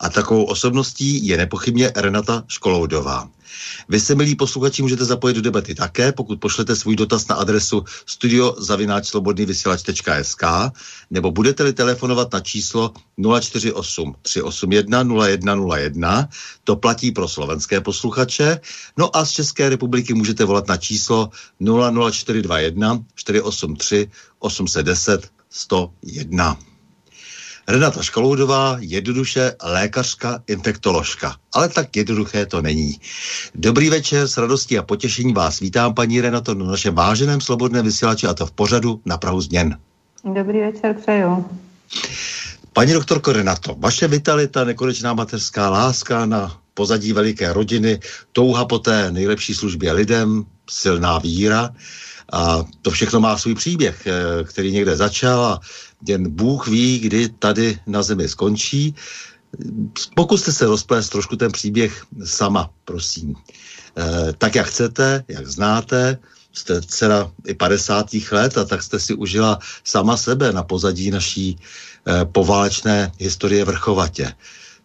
A takovou osobností je nepochybně Renata Školoudová. Vy se, milí posluchači, můžete zapojit do debaty také, pokud pošlete svůj dotaz na adresu studiozavináčslobodnývysílač.sk nebo budete-li telefonovat na číslo 048 381 0101, to platí pro slovenské posluchače, no a z České republiky můžete volat na číslo 00421 483 810 101. Renata Školoudová, jednoduše lékařka, infektoložka. Ale tak jednoduché to není. Dobrý večer, s radostí a potěšení vás vítám, paní Renato, na našem váženém slobodném vysílači a to v pořadu na Prahu změn. Dobrý večer, přeju. Paní doktorko Renato, vaše vitalita, nekonečná mateřská láska na pozadí veliké rodiny, touha po té nejlepší službě lidem, silná víra, a to všechno má svůj příběh, eh, který někde začal a jen Bůh ví, kdy tady na zemi skončí. Pokuste se rozplést trošku ten příběh sama, prosím. E, tak, jak chcete, jak znáte, jste dcera i 50. let a tak jste si užila sama sebe na pozadí naší e, poválečné historie vrchovatě.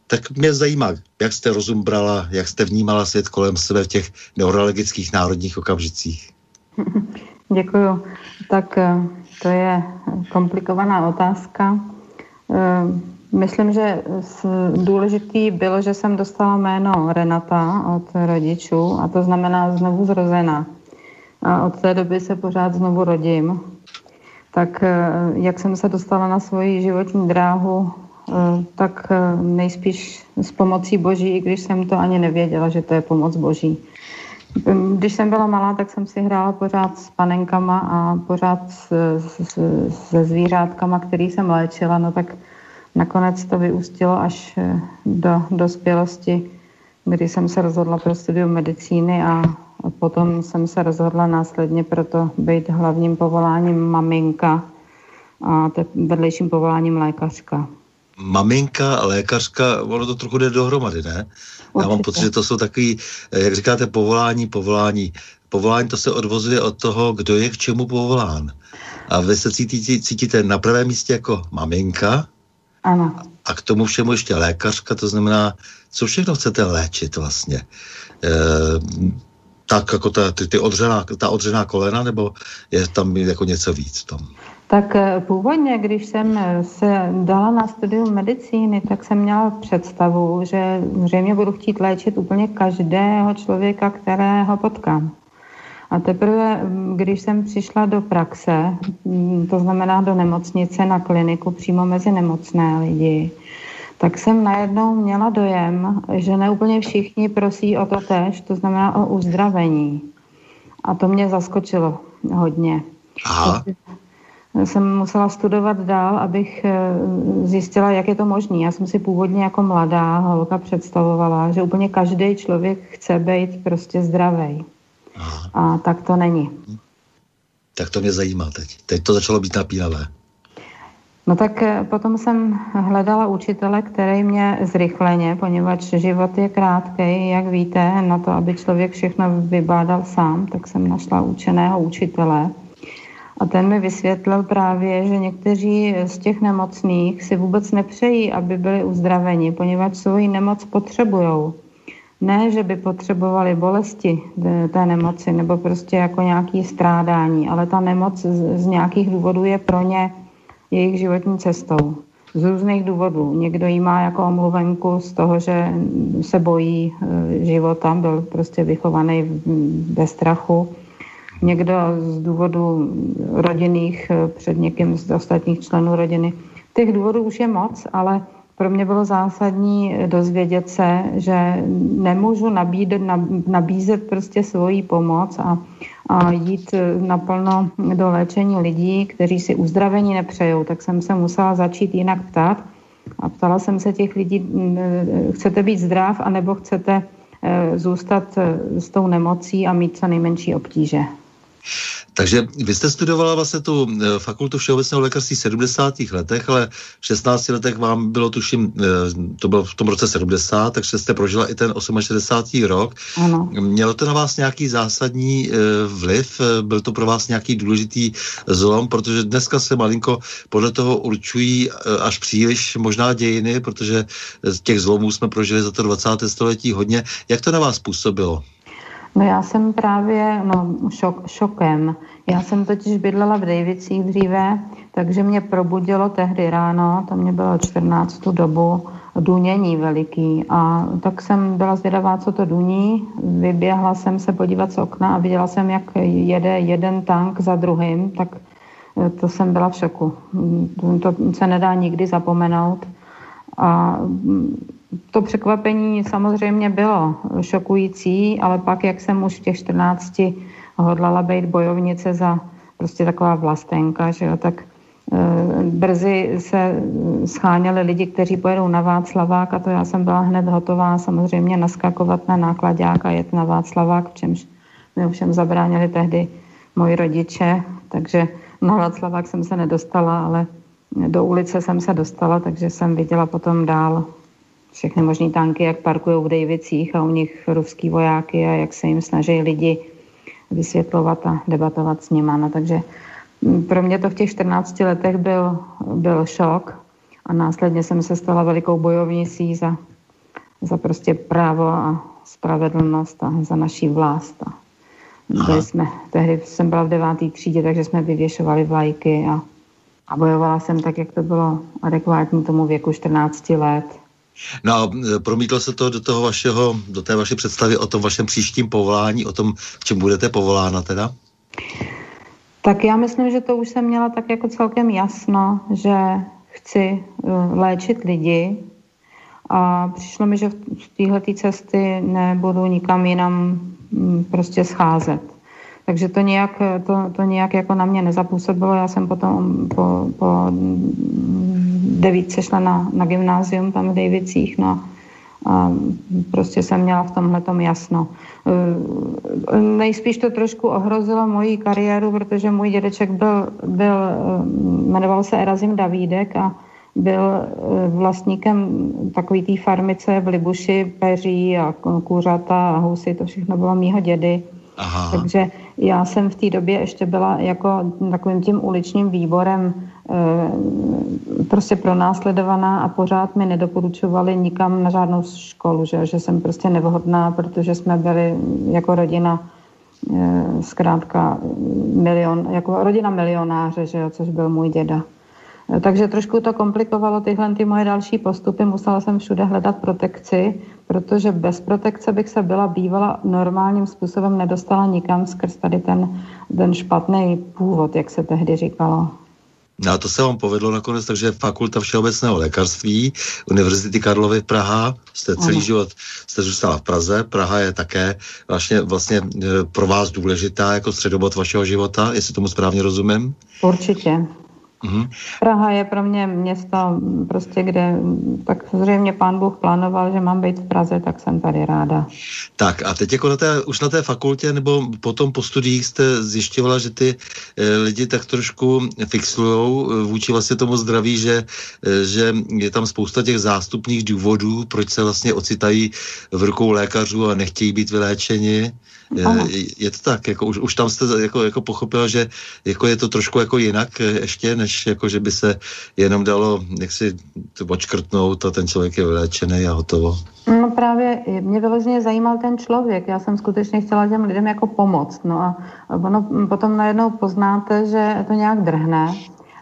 Tak mě zajímá, jak jste rozumbrala, jak jste vnímala svět kolem sebe v těch neurologických národních okamžicích. Děkuju. Tak eh, to je komplikovaná otázka. Eh, myslím, že důležitý bylo, že jsem dostala jméno Renata od rodičů a to znamená znovu zrozená. A od té doby se pořád znovu rodím. Tak eh, jak jsem se dostala na svoji životní dráhu, tak nejspíš s pomocí Boží, i když jsem to ani nevěděla, že to je pomoc Boží. Když jsem byla malá, tak jsem si hrála pořád s panenkama a pořád se zvířátkama, který jsem léčila, no tak nakonec to vyústilo až eh, do dospělosti, kdy jsem se rozhodla pro studium medicíny a potom jsem se rozhodla následně proto být hlavním povoláním maminka a vedlejším povoláním lékařka maminka a lékařka, ono to trochu jde dohromady, ne? Já mám pocit, že to jsou takový, eh, jak říkáte, povolání, povolání. Povolání to se odvozuje od toho, kdo je k čemu povolán. A vy se cítíte, cítíte na prvém místě jako maminka. Ano. A k tomu všemu ještě lékařka, to znamená, co všechno chcete léčit vlastně. E, tak jako ta, ty, ty odřená, ta odřená kolena, nebo je tam jako něco víc v tom? Tak eh, původně, když jsem eh, se dala na studium medicíny, tak jsem měla představu, že zřejmě budu chtít léčit úplně každého člověka, kterého potkám. A teprve, mm, když jsem přišla do praxe, mm, to znamená do nemocnice na kliniku přímo mezi nemocné lidi, tak jsem najednou měla dojem, že neúplně všichni prosí o to tež, to znamená o uzdravení. A to mě zaskočilo hodně. Aha. Jsem musela studovat dál, abych eh, zjistila, jak je to možné. Já jsem si původně jako mladá holka představovala, že úplně každý člověk chce být prostě zdravý. A tak to není. Tak to mě zajímá teď. Teď to začalo být napínavé. No tak eh, potom jsem hledala učitele, který mě zrychleně, poněvadž život je krátký, jak víte, na to, aby člověk všechno vybádal sám, tak jsem našla učeného učitele. A ten mi vysvětlil právě, že někteří z těch nemocných si vůbec nepřejí, aby byli uzdraveni, poněvadž svoji nemoc potřebují. Ne, že by potřebovali bolesti té nemoci nebo prostě jako nějaký strádání, ale ta nemoc z, z nějakých důvodů je pro ně jejich životní cestou. Z různých důvodů. Někdo jí má jako omluvenku z toho, že se bojí e, života, byl prostě vychovaný ve strachu. Někdo z důvodu rodinných e, před někým z ostatních členů rodiny. Těch důvodů už je moc, ale pro mě bylo zásadní dozvědět se, že nemůžu nabídet, nabízet prostě svoji pomoc a, a jít naplno do léčení lidí, kteří si uzdravení nepřejou. Tak jsem se musela začít jinak ptát a ptala jsem se těch lidí, chcete být zdrav, anebo chcete eh, zůstat eh, s tou nemocí a mít co nejmenší obtíže. Takže vy jste studovala vlastně tu eh, fakultu všeobecného lékařství v 70. letech, ale v 16 letech vám bylo tuším, eh, to bylo v tom roce 70, takže jste prožila i ten 68. rok. Ano. Mělo to na vás nějaký zásadní eh, vliv? Byl to pro vás nějaký důležitý zlom? Protože dneska se malinko podle toho určují až příliš možná dějiny, protože těch zlomů jsme prožili za to 20. století hodně. Jak to na vás působilo? No já jsem právě no, šok, šokem. Já jsem totiž bydlela v Davicích dříve, takže mě probudilo tehdy ráno, to mě bylo 14 tu dobu, důnění veliký. A tak jsem byla zvědavá, co to důní. Vyběhla jsem se podívat z okna a viděla jsem, jak jede jeden tank za druhým, tak eh, to jsem byla v šoku. To se nedá nikdy zapomenout. A to překvapení samozřejmě bylo šokující, ale pak, jak jsem už v těch 14 hodlala být bojovnice za prostě taková vlastenka, že jo, tak e, brzy se scháněli lidi, kteří pojedou na Václavák a to já jsem byla hned hotová samozřejmě naskakovat na nákladák a jet na Václavák, v čemž mi ovšem zabránili tehdy moji rodiče, takže na Václavák jsem se nedostala, ale do ulice jsem se dostala, takže jsem viděla potom dál všechny možné tanky, jak parkují v Dejvicích a u nich ruský vojáky a jak se jim snaží lidi vysvětlovat a debatovat s nima. No, takže mm, pro mě to v těch 14 letech byl, byl šok a následně jsem se stala velikou bojovnicí za, za prostě právo a spravedlnost a za naší vlast. A byli jsme, tehdy jsem byla v devátý třídě, takže jsme vyvěšovali vlajky a, a bojovala jsem tak, jak to bylo adekvátní tomu věku 14 let. No a promítlo se to do toho vašeho, do té vaší představy o tom vašem příštím povolání, o tom, v čem budete povolána teda? Tak já myslím, že to už jsem měla tak jako celkem jasno, že chci e, léčit lidi a přišlo mi, že v téhle cesty nebudu nikam jinam prostě scházet. Takže to nějak, to, to nějak jako na mě nezapůsobilo. Já jsem potom po, po devítce šla na, na gymnázium tam v Davicích, no a prostě jsem měla v tomhle tom jasno. E, nejspíš to trošku ohrozilo moji kariéru, protože můj dědeček byl, byl e, jmenoval se Erazim Davídek a byl e, vlastníkem takový té farmice v Libuši, peří a kuřata a husy, to všechno bylo mýho dědy. Aha. Takže já jsem v té době ještě byla jako takovým tím uličním výborem e, prostě pronásledovaná a pořád mi nedoporučovali nikam na žádnou školu, že, že jsem prostě nevhodná, protože jsme byli jako rodina zkrátka milion, jako rodina milionáře, že jo, což byl můj děda. Takže trošku to komplikovalo tyhle ty moje další postupy. Musela jsem všude hledat protekci, protože bez protekce bych se byla bývala normálním způsobem nedostala nikam skrz tady ten, ten špatný původ, jak se tehdy říkalo. No a to se vám povedlo nakonec, takže Fakulta všeobecného lékařství Univerzity Karlovy Praha, jste celý ano. život, jste zůstala v Praze, Praha je také vlastně, vlastně e, pro vás důležitá jako středobod vašeho života, jestli tomu správně rozumím? Určitě. Mm-hmm. Praha je pro mě město, prostě kde, tak zřejmě pán Bůh plánoval, že mám být v Praze, tak jsem tady ráda. Tak a teď jako na té, už na té fakultě nebo potom po studiích jste zjišťovala, že ty e, lidi tak trošku fixujou eh, vůči vlastně tomu zdraví, že, e, že je tam spousta těch zástupných důvodů, proč se vlastně ocitají v rukou lékařů a nechtějí být vyléčeni. Je, je to tak, jako už, už tam jste jako, jako pochopila, že jako je to trošku jako jinak ještě, než jako, že by se jenom dalo jak si to očkrtnout a ten člověk je vyléčený a hotovo. No právě mě vyloženě zajímal ten člověk. Já jsem skutečně chtěla těm lidem jako pomoct. No a ono potom najednou poznáte, že to nějak drhne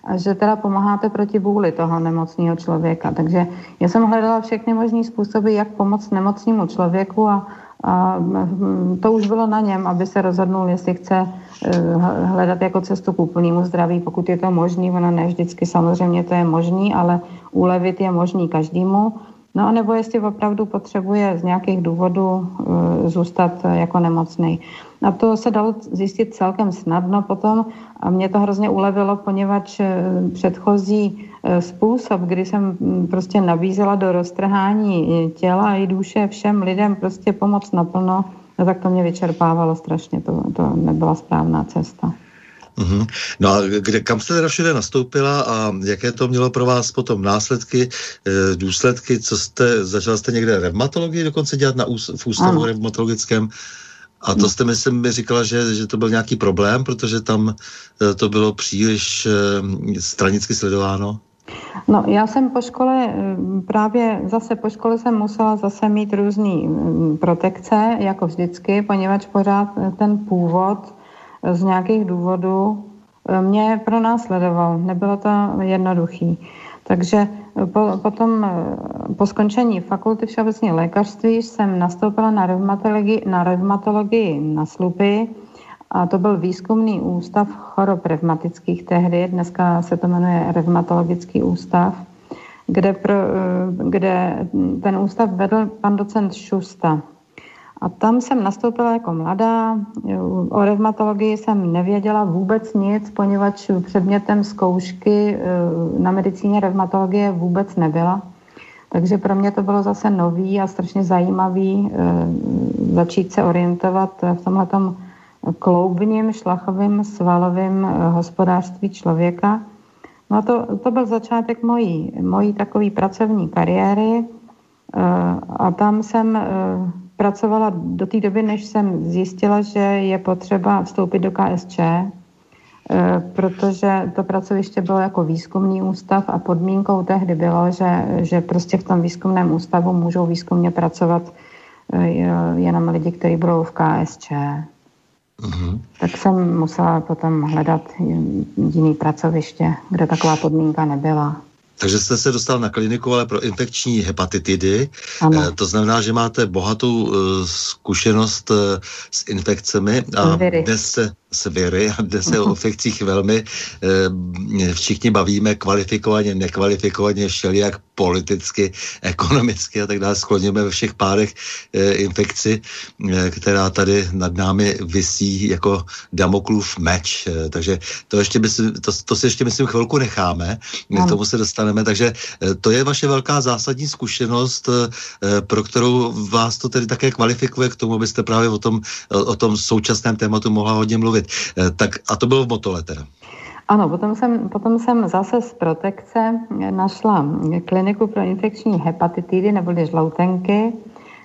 a že teda pomáháte proti vůli toho nemocného člověka. Takže já jsem hledala všechny možné způsoby, jak pomoct nemocnému člověku a a hm, to už bylo na něm, aby se rozhodnul, jestli chce eh, hledat jako cestu k úplnému zdraví, pokud je to možný. Ono ne vždycky samozřejmě to je možný, ale ulevit je možný každému. No a nebo jestli opravdu potřebuje z nějakých důvodů uh, zůstat uh, jako nemocný. A to se dalo zjistit celkem snadno potom a mě to hrozně ulevilo, poněvadž uh, předchozí způsob, kdy jsem um, prostě nabízela do roztrhání těla i duše všem lidem prostě pomoc naplno, no tak to mě vyčerpávalo strašně, to, to nebyla správná cesta. Mm-hmm. No a kde, kam jste teda všude nastoupila a jaké to mělo pro vás potom následky, e, důsledky, co jste, začala jste někde revmatologii dokonce dělat na ús, v ústavu ano. revmatologickém a to jste, myslím, mi říkala, že, že to byl nějaký problém, protože tam e, to bylo příliš e, stranicky sledováno. No, já jsem po škole, právě zase po škole jsem musela zase mít různý protekce, jako vždycky, poněvadž pořád ten původ z nějakých důvodů eh, mě pro nás sledoval. Nebylo to jednoduchý. Takže po, potom eh, po skončení fakulty všeobecné lékařství jsem nastoupila na reumatologii na, reumatologii na Slupy a to byl výzkumný ústav chorob revmatických tehdy, dneska se to jmenuje revmatologický ústav, kde, pro, eh, kde ten ústav vedl pan docent Šusta. A tam jsem nastoupila jako mladá. O revmatologii jsem nevěděla vůbec nic, poněvadž předmětem zkoušky eh, na medicíně revmatologie vůbec nebyla. Takže pro mě to bylo zase nový a strašně zajímavý eh, začít se orientovat v tomhletom kloubním, šlachovým, svalovým hospodářství člověka. No a to, to byl začátek mojí, mojí takové pracovní kariéry a tam jsem pracovala do té doby, než jsem zjistila, že je potřeba vstoupit do KSČ, eh, protože to pracoviště bylo jako výzkumný ústav a podmínkou tehdy bylo, že, že prostě v tom výzkumném ústavu můžou výzkumně pracovat eh, jenom lidi, kteří budou v KSČ. Mm-hmm. Tak jsem musela potom hledat jiný pracoviště, kde taková podmínka nebyla. Takže jste se dostal na kliniku, ale pro infekční hepatitidy. Ano. E, to znamená, že máte bohatou e, zkušenost e, s infekcemi a dnes se s viry a kde se o infekcích velmi e, všichni bavíme kvalifikovaně, nekvalifikovaně, všelijak politicky, ekonomicky a tak dále. Skloněme ve všech párech e, infekci, e, která tady nad námi visí jako Damoklův meč. E, takže to, ještě myslím, to, to si ještě myslím chvilku necháme, k tomu se dostaneme. Takže to je vaše velká zásadní zkušenost, pro kterou vás to tedy také kvalifikuje k tomu, abyste právě o tom, o tom současném tématu mohla hodně mluvit mluvit. Eh, tak a to bylo v Motole teda. Ano, potom jsem, potom jsem zase z protekce našla kliniku pro infekční hepatitidy neboli žloutenky,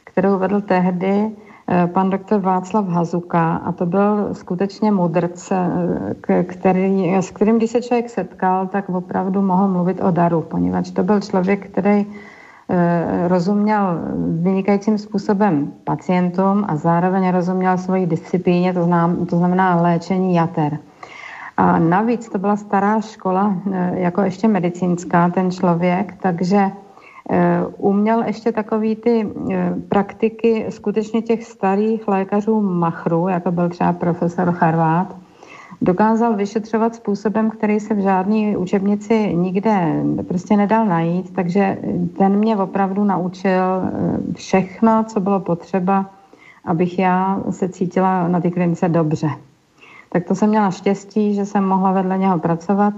kterou vedl tehdy eh, pan doktor Václav Hazuka a to byl skutečně mudrc, eh, který, s kterým, když se člověk setkal, tak opravdu mohl mluvit o daru, poněvadž to byl člověk, který rozuměl vynikajícím způsobem pacientům a zároveň rozuměl svoji disciplíně, to, znám, to znamená léčení jater. A navíc to byla stará škola, jako ještě medicínská, ten člověk, takže uměl ještě takový ty praktiky skutečně těch starých lékařů machrů, jako byl třeba profesor Charvát, dokázal vyšetřovat způsobem, který se v žádné učebnici nikde prostě nedal najít, takže ten mě opravdu naučil eh, všechno, co bylo potřeba, abych já se cítila na té klinice dobře. Tak to jsem měla štěstí, že jsem mohla vedle něho pracovat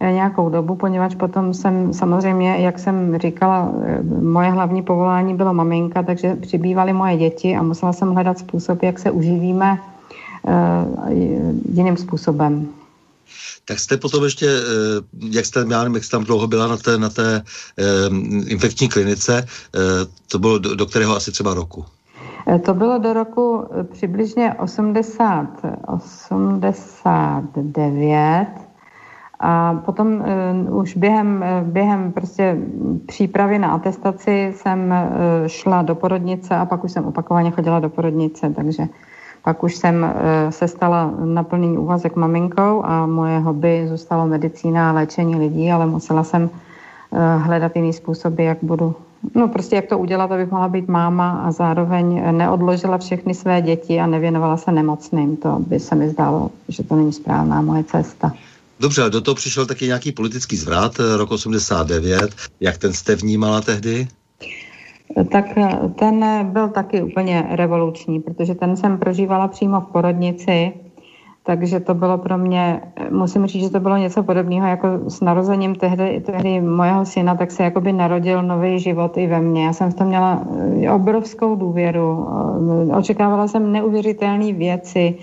eh, nějakou dobu, poněvadž potom jsem samozřejmě, jak jsem říkala, eh, moje hlavní povolání bylo maminka, takže přibývaly moje děti a musela jsem hledat způsob, jak se uživíme jiným způsobem. Tak jste potom ještě, eh, jak jste, já nevím, jak jste tam dlouho byla na té, na té um, infekční klinice, to bylo do, do kterého asi třeba roku? To bylo do roku přibližně 80, 89 a potom už během, během prostě přípravy na atestaci jsem šla do porodnice a pak už jsem opakovaně chodila do porodnice, takže pak už jsem eh, se stala na plný úvazek maminkou a moje hobby zůstalo medicína a léčení lidí, ale musela jsem eh, hledat jiný způsoby, jak budu, no prostě jak to udělat, abych mohla být máma a zároveň neodložila všechny své děti a nevěnovala se nemocným. To by se mi zdálo, že to není správná moje cesta. Dobře, ale do toho přišel taky nějaký politický zvrat, eh, rok 89. Jak ten jste vnímala tehdy? Tak eh, ten byl taky úplně revoluční, protože ten jsem prožívala přímo v porodnici, takže to bylo pro mě, eh, musím říct, že to bylo něco podobného jako s narozením tehdy, tehdy mojeho syna, tak se jakoby narodil nový život i ve mně. Já jsem v tom měla eh, obrovskou důvěru, očekávala jsem neuvěřitelné věci,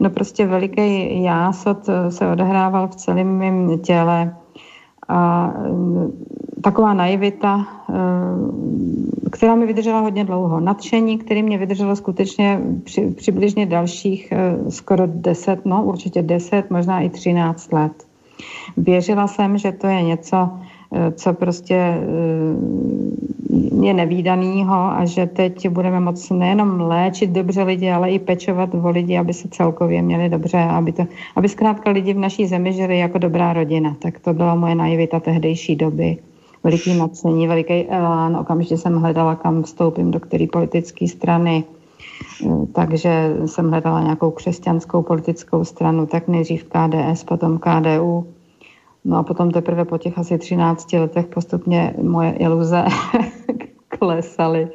no prostě veliký jásot se odehrával v celém mém těle a taková naivita, eh, která mi vydržela hodně dlouho. Nadšení, který mě vydrželo skutečně při, přibližně dalších eh, skoro 10, no určitě 10, možná i 13 let. Věřila jsem, že to je něco, co prostě je nevýdanýho a že teď budeme moci nejenom léčit dobře lidi, ale i pečovat o lidi, aby se celkově měli dobře, aby, to, aby zkrátka lidi v naší zemi žili jako dobrá rodina. Tak to byla moje naivita tehdejší doby veliký nadšení, veliký elán. Okamžitě jsem hledala, kam vstoupím, do které politické strany. Eh, takže jsem hledala nějakou křesťanskou politickou stranu, tak nejdřív KDS, potom KDU. No a potom teprve po těch asi 13 letech postupně moje iluze klesaly.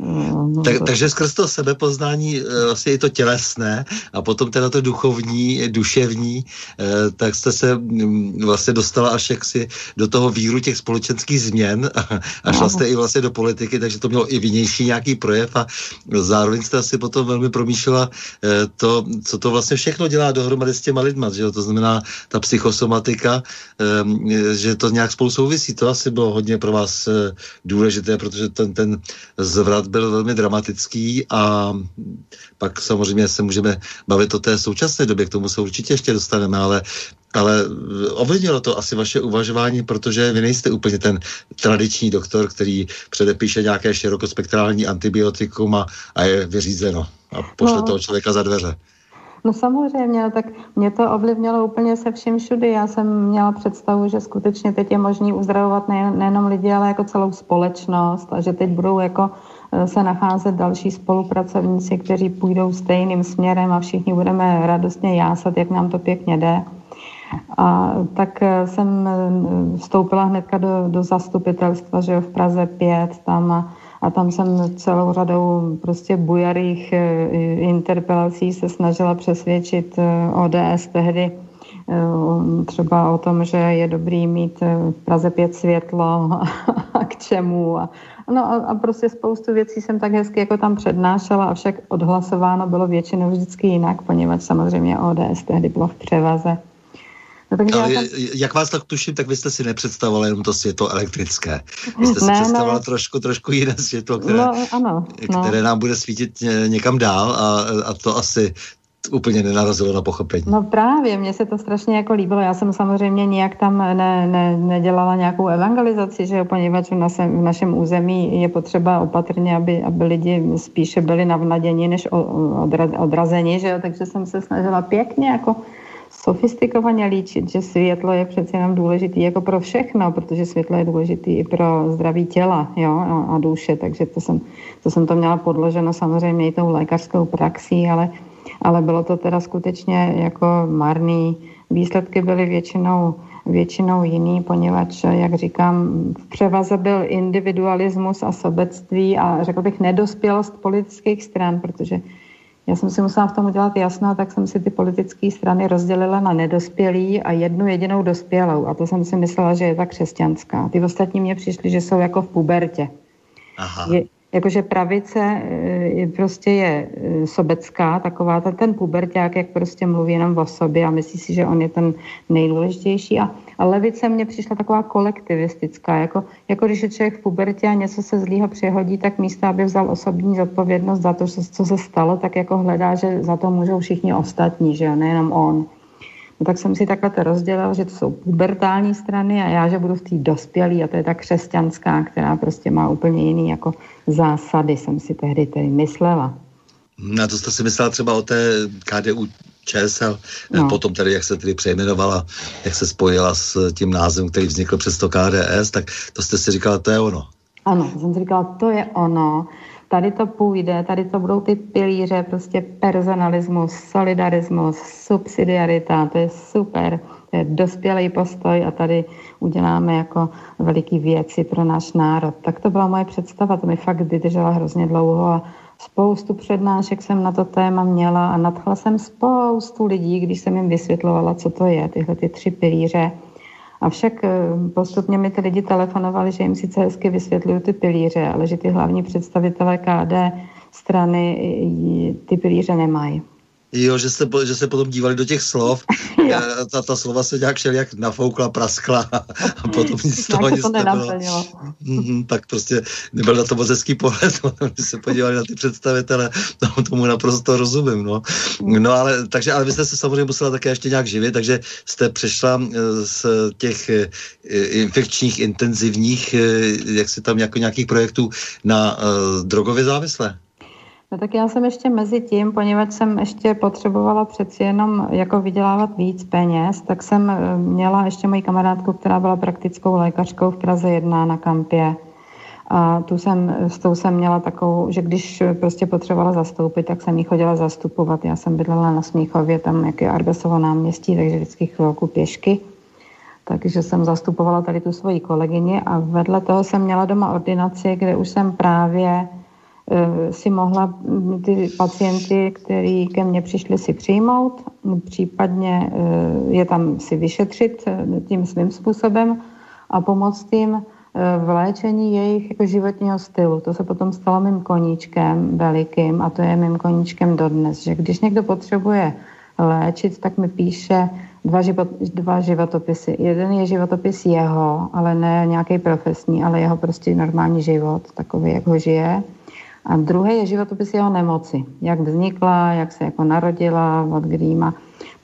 No, tak, takže skrz to sebepoznání eh, vlastně i to tělesné a potom teda to duchovní, duševní, eh, tak jste se mm, vlastně dostala až jaksi do toho víru těch společenských změn a šla jste i vlastně do politiky, takže to mělo i vnější nějaký projev a zároveň jste asi potom velmi promýšlela eh, to, co to vlastně všechno dělá dohromady s těma lidma, že jo? to znamená ta psychosomatika, že to nějak spolu souvisí. To asi bylo hodně pro vás důležité, protože ten, ten zvrat byl velmi dramatický a pak samozřejmě se můžeme bavit o té současné době, k tomu se určitě ještě dostaneme, ale ale ovlivnilo to asi vaše uvažování, protože vy nejste úplně ten tradiční doktor, který předepíše nějaké širokospektrální antibiotikum a, a je vyřízeno a pošle no. toho člověka za dveře. No samozřejmě, no tak mě to ovlivnilo úplně se vším všudy. Já jsem měla představu, že skutečně teď je možný uzdravovat nejenom lidi, ale jako celou společnost a že teď budou jako se nacházet další spolupracovníci, kteří půjdou stejným směrem a všichni budeme radostně jásat, jak nám to pěkně jde. A tak eh, jsem eh, vstoupila hnedka do, do zastupitelstva, že jo, v Praze 5 tam a, a tam jsem celou řadou prostě bujarých interpelací se snažila přesvědčit ODS tehdy třeba o tom, že je dobrý mít v Praze pět světlo a k čemu a, No a, a prostě spoustu věcí jsem tak hezky jako tam přednášela, avšak odhlasováno bylo většinou vždycky jinak, poněvadž samozřejmě ODS tehdy bylo v převaze. No, takže Ale tam... jak vás tak tuším, tak vy jste si nepředstavovala jenom to světlo elektrické. Vy jste si ne, představovala ne. trošku, trošku jiné světlo, které, no, ano, no. které nám bude svítit někam dál a, a to asi úplně nenarazilo na pochopení. No právě, mně se to strašně jako líbilo. Já jsem samozřejmě nijak tam ne, ne, nedělala nějakou evangelizaci, že poněvadž v našem, v našem území je potřeba opatrně, aby, aby lidi spíše byli navnaděni, než odra, odrazeni, že jo, takže jsem se snažila pěkně jako sofistikovaně líčit, že světlo je přece jenom důležitý jako pro všechno, protože světlo je důležitý i pro zdraví těla jo, a, a duše, takže to jsem, to jsem to měla podloženo samozřejmě i tou lékařskou praxí, ale ale bylo to teda skutečně jako marný. Výsledky byly většinou, většinou jiný, poněvadž, jak říkám, v převaze byl individualismus a sobectví a řekl bych nedospělost politických stran, protože já jsem si musela v tom udělat jasno, tak jsem si ty politické strany rozdělila na nedospělý a jednu jedinou dospělou. A to jsem si myslela, že je ta křesťanská. Ty ostatní mě přišly, že jsou jako v pubertě. Aha. Je, Jakože pravice je, prostě je e, sobecká, taková ta, ten puberták, jak prostě mluví jenom o sobě a myslí si, že on je ten nejdůležitější. A, a levice mně přišla taková kolektivistická, jako, jako když je člověk v pubertě a něco se zlýho přehodí, tak místo, aby vzal osobní zodpovědnost za to, co se stalo, tak jako hledá, že za to můžou všichni ostatní, že jo, nejenom on. No tak jsem si takhle to rozdělil, že to jsou pubertální strany a já, že budu v té dospělý a to je ta křesťanská, která prostě má úplně jiný jako zásady, jsem si tehdy tedy myslela. Na to jste si myslela třeba o té KDU ČSL, no. potom tedy, jak se tedy přejmenovala, jak se spojila s tím názvem, který vznikl přes to KDS, tak to jste si říkala, to je ono. Ano, jsem si říkala, to je ono tady to půjde, tady to budou ty pilíře, prostě personalismus, solidarismus, subsidiarita, to je super, to je dospělý postoj a tady uděláme jako veliký věci pro náš národ. Tak to byla moje představa, to mi fakt vydržela hrozně dlouho a spoustu přednášek jsem na to téma měla a nadchla jsem spoustu lidí, když jsem jim vysvětlovala, co to je, tyhle ty tři pilíře Avšak eh, postupně mi ty lidi telefonovali, že jim sice hezky vysvětlují ty pilíře, ale že ty hlavní představitelé KD strany ty pilíře nemají. Jo, že se, že se potom dívali do těch slov, eh, ta, ta slova se nějak jak nafoukla, praskla a potom nic z toho nic nebylo. Mm, tak prostě nebyl na to moc hezký pohled, no, když se podívali na ty představitele, no, tomu naprosto rozumím. No. no ale, takže, ale vy jste se samozřejmě musela také ještě nějak živit, takže jste přešla eh, z těch eh, infekčních, intenzivních, jak si tam jako nějakých projektů na drogově závislé. No tak já jsem ještě mezi tím, poněvadž jsem ještě potřebovala přeci jenom jako vydělávat víc peněz, tak jsem eh, měla ještě moji kamarádku, která byla praktickou lékařkou v Praze 1 na kampě. A tu jsem, s tou jsem měla takovou, že když prostě potřebovala zastoupit, tak jsem jí chodila zastupovat. Já jsem bydlela na Smíchově, tam jak je Arbesovo náměstí, takže vždycky chvilku pěšky. Takže jsem zastupovala tady tu svoji kolegyni a vedle toho jsem měla doma ordinaci, kde už jsem právě si mohla ty pacienty, který ke mně přišli, si přijmout, případně eh, je tam si vyšetřit eh, tím svým způsobem a pomoct jim v léčení jejich jako životního stylu. To se potom stalo mým koníčkem velikým a to je mým koníčkem dodnes, že když někdo potřebuje léčit, tak mi píše dva, život, dva životopisy. Jeden je životopis jeho, ale ne nějaký profesní, ale jeho prostě normální život, takový, jak ho žije. A druhé je životopis jeho nemoci. Jak vznikla, jak se jako narodila, od grýma.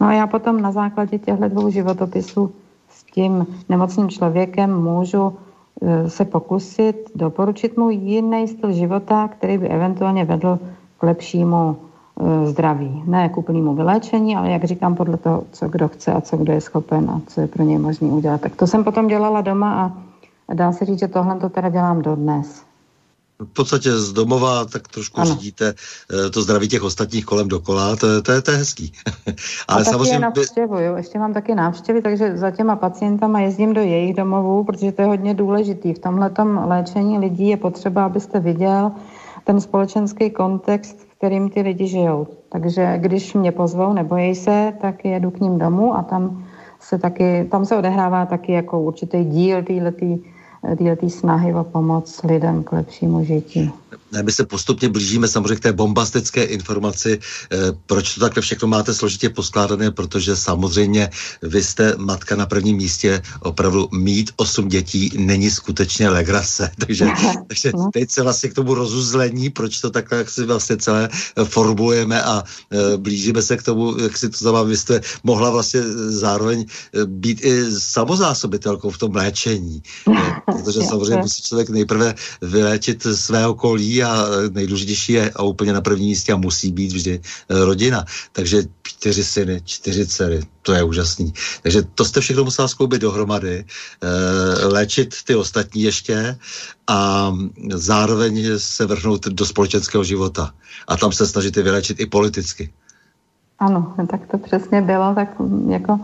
No a já potom na základě těchto dvou životopisů s tím nemocným člověkem můžu e, se pokusit doporučit mu jiný styl života, který by eventuálně vedl k lepšímu e, zdraví. Ne k úplnému vyléčení, ale jak říkám, podle toho, co kdo chce a co kdo je schopen a co je pro něj možné udělat. Tak to jsem potom dělala doma a dá se říct, že tohle to teda dělám dodnes v podstatě z domova tak trošku ano. řídíte eh, to zdraví těch ostatních kolem dokola, to, to, je, to je hezký. Ale a taky samozřejmě... je navštěvuju, ještě mám taky návštěvy, takže za těma pacientama jezdím do jejich domovů, protože to je hodně důležitý. V tomhle léčení lidí je potřeba, abyste viděl ten společenský kontext, v kterým ty lidi žijou. Takže když mě pozvou, nebojí se, tak jedu k ním domů a tam se taky, tam se odehrává taky jako určitý díl této této snahy o pomoc lidem k lepšímu žití. My se postupně blížíme samozřejmě k té bombastické informaci. Eh, proč to takhle všechno máte složitě poskládané? Protože samozřejmě vy jste matka na prvním místě. Opravdu mít osm dětí není skutečně legrace. Takže, takže teď se vlastně k tomu rozuzlení, proč to takhle jak si vlastně celé formulujeme a eh, blížíme se k tomu, jak si to znamená, vy jste mohla vlastně zároveň eh, být i samozásobitelkou v tom léčení. Protože samozřejmě musí člověk nejprve vyléčit své okolí a nejdůležitější je a úplně na první místě a musí být vždy eh, rodina. Takže čtyři syny, čtyři dcery, to je úžasný. Takže to jste všechno musela skloubit dohromady, eh, léčit ty ostatní ještě a zároveň se vrhnout do společenského života. A tam se snažit vylečit i politicky. Ano, tak to přesně bylo, tak jako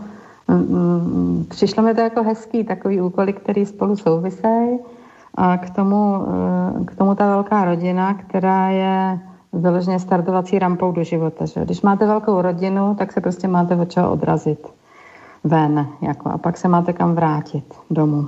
přišlo mi to jako hezký, takový úkoly, který spolu souvisejí a k tomu, eh, k tomu ta velká rodina, která je vyloženě startovací rampou do života. Že? Když máte velkou rodinu, tak se prostě máte od čeho odrazit ven jako, a pak se máte kam vrátit domů.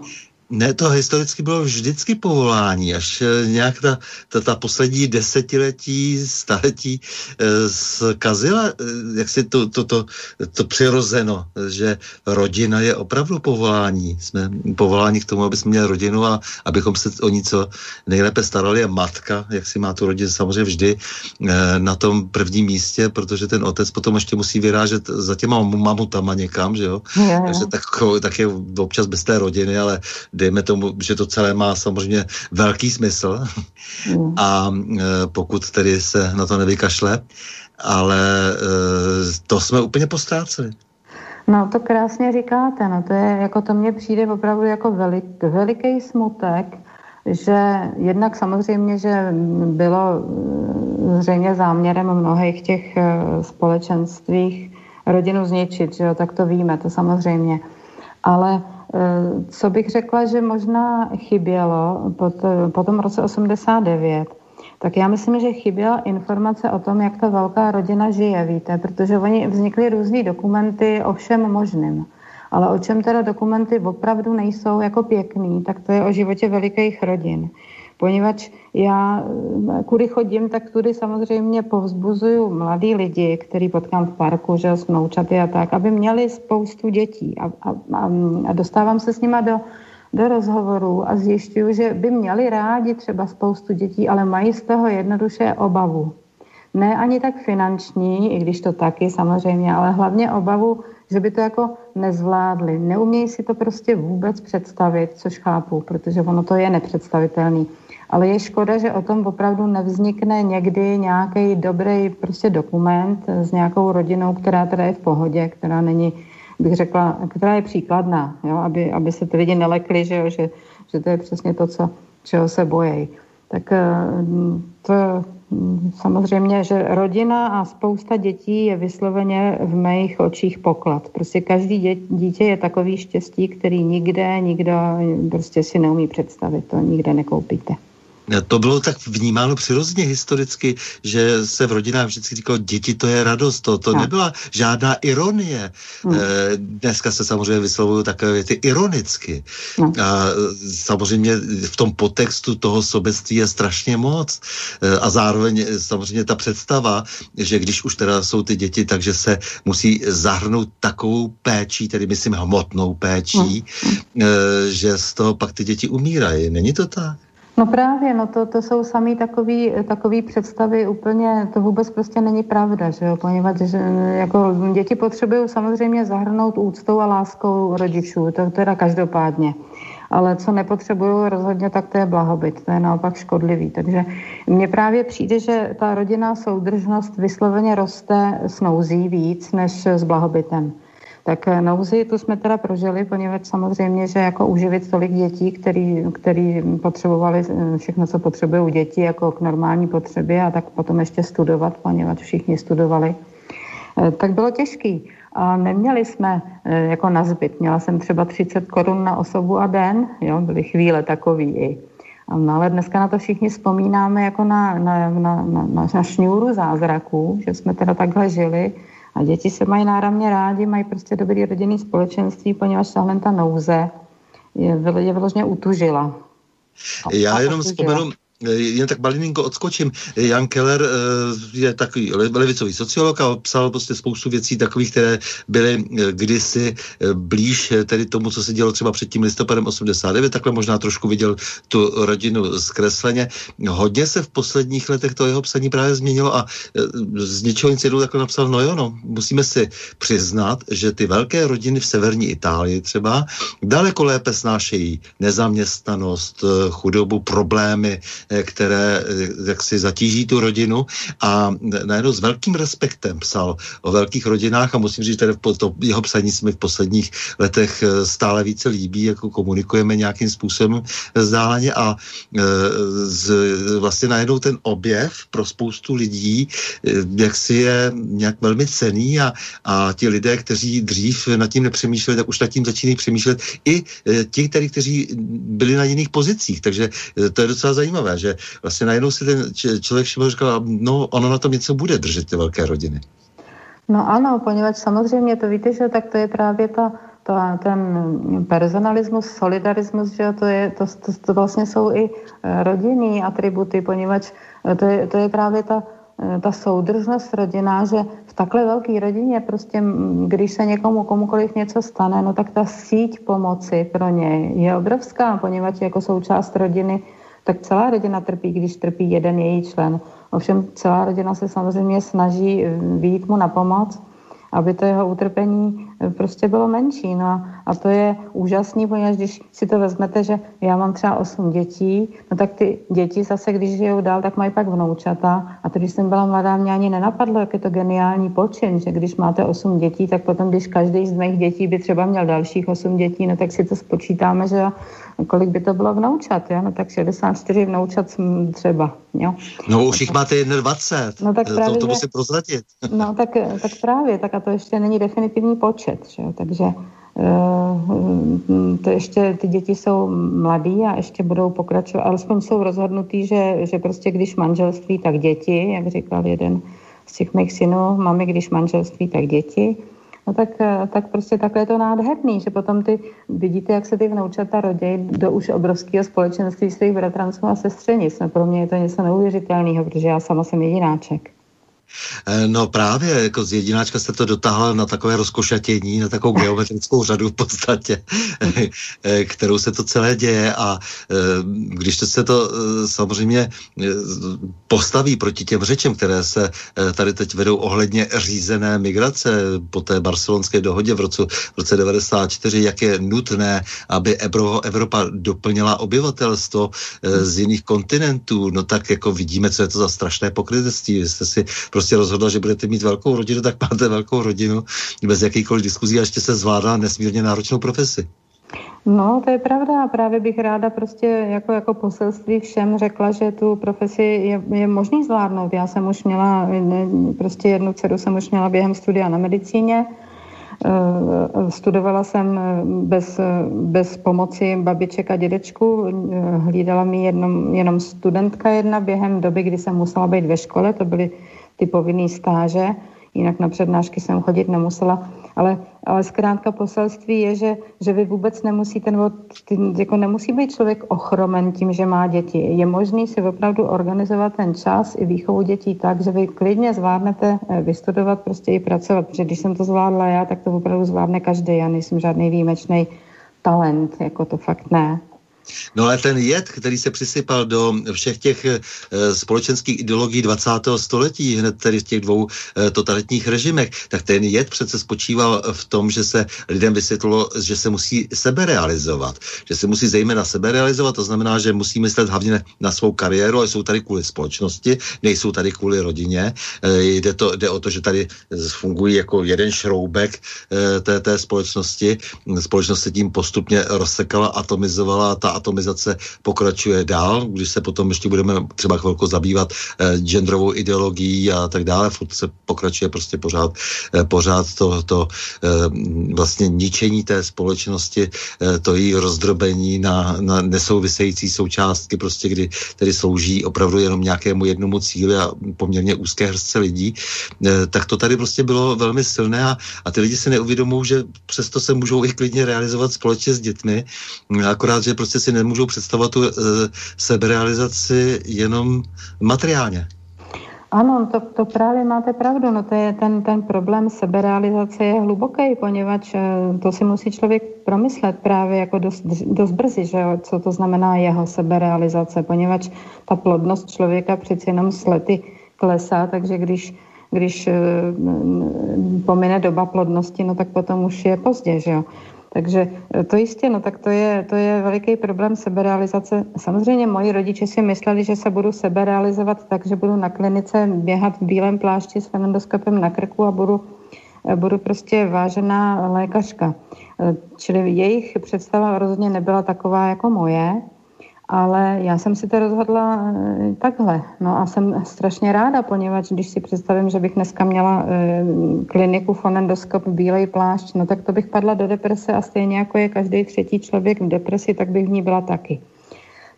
Ne, to historicky bylo vždycky povolání, až eh, nějak ta, ta, ta poslední desetiletí, staletí e, zkazila, e, jak si to, to, to, to přirozeno, že rodina je opravdu povolání. Jsme povolání k tomu, aby jsme měli rodinu a abychom se o ní co nejlépe starali a matka, jak si má tu rodinu samozřejmě vždy na tom prvním místě, protože ten otec potom ještě musí vyrážet za těma mamutama někam, že jo? Je, Takže tak, tak je občas bez té rodiny, ale dejme tomu, že to celé má samozřejmě velký smysl mm. a e, pokud tedy se na to nevykašle, ale e, to jsme úplně postráceli. No to krásně říkáte, no to je, jako to mně přijde opravdu jako velik, veliký smutek, že jednak samozřejmě, že bylo e, zřejmě záměrem mnohých těch společenstvích rodinu zničit, že jo, tak to víme, to samozřejmě. Ale co bych řekla, že možná chybělo po, to, po tom roce 89, tak já myslím, že chyběla informace o tom, jak ta velká rodina žije, víte, protože oni vznikly různé dokumenty o všem možným. Ale o čem teda dokumenty opravdu nejsou jako pěkný, tak to je o životě velikých rodin poněvadž já kudy chodím, tak tudy samozřejmě povzbuzuju mladý lidi, který potkám v parku, že s mloučaty a tak, aby měli spoustu dětí a, a, a, a dostávám se s nima do, do rozhovorů a zjišťuju, že by měli rádi třeba spoustu dětí, ale mají z toho jednoduše obavu. Ne ani tak finanční, i když to taky samozřejmě, ale hlavně obavu, že by to jako nezvládli. Neumějí si to prostě vůbec představit, což chápu, protože ono to je nepředstavitelný ale je škoda, že o tom opravdu nevznikne někdy nějaký dobrý prostě dokument s nějakou rodinou, která teda je v pohodě, která není, bych řekla, která je příkladná, jo? Aby, aby se ty lidi nelekli, že, jo? Že, že to je přesně to, co, čeho se bojí. Tak eh, to samozřejmě, že rodina a spousta dětí je vysloveně v mých očích poklad. Prostě každý dítě je takový štěstí, který nikde, nikdo prostě si neumí představit, to nikde nekoupíte. To bylo tak vnímáno přirozeně historicky, že se v rodinách vždycky říkalo, děti to je radost, to, to nebyla žádná ironie. No. Dneska se samozřejmě vyslovují takové věty ironicky. No. A samozřejmě v tom potextu toho sobectví je strašně moc. Eh, a zároveň samozřejmě ta představa, že když už teda jsou ty děti, takže se musí zahrnout takovou péčí, tedy myslím hmotnou péčí, no. že z toho pak ty děti umírají. Není to tak? No právě, no to, to jsou samý takový, takový představy úplně, to vůbec prostě není pravda, že jo, poněvadž že, jako děti potřebují samozřejmě zahrnout úctou a láskou rodičů, to teda každopádně. Ale co nepotřebuju rozhodně, tak to je blahobyt, to je naopak škodlivý. Takže mně právě přijde, že ta rodinná soudržnost vysloveně roste s nouzí víc než s blahobytem. Tak eh, nouzi tu jsme teda prožili, poněvadž samozřejmě, že jako uživit tolik dětí, který, který potřebovali eh, všechno, co potřebují děti, jako k normální potřebě a tak potom ještě studovat, poněvadž všichni studovali, eh, tak bylo těžký. A neměli jsme jako na zbyt. Měla jsem třeba 30 korun na osobu a den, jo, byly chvíle takový i. No ale dneska na to všichni vzpomínáme jako na, na, na, na, na šňůru zázraků, že jsme teda takhle žili a děti se mají náramně rádi, mají prostě dobrý rodinný společenství, poněvadž tahle ta nouze je, je vyloženě utužila. Já jenom vzpomenu, jen tak malinko odskočím. Jan Keller eh, je takový levicový sociolog a psal prostě spoustu věcí takových, které byly eh, kdysi blíž tedy tomu, co se dělo třeba před tím listopadem 89, takhle možná trošku viděl tu rodinu zkresleně. Hodně se v posledních letech to jeho psaní právě změnilo a z něčeho nic jednou takhle napsal, no jo, no, musíme si přiznat, že ty velké rodiny v severní Itálii třeba daleko lépe snášejí nezaměstnanost, chudobu, problémy, Eh, které eh, jak si zatíží tu rodinu a najednou s velkým respektem psal o velkých rodinách a musím říct, že to jeho psaní se mi v posledních letech eh, stále více líbí, jako komunikujeme nějakým způsobem vzdáleně a z, vlastně najednou ten objev pro spoustu lidí, jak si je nějak velmi cený a, a ti lidé, kteří dřív nad tím nepřemýšleli, tak už nad tím začínají přemýšlet i ti, kteří byli na jiných pozicích. Takže to je docela zajímavé že vlastně najednou si ten člověk všiml, říkal, no ono na tom něco bude držet ty velké rodiny. No ano, poněvadž samozřejmě to víte, že tak to je právě ta, ta, ten personalismus, solidarismus, že to, je, to, to, to vlastně jsou i eh, rodinný atributy, poněvadž eh, to je, to je právě ta, eh, ta soudržnost rodina, že v takhle velké rodině prostě, když se někomu komukoliv něco stane, no tak ta síť pomoci pro něj je obrovská, poněvadž jako součást rodiny tak celá rodina trpí, když trpí jeden její člen. Ovšem celá rodina se samozřejmě snaží výjít mu na pomoc, aby to jeho utrpení eh, prostě bylo menší. No a to je úžasný, poněvadž když si to vezmete, že já mám třeba 8 dětí, no tak ty děti zase, když žijou dál, tak mají pak vnoučata. A to, když jsem byla mladá, mě ani nenapadlo, jak je to geniální počin, že když máte 8 dětí, tak potom, když každý z mých dětí by třeba měl dalších 8 dětí, no tak si to spočítáme, že kolik by to bylo vnoučat, jo? no tak 64 vnoučat třeba, jo. No už jich máte 21, no, tak právě, to, to musím prozradit. No tak, tak právě, tak a to ještě není definitivní počet, že? takže uh, to ještě ty děti jsou mladí a ještě budou pokračovat, alespoň jsou rozhodnutí, že, že prostě když manželství, tak děti, jak říkal jeden z těch mých synů, máme když manželství, tak děti no tak, eh, tak prostě takhle je to nádherný, že potom ty vidíte, jak se ty vnoučata rodí do už obrovského společenství svých bratranců a sestřenic. No pro mě je to něco neuvěřitelného, protože já sama jsem jedináček. Eh, no právě, jako z jedináčka jste to dotáhla na takové rozkošatění, na takovou geometrickou řadu v podstatě, eh, kterou se to celé děje a eh, když se to samozřejmě postaví proti těm řečem, které se tady teď vedou ohledně řízené migrace po té barcelonské dohodě v roce, v roce 94, jak je nutné, aby Evropa doplnila obyvatelstvo z jiných kontinentů, no tak jako vidíme, co je to za strašné pokrytectví. Vy jste si prostě rozhodla, že budete mít velkou rodinu, tak máte velkou rodinu bez jakýkoliv diskuzí a ještě se zvládá nesmírně náročnou profesi. No, to je pravda právě bych ráda prostě jako, jako poselství všem řekla, že tu profesi je, je možný zvládnout. Já jsem už měla, prostě jednu dceru jsem už měla během studia na medicíně, eh, Studovala jsem bez, bez pomoci babiček a dědečku. Hlídala mi jenom, jenom studentka jedna během doby, kdy jsem musela být ve škole. To byly ty povinné stáže, jinak na přednášky jsem chodit nemusela, ale, ale zkrátka poselství je, že, že vy vůbec nemusíte, nebo ty, jako nemusí být člověk ochromen tím, že má děti. Je možný si opravdu organizovat ten čas i výchovu dětí tak, že vy klidně zvládnete eh, vystudovat, prostě i pracovat, protože když jsem to zvládla já, tak to opravdu zvládne každý. Já nejsem žádný výjimečný talent, jako to fakt ne. No ale ten jed, který se přisypal do všech těch e, společenských ideologií 20. století, hned tedy v těch dvou e, totalitních režimech, tak ten jed přece spočíval v tom, že se lidem vysvětlilo, že se musí sebe realizovat. Že se musí zejména sebe realizovat, to znamená, že musí myslet hlavně na svou kariéru, ale jsou tady kvůli společnosti, nejsou tady kvůli rodině. E, jde, to, jde o to, že tady fungují jako jeden šroubek té, té společnosti. Společnost se tím postupně rozsekala, atomizovala ta atomizace pokračuje dál, když se potom ještě budeme třeba chvilku zabývat eh, genderovou ideologií a tak dále, furt se pokračuje prostě pořád, eh, pořád to, to eh, vlastně ničení té společnosti, eh, to její rozdrobení na, na nesouvisející součástky, prostě kdy tedy slouží opravdu jenom nějakému jednomu cíli a poměrně úzké hrstce lidí, eh, tak to tady prostě bylo velmi silné a, a ty lidi si neuvědomují, že přesto se můžou i klidně realizovat společně s dětmi, akorát, že prostě si nemůžou představovat tu e, seberealizaci jenom materiálně. Ano, to, to právě máte pravdu. No to je ten, ten problém seberealizace je hluboký, poněvadž eh, to si musí člověk promyslet právě jako dost, dost brzy, že jo, co to znamená jeho seberealizace, poněvadž ta plodnost člověka přeci jenom s lety klesá, takže když když eh, pomine doba plodnosti, no tak potom už je pozdě, že jo. Takže eh, to jistě, no tak to je, to je veliký problém seberealizace. Samozřejmě moji rodiče si mysleli, že se budu seberealizovat tak, že budu na klinice běhat v bílém plášti s fenendoskopem na krku a budu, eh, budu prostě vážená lékařka. Čili jejich představa rozhodně nebyla taková jako moje. Ale já jsem si to rozhodla eh, takhle. No a jsem strašně ráda, poněvadž když si představím, že bych dneska měla e, kliniku fonendoskop bílej plášť, no tak to bych padla do deprese a stejně jako je každý třetí člověk v depresi, tak bych v ní byla taky.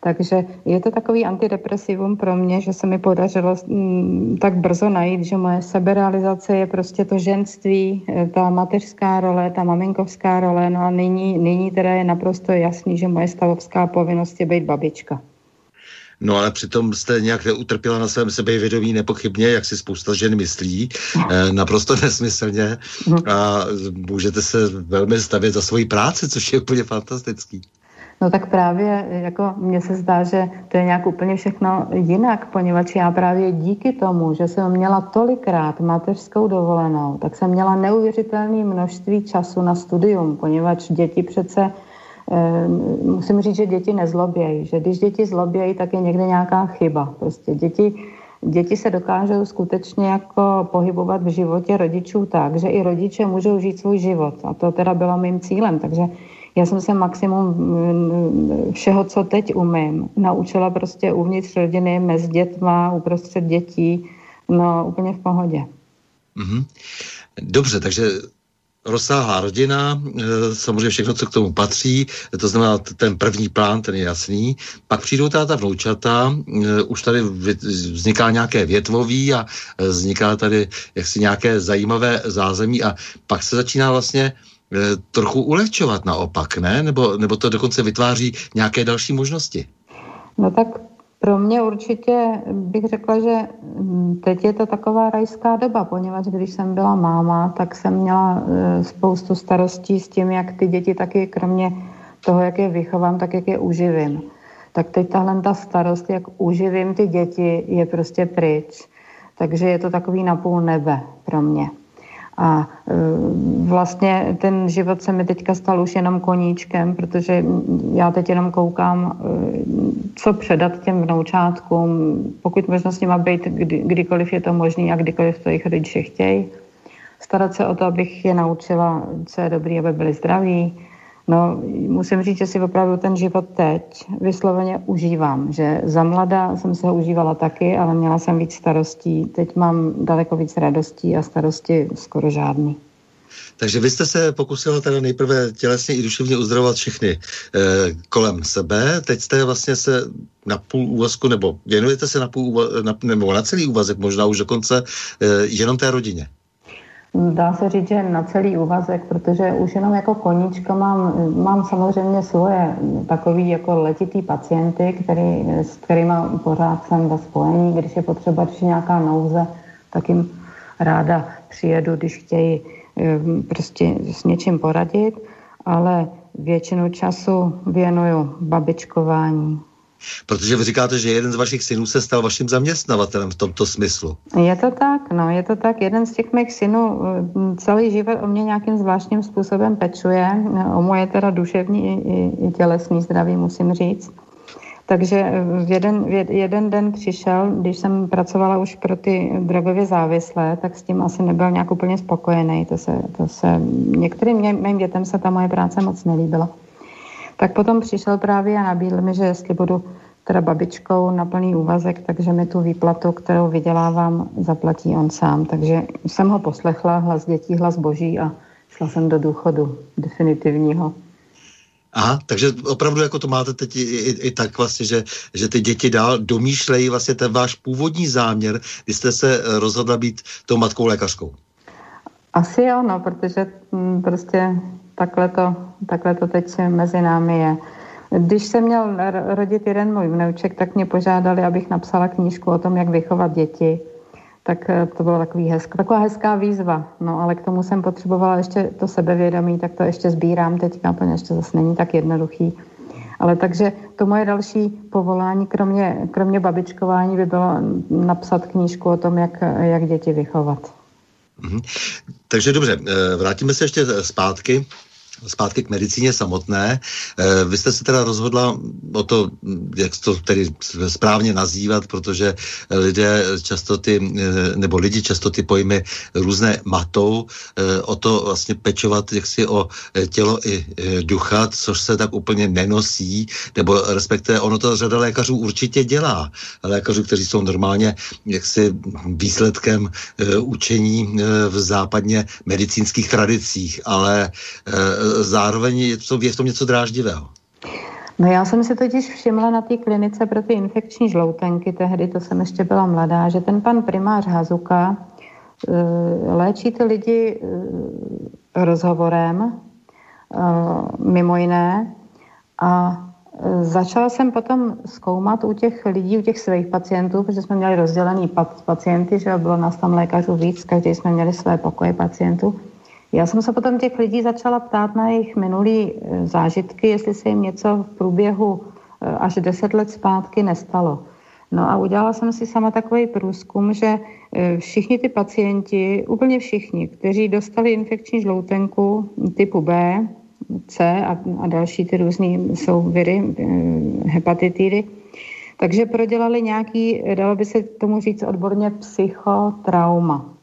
Takže je to takový antidepresivum pro mě, že se mi podařilo mm, tak brzo najít, že moje seberealizace je prostě to ženství, eh, ta mateřská role, ta maminkovská role, no a nyní, nyní teda je naprosto jasný, že moje stavovská povinnost je být babička. No ale přitom jste nějak neutrpěla na svém sebevědomí nepochybně, jak si spousta žen myslí, eh, naprosto nesmyslně a můžete se velmi stavět za svoji práci, což je úplně fantastický. No tak právě jako mně se zdá, že to je nějak úplně všechno jinak, poněvadž já právě díky tomu, že jsem měla tolikrát mateřskou dovolenou, tak jsem měla neuvěřitelné množství času na studium, poněvadž děti přece eh, musím říct, že děti nezlobějí, že když děti zlobějí, tak je někde nějaká chyba. Prostě děti, děti se dokážou skutečně jako pohybovat v životě rodičů tak, že i rodiče můžou žít svůj život. A to teda bylo mým cílem. Takže já jsem se maximum mm, všeho, co teď umím, naučila prostě uvnitř rodiny, mezi dětma, uprostřed dětí, no úplně v pohodě. Mm-hmm. Dobře, takže rozsáhlá rodina, e, samozřejmě všechno, co k tomu patří, to znamená ten první plán, ten je jasný. Pak přijdou ta vnoučata, e, už tady vzniká nějaké větvový a e, vzniká tady jaksi nějaké zajímavé zázemí a pak se začíná vlastně Eh, trochu ulehčovat naopak, ne? Nebo, nebo to dokonce vytváří nějaké další možnosti? No tak pro mě určitě bych řekla, že teď je to taková rajská doba, poněvadž když jsem byla máma, tak jsem měla eh, spoustu starostí s tím, jak ty děti taky kromě toho, jak je vychovám, tak jak je uživím. Tak teď tahle ta starost, jak uživím ty děti, je prostě pryč. Takže je to takový napůl nebe pro mě. A e, vlastně ten život se mi teďka stal už jenom koníčkem, protože já teď jenom koukám, e, co předat těm vnoučátkům, pokud možno s nima být kdy, kdykoliv je to možné a kdykoliv to jejich rodiče chtějí. Starat se o to, abych je naučila, co je dobré, aby byli zdraví, No, musím říct, že si opravdu ten život teď vysloveně užívám, že za mladá jsem se ho užívala taky, ale měla jsem víc starostí. Teď mám daleko víc radostí a starosti skoro žádný. Takže vy jste se pokusila teda nejprve tělesně i duševně uzdravovat všechny e, kolem sebe. Teď jste vlastně se na půl úvazku, nebo věnujete se na půl na, nebo na celý úvazek, možná už dokonce e, jenom té rodině. Dá se říct, že na celý úvazek, protože už jenom jako koníčka mám, mám samozřejmě svoje takový jako letitý pacienty, který, s kterými pořád jsem ve spojení. Když je potřeba, když je nějaká nouze, tak jim ráda přijedu, když chtějí eh, prostě s něčím poradit, ale většinu času věnuju babičkování, Protože vy říkáte, že jeden z vašich synů se stal vaším zaměstnavatelem v tomto smyslu. Je to tak, no, je to tak. Jeden z těch mých synů celý život o mě nějakým zvláštním způsobem pečuje. O moje teda duševní i, i, tělesný zdraví, musím říct. Takže eh, v jeden, v jeden den přišel, když jsem pracovala už pro ty drogově závislé, tak s tím asi nebyl nějak úplně spokojený. To se, to se, některým mým dětem se ta moje práce moc nelíbila. Tak potom přišel právě a nabídl mi, že jestli budu teda babičkou na plný úvazek, takže mi tu výplatu, kterou vydělávám, zaplatí on sám. Takže jsem ho poslechla, hlas dětí, hlas boží a šla jsem do důchodu definitivního. Aha, takže opravdu jako to máte teď i, i, i tak vlastně, že, že ty děti dál domýšlejí vlastně ten váš původní záměr, kdy jste se rozhodla být tou matkou lékařskou. Asi jo, no, protože m, mm, prostě takhle to, takhle to teď mezi námi je. Když jsem měl rodit jeden můj vnouček, tak mě požádali, abych napsala knížku o tom, jak vychovat děti. Tak eh, to bylo takový hezk, taková hezká výzva. No ale k tomu jsem potřebovala ještě to sebevědomí, tak to ještě sbírám teďka, protože ještě zase není tak jednoduchý. Ale takže to moje další povolání, kromě, kromě babičkování, by bylo napsat knížku o tom, jak, jak děti vychovat. Mm-hmm. Takže dobře, eh, vrátíme se ještě zpátky zpátky k medicíně samotné. Eh, vy jste se teda rozhodla o to, jak to tedy správně nazývat, protože lidé často ty, eh, nebo lidi často ty pojmy různé matou, eh, o to vlastně pečovat jaksi o tělo i ducha, což se tak úplně nenosí, nebo respektive ono to řada lékařů určitě dělá. Lékařů, kteří jsou normálně jaksi výsledkem učení v západně medicínských tradicích, ale zároveň je, to, je v tom něco dráždivého. No já jsem si totiž všimla na té klinice pro ty infekční žloutenky, tehdy to jsem ještě byla mladá, že ten pan primář Hazuka e, léčí ty lidi e, rozhovorem, e, mimo jiné, a Začala jsem potom zkoumat u těch lidí, u těch svých pacientů, protože jsme měli rozdělený pacienty, že bylo nás tam lékařů víc, každý jsme měli své pokoje pacientů. Já jsem se potom těch lidí začala ptát na jejich minulý e, zážitky, jestli se jim něco v průběhu e, až deset let zpátky nestalo. No a udělala jsem si sama takový průzkum, že e, všichni ty pacienti, úplně všichni, kteří dostali infekční žloutenku typu B, C a, a další ty různé jsou viry, hepatitidy, takže prodělali nějaký, dalo by se tomu říct odborně, psychotrauma.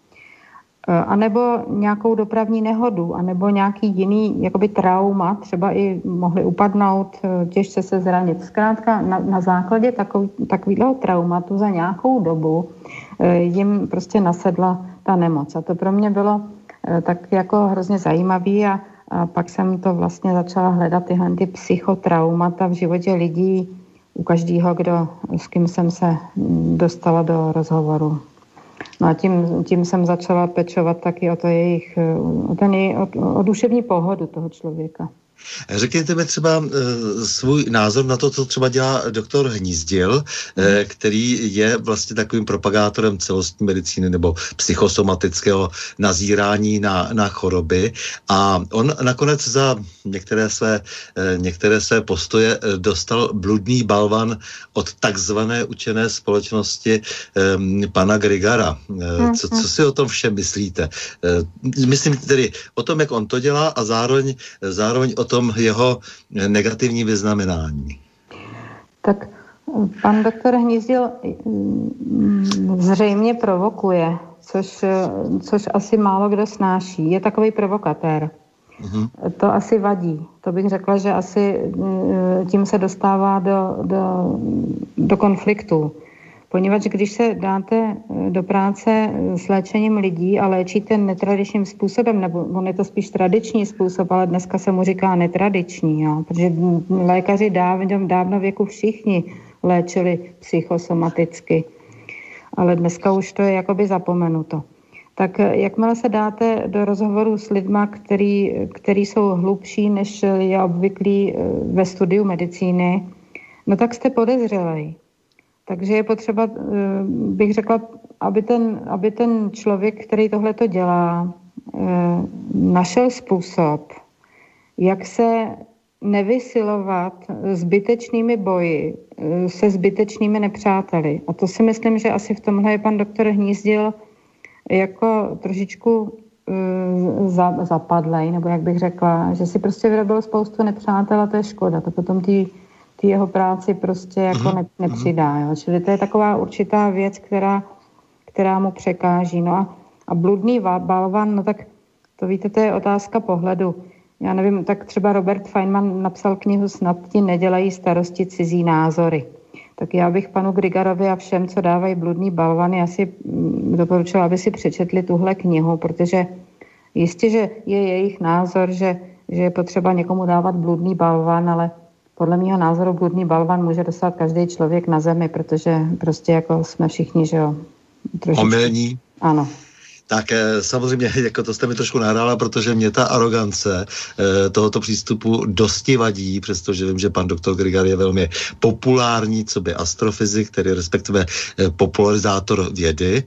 Eh, anebo nějakou dopravní nehodu, anebo nějaký jiný jakoby trauma, třeba i mohli upadnout, eh, těžce se zranit. Zkrátka na, na základě takový, takového traumatu za nějakou dobu eh, jim prostě nasedla ta nemoc. A to pro mě bylo tak jako hrozně zajímavý a, a pak jsem to vlastně začala hledat tyhle ty psychotraumata v životě lidí, u každého, kdo, s kým jsem se mm, dostala do rozhovoru. No a tím, tím jsem začala pečovat taky o, to jejich, o, ten, o, o duševní pohodu toho člověka. Řekněte mi třeba uh, svůj názor na to, co třeba dělá doktor Hnízdil, uh, který je vlastně takovým propagátorem celostní medicíny nebo psychosomatického nazírání na, na choroby. A on nakonec za některé své, uh, některé své postoje dostal bludný balvan od takzvané učené společnosti pana Grigara. Uh, co, co si o tom všem myslíte? Myslím tedy o tom, jak on to dělá a zároveň, zároveň o tom, tom jeho negativní vyznamenání? Tak pan doktor Hnízdil mm, zřejmě provokuje, což, což asi málo kdo snáší. Je takový provokatér. Uh-huh. To asi vadí. To bych řekla, že asi mm, tím se dostává do, do, do konfliktu. Poněvadž když se dáte eh, do práce eh, s léčením lidí a léčíte netradičním způsobem, nebo on je to spíš tradiční způsob, ale dneska se mu říká netradiční, jo, protože lékaři dávno, dávno věku všichni léčili psychosomaticky, ale dneska už to je jakoby zapomenuto. Tak eh, jakmile se dáte do rozhovoru s lidma, který, který jsou hlubší, než je obvyklý ve studiu medicíny, no tak jste podezřelej. Takže je potřeba, eh, bych řekla, aby ten, aby ten člověk, který tohle to dělá, eh, našel způsob, jak se nevysilovat zbytečnými boji eh, se zbytečnými nepřáteli. A to si myslím, že asi v tomhle je pan doktor Hnízdil jako trošičku zapadlej, nebo jak bych řekla, že si prostě vyrobil spoustu nepřátel a to je škoda. To potom ty ty jeho práci prostě jako ne, nepřidá. Jo. Čili to je taková určitá věc, která, která mu překáží. No a, a bludný balvan, no tak to víte, to je otázka pohledu. já nevím, tak třeba Robert Feynman napsal knihu Snad ti nedělají starosti cizí názory. Tak já bych panu Grigarovi a všem, co dávají bludný balvany, asi mm, doporučila, aby si přečetli tuhle knihu, protože jistě, že je jejich názor, že, že je potřeba někomu dávat bludný balvan, ale podle mého názoru bludný balvan může dostat každý člověk na zemi, protože prostě jako jsme všichni, že jo. Trošičku. Omylní. Ano tak eh, samozřejmě jako to jste mi trošku nahrála, protože mě ta arogance eh, tohoto přístupu dosti vadí, přestože vím, že pan doktor Grigar je velmi populární, co by astrofyzik, který respektive eh, popularizátor vědy,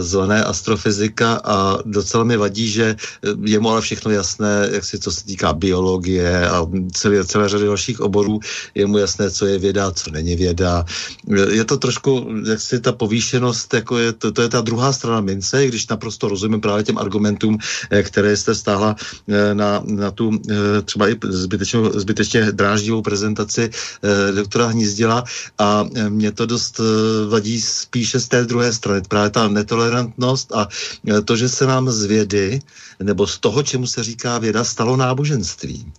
zvané astrofyzika a docela mi vadí, že je mu ale všechno jasné, jak si co se týká biologie a celé, celé řady dalších oborů, je mu jasné, co je věda, co není věda. Je to trošku, jak si ta povýšenost, jako je, to, to je ta druhá strana mince, když naprosto rozumím právě těm argumentům, eh, které jste stáhla eh, na, na tu eh, třeba i zbytečně, zbytečně dráždivou prezentaci doktora Hnízdila a mě to dost vadí spíše z té druhé strany. Právě ta netolerantnost a to, že se nám z vědy nebo z toho, čemu se říká věda, stalo náboženství.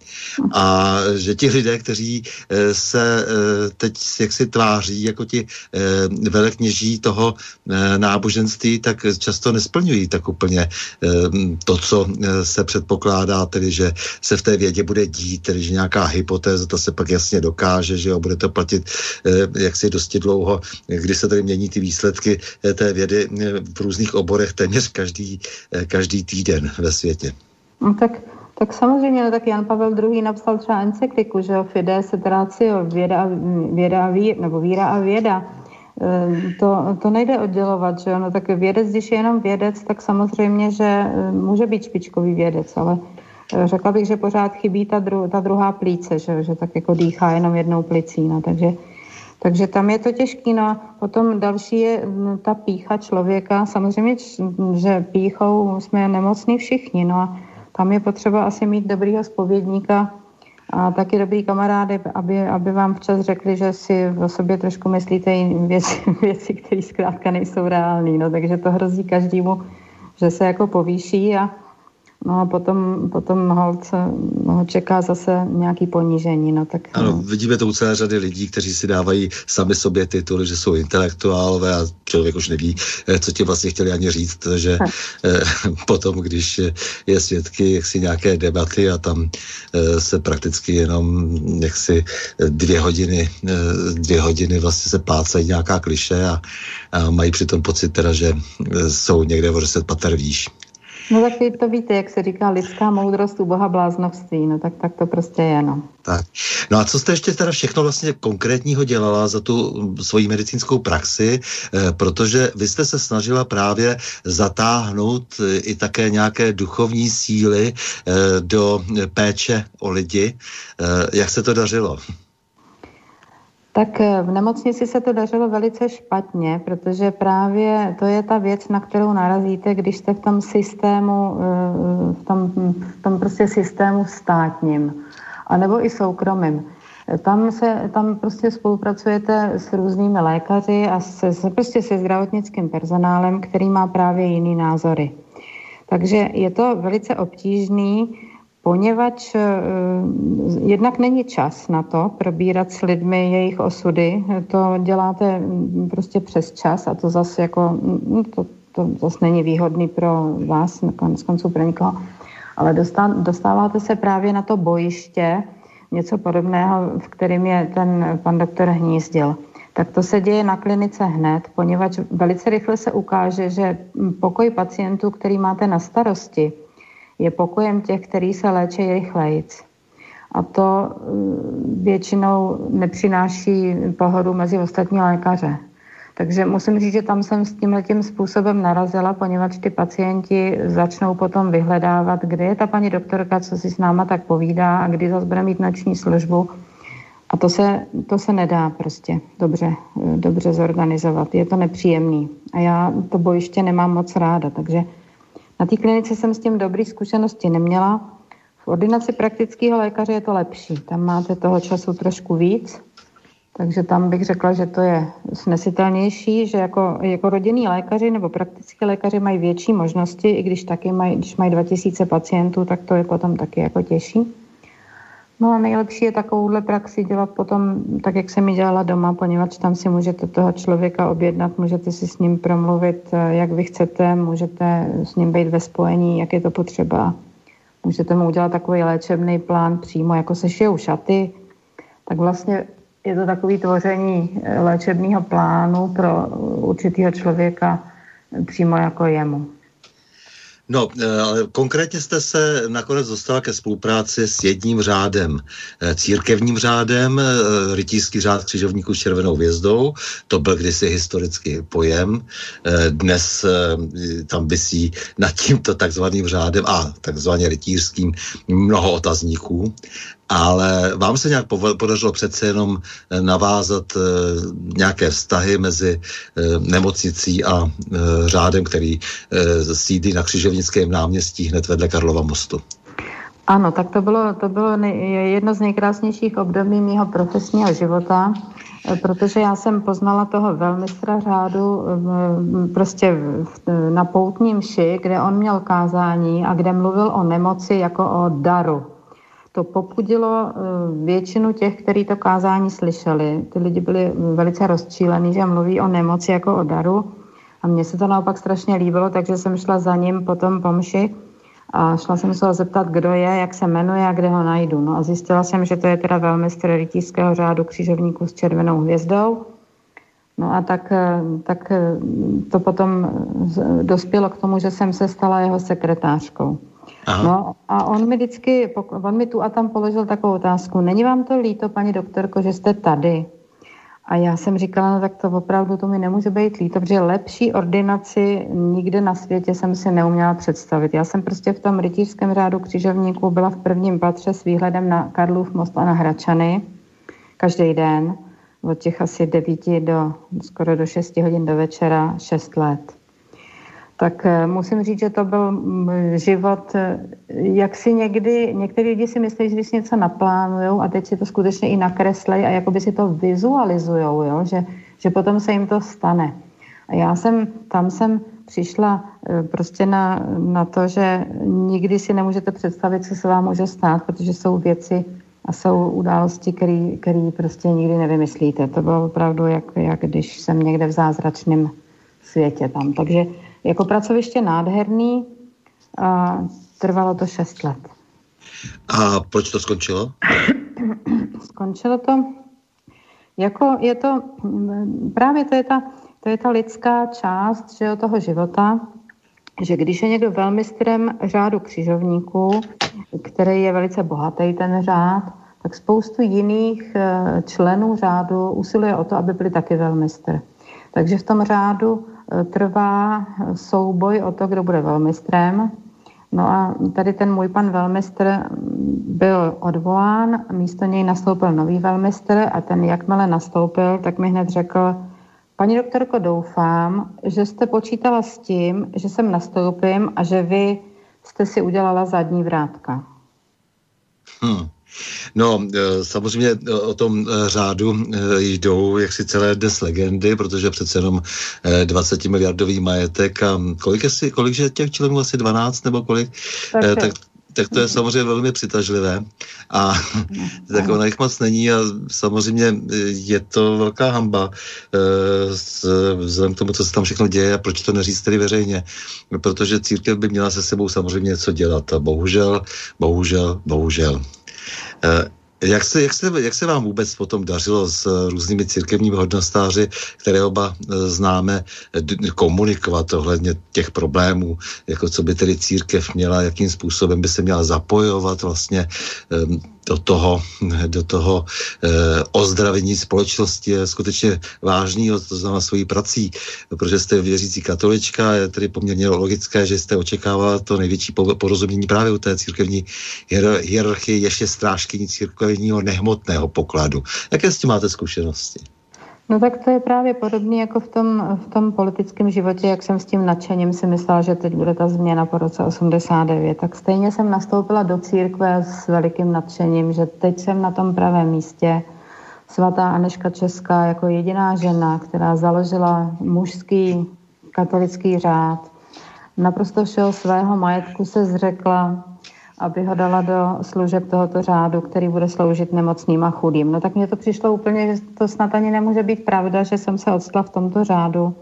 A že ti lidé, kteří se teď jaksi tváří jako ti velekněží toho náboženství, tak často nesplňují tak úplně to, co eh, se předpokládá, tedy že se v té vědě bude dít, tedy že nějaká hypotéza, to se pak jasně dokáže, že jo, bude to platit eh, jaksi dosti dlouho, kdy se tady mění ty výsledky eh, té vědy v různých oborech téměř každý, každý týden ve světě. No tak tak samozřejmě, no tak Jan Pavel II. napsal třeba encykliku, že jo, Fides et ratio, věda věda a víra, nebo víra a věda. Ehm, to, to nejde oddělovat, že ono tak vědec, když je jenom vědec, tak samozřejmě, že ehm, může být špičkový vědec, ale eh, řekla bych, že pořád chybí ta, dru, ta druhá plíce, že, že tak jako dýchá jenom jednou plicí, no, takže, takže tam je to těžký, no potom další je mm, ta pícha člověka, samozřejmě, že píchou jsme nemocní všichni, no a tam je potřeba asi mít dobrýho spovědníka, a taky dobrý kamarády, aby, aby vám včas řekli, že si o sobě trošku myslíte věci, věci které zkrátka nejsou reální. No, takže to hrozí každému, že se jako povýší a No a potom, potom hold ho čeká zase nějaký ponížení. No, tak, ano, no. vidíme to u celé řady lidí, kteří si dávají sami sobě tituly, že jsou intelektuálové a člověk už neví, eh, co ti vlastně chtěli ani říct, že eh, potom, když je svědky jaksi nějaké debaty a tam eh, se prakticky jenom jaksi dvě hodiny, eh, dvě hodiny vlastně se plácají nějaká kliše a, a mají přitom pocit teda, že jsou někde o 10 pater výš. No tak vy to víte, jak se říká lidská moudrost u boha bláznovství, no tak, tak to prostě je, no. Tak. No a co jste ještě teda všechno vlastně konkrétního dělala za tu svoji medicínskou praxi, e, protože vy jste se snažila právě zatáhnout e, i také nějaké duchovní síly e, do péče o lidi. Jak se to dařilo? Tak eh, v nemocnici se to dařilo velice špatně, protože právě to je ta věc, na kterou narazíte, když jste v tom systému, eh, v tom, v tom prostě systému státním, anebo i soukromým. Tam, se, tam prostě spolupracujete s různými lékaři a se, se, prostě se zdravotnickým personálem, který má právě jiný názory. Takže je to velice obtížný poněvadž eh, jednak není čas na to probírat s lidmi jejich osudy. To děláte mm, prostě přes čas a to zase jako, mm, to, to zase není výhodný pro vás, nakonec konců pro nikoho. Ale dostáváte se právě na to bojiště, něco podobného, v kterým je ten pan doktor Hnízdil. Tak to se děje na klinice hned, poněvadž velice rychle se ukáže, že pokoj pacientů, který máte na starosti, je pokojem těch, který se léčí rychlejc. A to mm, většinou nepřináší pohodu mezi ostatní lékaře. Takže musím říct, že tam jsem s tím tím způsobem narazila, poněvadž ty pacienti začnou potom vyhledávat, kde je ta paní doktorka, co si s náma tak povídá a kdy zase bude mít noční službu. A to se, to se nedá prostě dobře, dobře zorganizovat. Je to nepříjemný. A já to bojiště nemám moc ráda, takže na té klinice jsem s tím dobrý zkušenosti neměla. V ordinaci praktického lékaře je to lepší. Tam máte toho času trošku víc. Takže tam bych řekla, že to je snesitelnější, že jako, jako rodinní lékaři nebo praktické lékaři mají větší možnosti, i když taky mají, když mají 2000 pacientů, tak to je potom taky jako těžší. No a nejlepší je takovouhle praxi dělat potom tak, jak jsem ji dělala doma, poněvadž tam si můžete toho člověka objednat, můžete si s ním promluvit, eh, jak vy chcete, můžete s ním být ve spojení, jak je to potřeba. Můžete mu udělat takový léčebný plán přímo, jako se šijou šaty, tak vlastně je to takový tvoření eh, léčebného plánu pro určitého člověka eh, přímo jako jemu. No, eh, konkrétně jste se nakonec dostala ke spolupráci s jedním řádem, eh, církevním řádem, eh, rytířský řád křižovníků s červenou hvězdou, to byl kdysi historický pojem, dnes tam vysí nad tímto takzvaným řádem a takzvaně rytířským mnoho otazníků ale vám se nějak podařilo přece jenom eh, navázat eh, nějaké vztahy mezi eh, nemocnicí a řádem, který sídlí na Křižovnickém náměstí hned vedle Karlova mostu. Ano, tak to bylo, to bylo jedno z nejkrásnějších období mého profesního života, protože já jsem poznala toho velmistra řádu prostě na poutním ši, kde on měl kázání a kde mluvil o nemoci jako o daru to popudilo eh, většinu těch, kteří to kázání slyšeli. Ty lidi byli velice rozčílení, že mluví o nemoci jako o daru. A mně se to naopak strašně líbilo, takže jsem šla za ním potom po mši a šla jsem se ho zeptat, kdo je, jak se jmenuje a kde ho najdu. No a zjistila jsem, že to je teda velmi rytířského řádu křižovníků s červenou hvězdou. No a tak, eh, tak eh, to potom dospělo k tomu, že jsem se stala jeho sekretářkou. Aha. No a on mi vždycky, on mi tu a tam položil takovou otázku. Není vám to líto, paní doktorko, že jste tady? A já jsem říkala, no tak to opravdu to mi nemůže být líto, protože lepší ordinaci nikde na světě jsem si neuměla představit. Já jsem prostě v tom rytířském řádu křižovníků byla v prvním patře s výhledem na Karlův most a na Hračany každý den od těch asi 9 do skoro do 6 hodin do večera 6 let tak eh, musím říct, že to byl mm, život, eh, jak si někdy, někteří lidi si myslí, že když něco naplánujou a teď si to skutečně i nakreslej a jakoby si to vizualizujou, jo? Že, že potom se jim to stane. A já jsem, tam jsem přišla eh, prostě na, na to, že nikdy si nemůžete představit, co se vám může stát, protože jsou věci a jsou události, které prostě nikdy nevymyslíte. To bylo opravdu jak, jak když jsem někde v zázračném světě tam. Takže jako pracoviště nádherný a trvalo to 6 let. A proč to skončilo? Skončilo to, jako je to, právě to je ta, to je ta lidská část že, toho života, že když je někdo velmistrem řádu křižovníků, který je velice bohatý ten řád, tak spoustu jiných eh, členů řádu usiluje o to, aby byli taky velmistr. Takže v tom řádu trvá souboj o to, kdo bude velmistrem. No a tady ten můj pan velmistr byl odvolán, místo něj nastoupil nový velmistr a ten jakmile nastoupil, tak mi hned řekl, paní doktorko, doufám, že jste počítala s tím, že jsem nastoupím a že vy jste si udělala zadní vrátka. Hmm. No, e, samozřejmě e, o tom e, řádu jdou jaksi celé dnes legendy, protože přece jenom 20 miliardový majetek a kolik, asi, kolik že těch členů, asi 12 nebo kolik, tak, tak tak to je samozřejmě velmi přitažlivé a tak ona jich moc není a samozřejmě je to velká hamba vzhledem k tomu, co se tam všechno děje a proč to neříct tedy veřejně, protože církev by měla se sebou samozřejmě něco dělat a bohužel, bohužel, bohužel. Uh, Jak se, jak, se, jak se vám vůbec potom dařilo s eh, různými církevními hodnostáři, které oba eh, známe, komunikovat ohledně těch problémů, jako co by tedy církev měla, jakým způsobem by se měla zapojovat vlastně do toho, do toho eh, ozdravení společnosti je skutečně vážný, to znamená svojí prací, protože jste věřící katolička, je tedy poměrně logické, že jste očekávala to největší porozumění právě u té církevní hierarchie, ještě strážkyní církevního nehmotného pokladu. Jaké s tím máte zkušenosti? No tak to je právě podobně jako v tom, v tom politickém životě, jak jsem s tím nadšením si myslela, že teď bude ta změna po roce 89. Tak stejně jsem nastoupila do církve s velikým nadšením, že teď jsem na tom pravém místě, svatá Aneška Česká jako jediná žena, která založila mužský katolický řád, naprosto všeho svého majetku se zřekla, aby ho dala do služeb tohoto řádu, který bude sloužit nemocným a chudým. No tak mně to přišlo úplně, že to snad ani nemůže být pravda, že jsem se odstla v tomto řádu.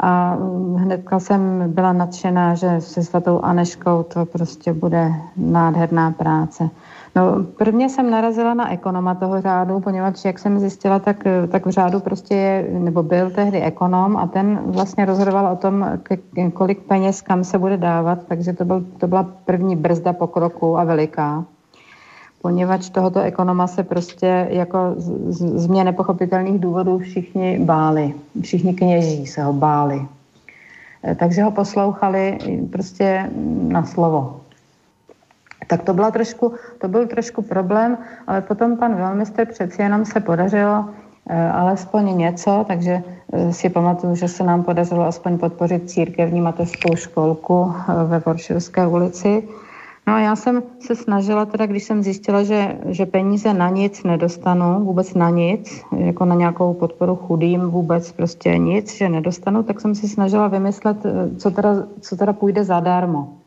A hnedka jsem byla nadšená, že se svatou Aneškou to prostě bude nádherná práce. No, prvně jsem narazila na ekonoma toho řádu, poněvadž, jak jsem zjistila, tak, tak v řádu prostě je, nebo byl tehdy ekonom a ten vlastně rozhodoval o tom, kolik peněz kam se bude dávat, takže to, byl, to byla první brzda pokroku a veliká. Poněvadž tohoto ekonoma se prostě jako z, z, mě nepochopitelných důvodů všichni báli. Všichni kněží se ho báli. E, takže ho poslouchali prostě na slovo. Tak to, byla trošku, to byl trošku problém, ale potom pan velmistr přeci jenom se podařilo eh, alespoň něco, takže eh, si pamatuju, že se nám podařilo aspoň podpořit církevní mateřskou školku eh, ve Voršilské ulici. No a já jsem se snažila teda, když jsem zjistila, že, že peníze na nic nedostanu, vůbec na nic, jako na nějakou podporu chudým vůbec prostě nic, že nedostanu, tak jsem si snažila vymyslet, co teda, co teda půjde zadarmo.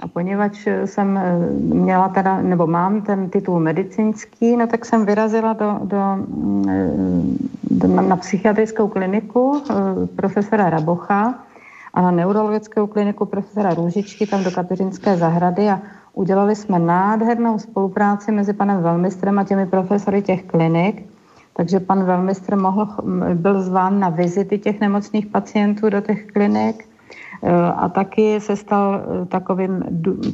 A poněvadž jsem eh, měla teda, nebo mám ten titul medicínský, no tak jsem vyrazila do, do, mm, do, na psychiatrickou kliniku eh, profesora Rabocha a na neurologickou kliniku profesora Růžičky, tam do Kateřinské zahrady a udělali jsme nádhernou spolupráci mezi panem Velmistrem a těmi profesory těch klinik. Takže pan Velmistr mohl, byl zván na vizity těch nemocných pacientů do těch klinik Eh, a taky se stal eh, takovým,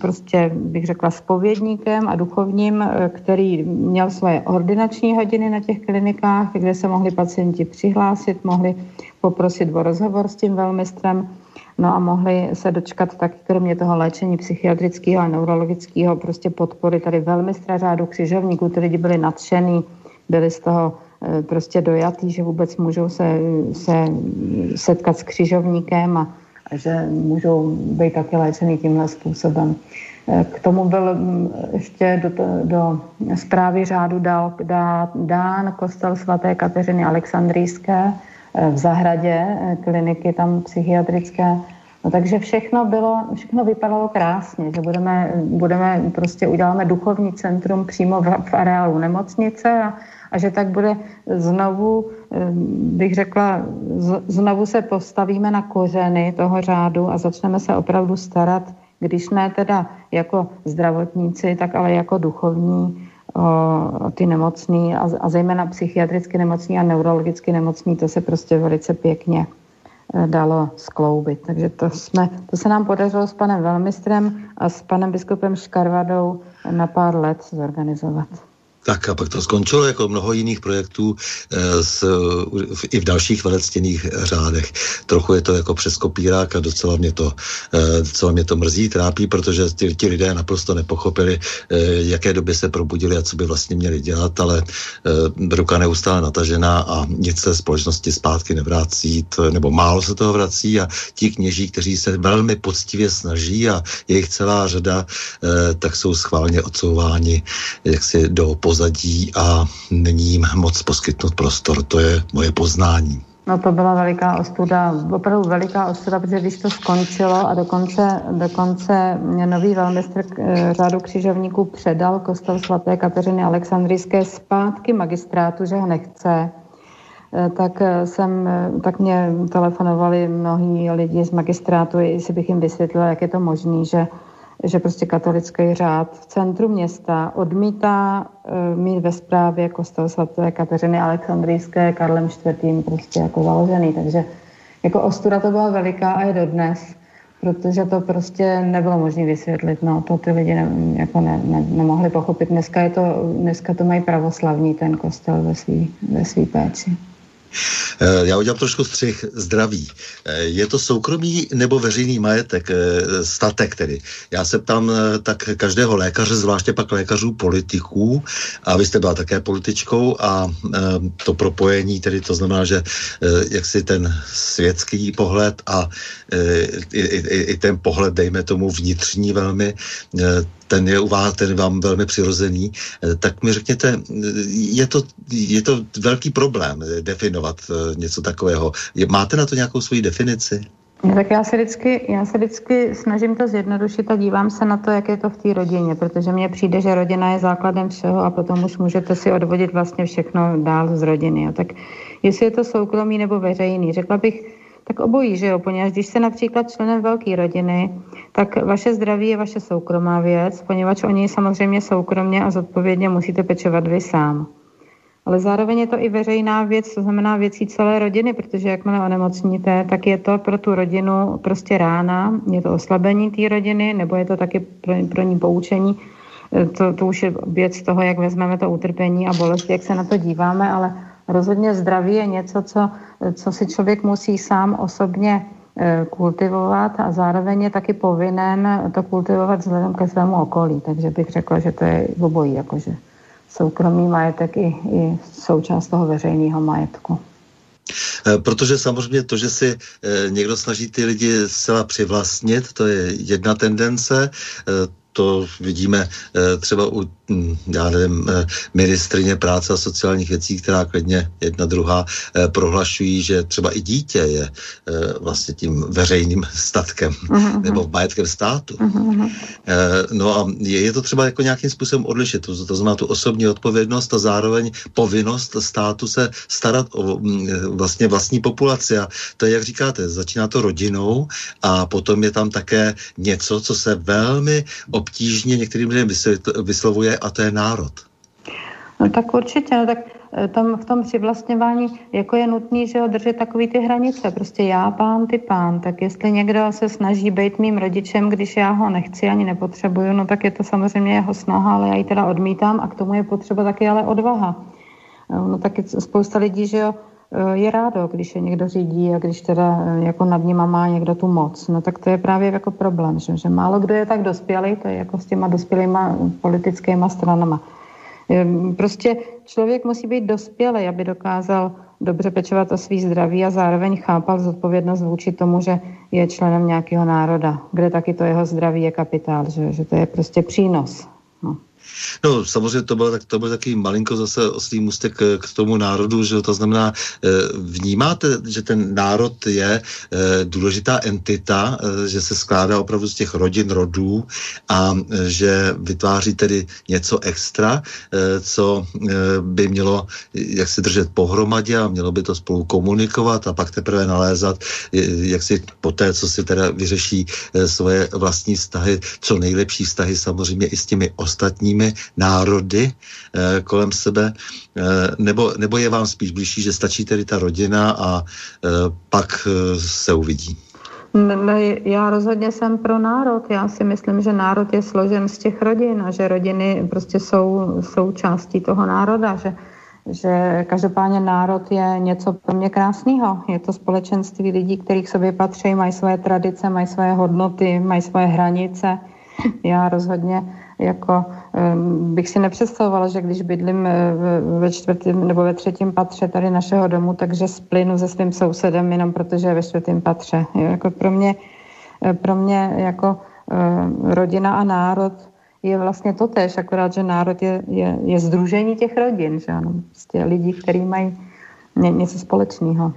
prostě bych řekla, spovědníkem a duchovním, eh, který měl svoje ordinační hodiny na těch klinikách, kde se mohli pacienti přihlásit, mohli poprosit o rozhovor s tím velmistrem, no a mohli se dočkat taky kromě toho léčení psychiatrického a neurologického prostě podpory tady velmistra řádu křižovníků, ty lidi byli nadšený, byli z toho prostě dojatý, že vůbec můžou se, se setkat s křižovníkem a že můžou být také léčený tímhle způsobem. Eh, k tomu byl mm, ještě do, do zprávy řádu dal, dá, dán kostel svaté Kateřiny Alexandrijské eh, v zahradě eh, kliniky tam psychiatrické. No, takže všechno bylo, všechno vypadalo krásně, že budeme, budeme prostě uděláme duchovní centrum přímo v, v areálu nemocnice a, a že tak bude znovu, eh, bych řekla, znovu se postavíme na kořeny toho řádu a začneme se opravdu starat, když ne teda jako zdravotníci, tak ale jako duchovní o ty nemocný a, a zejména psychiatricky nemocný a neurologicky nemocný, to se prostě velice pěkně eh, dalo skloubit. Takže to, jsme, to se nám podařilo s panem velmistrem a s panem biskupem Škarvadou na pár let zorganizovat. Tak a pak to skončilo jako mnoho jiných projektů e, s, i v dalších velectěných řádech. Trochu je to jako přes kopírák a docela mě to, e, docela mě to mrzí, trápí, protože ti, ti lidé naprosto nepochopili, jaké doby se probudili a co by vlastně měli dělat, ale ruka neustále natažená a nic se společnosti zpátky nevrací, to, nebo málo se toho vrací a ti kněží, kteří se velmi poctivě snaží a jejich celá řada, tak jsou schválně odsouváni jaksi do pozadí a není jim moc poskytnout prostor. To je moje poznání. No to byla veliká ostuda, opravdu veliká ostuda, protože když to skončilo a dokonce, dokonce nový velmistr eh, řádu křižovníků předal kostel svaté Kateřiny Alexandrijské zpátky magistrátu, že ho nechce, eh, tak, eh, jsem, tak mě telefonovali mnohí lidi z magistrátu, jestli bych jim vysvětlila, jak je to možné, že že prostě katolický řád v centru města odmítá uh, mít ve správě kostel svaté Kateřiny Alexandrijské Karlem IV. prostě jako založený. Takže jako ostuda to byla veliká a je dodnes, protože to prostě nebylo možné vysvětlit. No, to ty lidi ne, jako ne, ne, nemohli pochopit. Dneska, je to, dneska to mají pravoslavní ten kostel ve své ve svý péči. Eh, já udělám trošku střih zdraví. Eh, je to soukromý nebo veřejný majetek, eh, statek tedy? Já se ptám tak každého lékaře, zvláště pak lékařů politiků, a vy jste byla také političkou a to propojení, tedy to znamená, že jak si ten světský pohled a i, i, i ten pohled, dejme tomu vnitřní velmi, ten je u vás, ten vám velmi přirozený, tak mi řekněte, je to, je to velký problém definovat něco takového. Máte na to nějakou svoji definici? Tak já se, vždycky, já se vždycky snažím to zjednodušit a dívám se na to, jak je to v té rodině, protože mně přijde, že rodina je základem všeho a potom už můžete si odvodit vlastně všechno dál z rodiny. A tak jestli je to soukromý nebo veřejný, řekla bych, tak obojí, že jo, poněvadž když jste například členem velké rodiny, tak vaše zdraví je vaše soukromá věc, poněvadž oni samozřejmě soukromně a zodpovědně musíte pečovat vy sám. Ale zároveň je to i veřejná věc, to znamená věcí celé rodiny, protože jakmile onemocníte, tak je to pro tu rodinu prostě rána, je to oslabení té rodiny, nebo je to taky pro, pro ní poučení. To, to už je věc toho, jak vezmeme to utrpení a bolest, jak se na to díváme, ale rozhodně zdraví je něco, co, co si člověk musí sám osobně eh, kultivovat a zároveň je taky povinen to kultivovat vzhledem ke svému okolí. Takže bych řekla, že to je obojí, jakože soukromý majetek i, i součást toho veřejného majetku. Eh, protože samozřejmě to, že si eh, někdo snaží ty lidi zcela přivlastnit, to je jedna tendence to vidíme třeba u, já nevím, eh, ministrině práce a sociálních věcí, která klidně jedna druhá eh, prohlašují, že třeba i dítě je vlastně tím veřejným statkem uh-huh. nebo majetkem státu. Uh-huh. No a je to třeba jako nějakým způsobem odlišit. To, to znamená tu osobní odpovědnost a zároveň povinnost státu se starat o hm, vlastně vlastní populaci. A to je, jak říkáte, začíná to rodinou a potom je tam také něco, co se velmi obtížně některým lidem vyslovuje a to je národ. No tak určitě, no tak eh, tam v tom přivlastňování jako je nutný, že ho držet takový ty hranice. Prostě já pán, ty pán. Tak jestli někdo se snaží být mým rodičem, když já ho nechci ani nepotřebuju, no tak je to samozřejmě jeho snaha, ale já ji teda odmítám a k tomu je potřeba taky ale odvaha. Eh, no taky spousta lidí, že jo, je rádo, když je někdo řídí a když teda eh, jako nad nima má někdo tu moc. No tak to je právě jako problém, že, že málo kdo je tak dospělý, to je jako s těma dospělýma politickýma stranama. Eh, prostě člověk musí být dospělý, aby dokázal dobře pečovat o svý zdraví a zároveň chápal zodpovědnost vůči tomu, že je členem nějakého národa, kde taky to jeho zdraví je kapitál, že, že to je prostě přínos. No. Samozřejmě to byl, tak, to byl taky malinko zase oslý můstek k, k tomu národu, že to znamená, eh, vnímáte, že ten národ je eh, důležitá entita, eh, že se skládá opravdu z těch rodin, rodů a že vytváří tedy něco extra, co by mělo jak si držet pohromadě a mělo by to spolu komunikovat a pak teprve nalézat, jak si po té, co si teda vyřeší svoje vlastní vztahy, co nejlepší vztahy samozřejmě i s těmi ostatními jinými národy eh, kolem sebe, eh, nebo, nebo je vám spíš blížší, že stačí tedy ta rodina a eh, pak se uvidí? Ne, já rozhodně jsem pro národ. Já si myslím, že národ je složen z těch rodin a že rodiny prostě jsou součástí toho národa, že, že každopádně národ je něco pro mě krásného. Je to společenství lidí, kterých sobě patří, mají své tradice, mají své hodnoty, mají své hranice. Já rozhodně jako bych si nepředstavovala, že když bydlím eh, ve čtvrtém nebo ve třetím patře tady našeho domu, takže splynu se svým sousedem jenom protože je ve čtvrtém patře. Jako pro mě, eh, pro mě jako eh, rodina a národ je vlastně to tež, akorát, že národ je, je, je združení těch rodin, že ano, prostě lidí, kteří mají něco společného.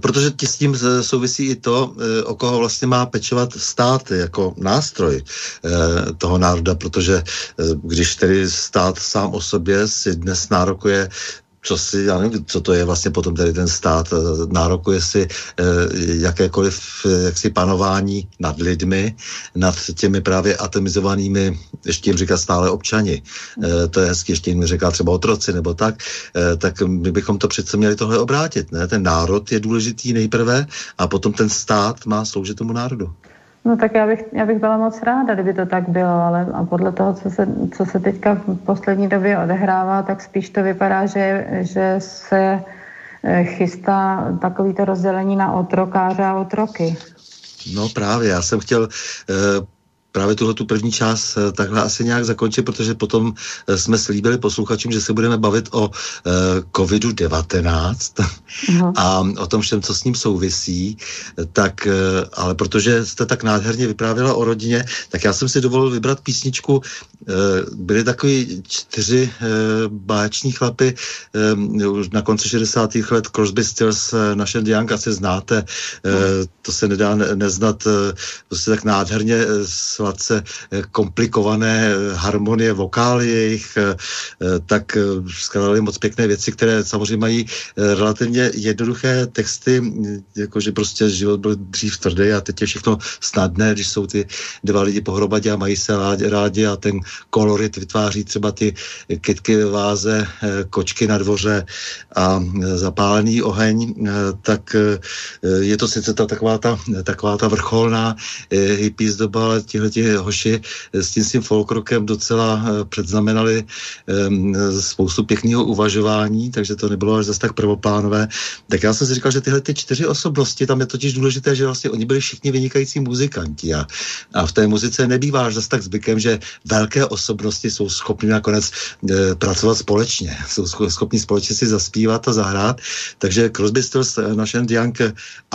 Protože s tím souvisí i to, eh, o koho vlastně má pečovat stát jako nástroj eh, toho národa, protože eh, když tedy stát sám o sobě si dnes nárokuje co si, já nevím, co to je vlastně potom tady ten stát, eh, nárokuje si eh, jakékoliv eh, jaksi panování nad lidmi, nad těmi právě atomizovanými, ještě jim říká stále občani, to je hezky, ještě jim říká třeba otroci nebo tak, tak my bychom to přece měli tohle obrátit, ne? Ten národ je důležitý nejprve a potom ten stát má sloužit tomu národu. No tak já bych, já bych byla moc ráda, kdyby to tak bylo, ale a podle toho, co se, co se teďka v poslední době odehrává, tak spíš to vypadá, že, že se eh, chystá takovýto rozdělení na otrokáře a otroky. No právě, já jsem chtěl uh, právě tuhle tu první část eh, takhle asi nějak zakončit, protože potom eh, jsme slíbili posluchačům, že se budeme bavit o eh, COVID-19 uh-huh. a o tom všem, co s ním souvisí. Tak, ale protože jste tak nádherně vyprávěla o rodině, tak já jsem si dovolil vybrat písničku. Byly takový čtyři báční chlapy už na konci 60. let Crosby, Stills, naše Young asi znáte. Uh-huh. To se nedá neznat prostě tak nádherně eh, komplikované eh, harmonie, vokály jejich, eh, tak skladali moc pěkné věci, které samozřejmě mají relativně jednoduché texty, jakože prostě život byl dřív tvrdý a teď je všechno snadné, když jsou ty dva lidi pohromadě a mají se rádi, rádi a ten kolorit vytváří třeba ty kytky váze, kočky na dvoře a zapálený oheň, tak je to sice ta taková ta, taková ta vrcholná hippies doba, ale tihle hoši s tím svým folkrokem docela eh, předznamenali spoustu pěkného uvažování, takže to nebylo až zase tak prvoplánové. Tak já jsem si říkal, že tyhle ty čtyři osobnosti, tam je totiž důležité, že vlastně oni byli všichni vynikající muzikanti a, a v té muzice nebývá až zase tak zvykem, že velké osobnosti jsou schopni nakonec e, pracovat společně, jsou schopni společně si zaspívat a zahrát, takže Crosby, Stills, Nash Young,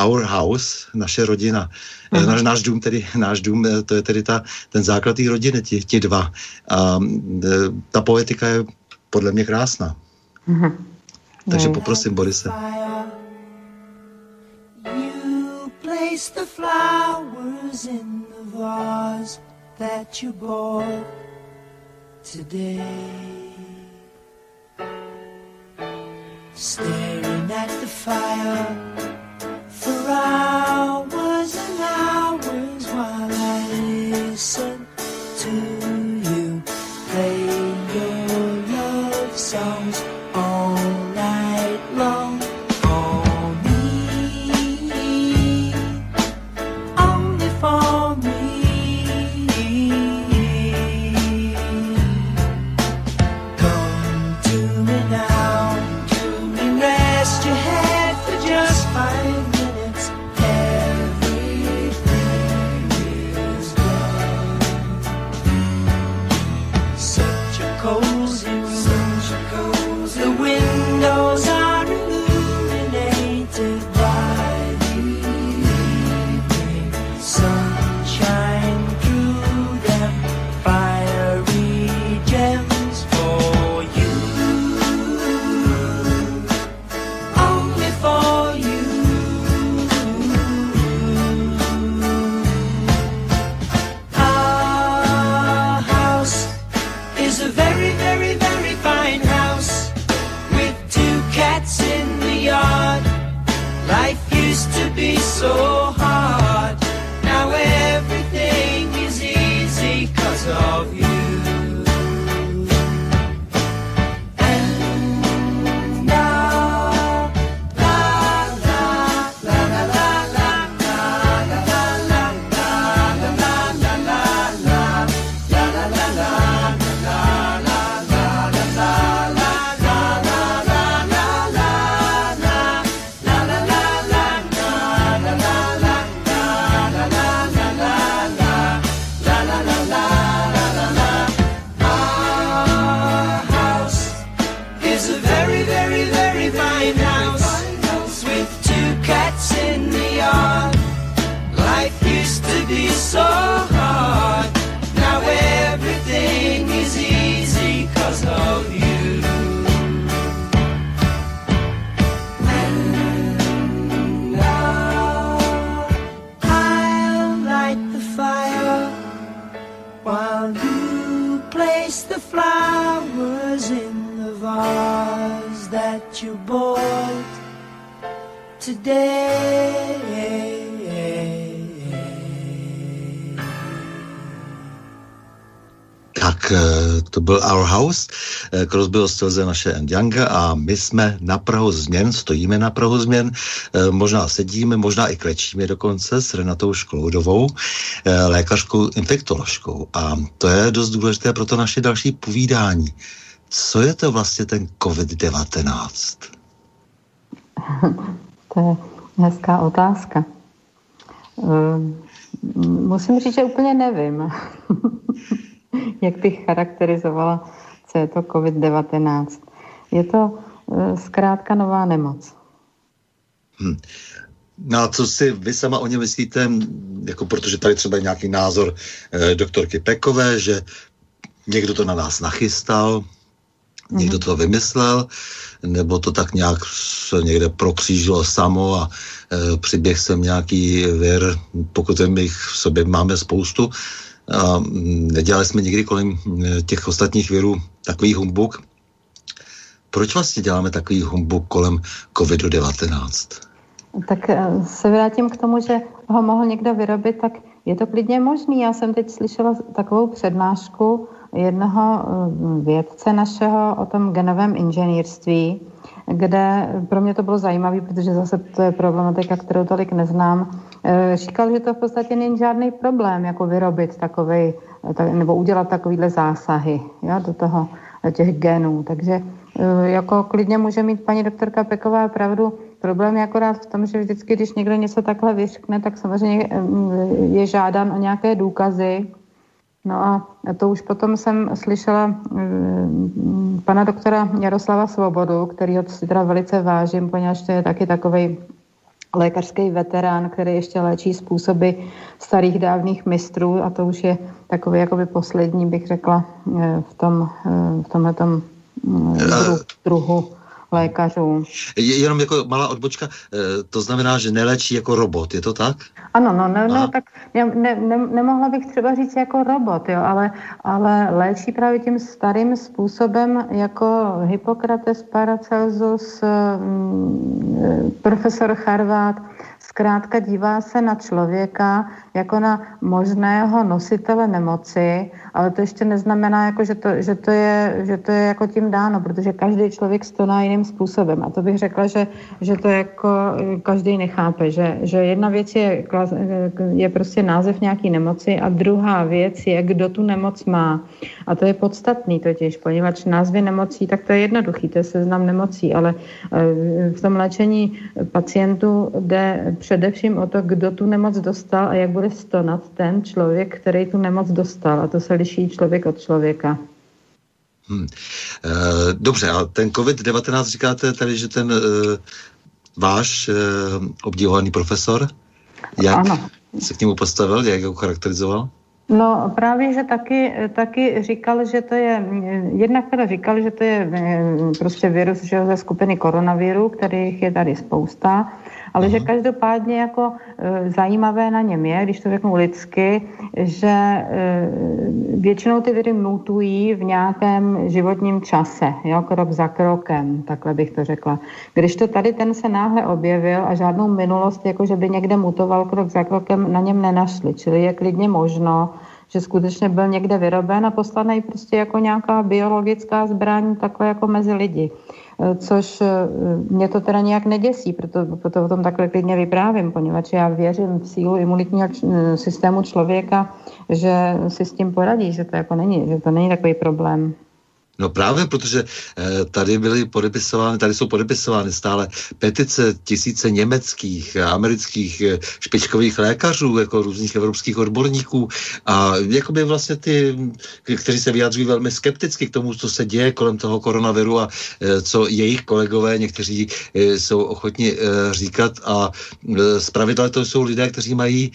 Our House, naše rodina, uh-huh. náš, náš dům, tedy náš dům, to je tedy ta, ten základ té rodiny, ti, ti dva. A e, ta poetika je podle mě krásná. Mm-hmm. Takže poprosím Borise. the flowers in the vase that you bought today. Staring at the fire for hours sun. To byl Our House, eh, Crosby, Stills, naše and Young a my jsme na Prahu změn, stojíme na Prahu změn, eh, možná sedíme, možná i klečíme dokonce s Renatou Škloudovou, eh, lékařkou infektoložkou. A to je dost důležité pro to naše další povídání. Co je to vlastně ten COVID-19? To je hezká otázka. musím říct, že úplně nevím, jak bych charakterizovala, co je to COVID-19. Je to eh, zkrátka nová nemoc. Hmm. No a co si vy sama o ně myslíte, jako protože tady třeba je nějaký názor eh, doktorky Pekové, že někdo to na nás nachystal, někdo to vymyslel, nebo to tak nějak se někde prokřížilo samo a e, přiběh jsem nějaký věr, pokud jich v sobě máme spoustu. A nedělali jsme nikdy kolem e, těch ostatních věrů takový humbuk. Proč vlastně děláme takový humbuk kolem COVID-19? Tak e, se vrátím k tomu, že ho mohl někdo vyrobit, tak je to klidně možný. Já jsem teď slyšela takovou přednášku jednoho vědce našeho o tom genovém inženýrství, kde pro mě to bylo zajímavé, protože zase to je problematika, kterou tolik neznám. Eh, říkal, že to v podstatě není žádný problém, jako vyrobit takový, nebo udělat takovýhle zásahy jo, do toho, těch genů. Takže eh, jako klidně může mít paní doktorka Peková pravdu. Problém je akorát v tom, že vždycky, když někdo něco takhle vyřkne, tak samozřejmě eh, je žádan o nějaké důkazy, No a to už potom jsem slyšela mm, pana doktora Jaroslava Svobodu, který ho si teda velice vážím, poněvadž to je taky takový lékařský veterán, který ještě léčí způsoby starých dávných mistrů a to už je takový jakoby poslední, bych řekla, eh, v tom, eh, v tomhletom druhu lékařů. Jenom jako malá odbočka, eh, to znamená, že neléčí jako robot, je to tak? Ano, no, no, no tak ne, ne, ne, nemohla bych třeba říct jako robot, jo, ale, ale léčí právě tím starým způsobem jako Hippokrates, Paracelsus, mm, profesor Charvát, Zkrátka dívá se na člověka jako na možného nositele nemoci, ale to ještě neznamená, jako, že, to, že, to je, že to je jako tím dáno, protože každý člověk stoná jiným způsobem. A to bych řekla, že, že to jako každý nechápe, že, že jedna věc je, je prostě název nějaký nemoci a druhá věc je, kdo tu nemoc má. A to je podstatný totiž, poněvadž názvy nemocí, tak to je jednoduchý, to je seznam nemocí, ale eh, v tom léčení pacientů jde především o to, kdo tu nemoc dostal a jak bude stonat ten člověk, který tu nemoc dostal. A to se liší člověk od člověka. Hmm. E, dobře, a ten COVID-19 říkáte tady, že ten e, váš e, obdivovaný profesor, jak ano. se k němu postavil, jak ho charakterizoval? No právě, že taky, taky říkal, že to je, jednak teda říkal, že to je prostě virus že ze skupiny koronaviru, kterých je tady spousta ale že každopádně jako e, zajímavé na něm je, když to řeknu lidsky, že e, většinou ty viry mutují v nějakém životním čase, jo, krok za krokem, takhle bych to řekla. Když to tady ten se náhle objevil a žádnou minulost, jako že by někde mutoval krok za krokem, na něm nenašli, čili je klidně možno, že skutečně byl někde vyroben a poslaný prostě jako nějaká biologická zbraň takhle jako mezi lidi. Eh, což eh, mě to teda nějak neděsí, proto, proto o tom takhle klidně vyprávím, poněvadž já věřím v sílu imunitního č- systému člověka, že si s tím poradí, že to jako není, že to není takový problém. No právě, protože eh, tady byly podepisovány, tady jsou podepisovány stále petice tisíce německých, amerických eh, špičkových lékařů, jako různých evropských odborníků. A jakoby vlastně ty, kteří se vyjadřují velmi skepticky k tomu, co se děje kolem toho koronaviru a eh, co jejich kolegové někteří jsou ochotni říkat. A zpravidla to jsou lidé, kteří mají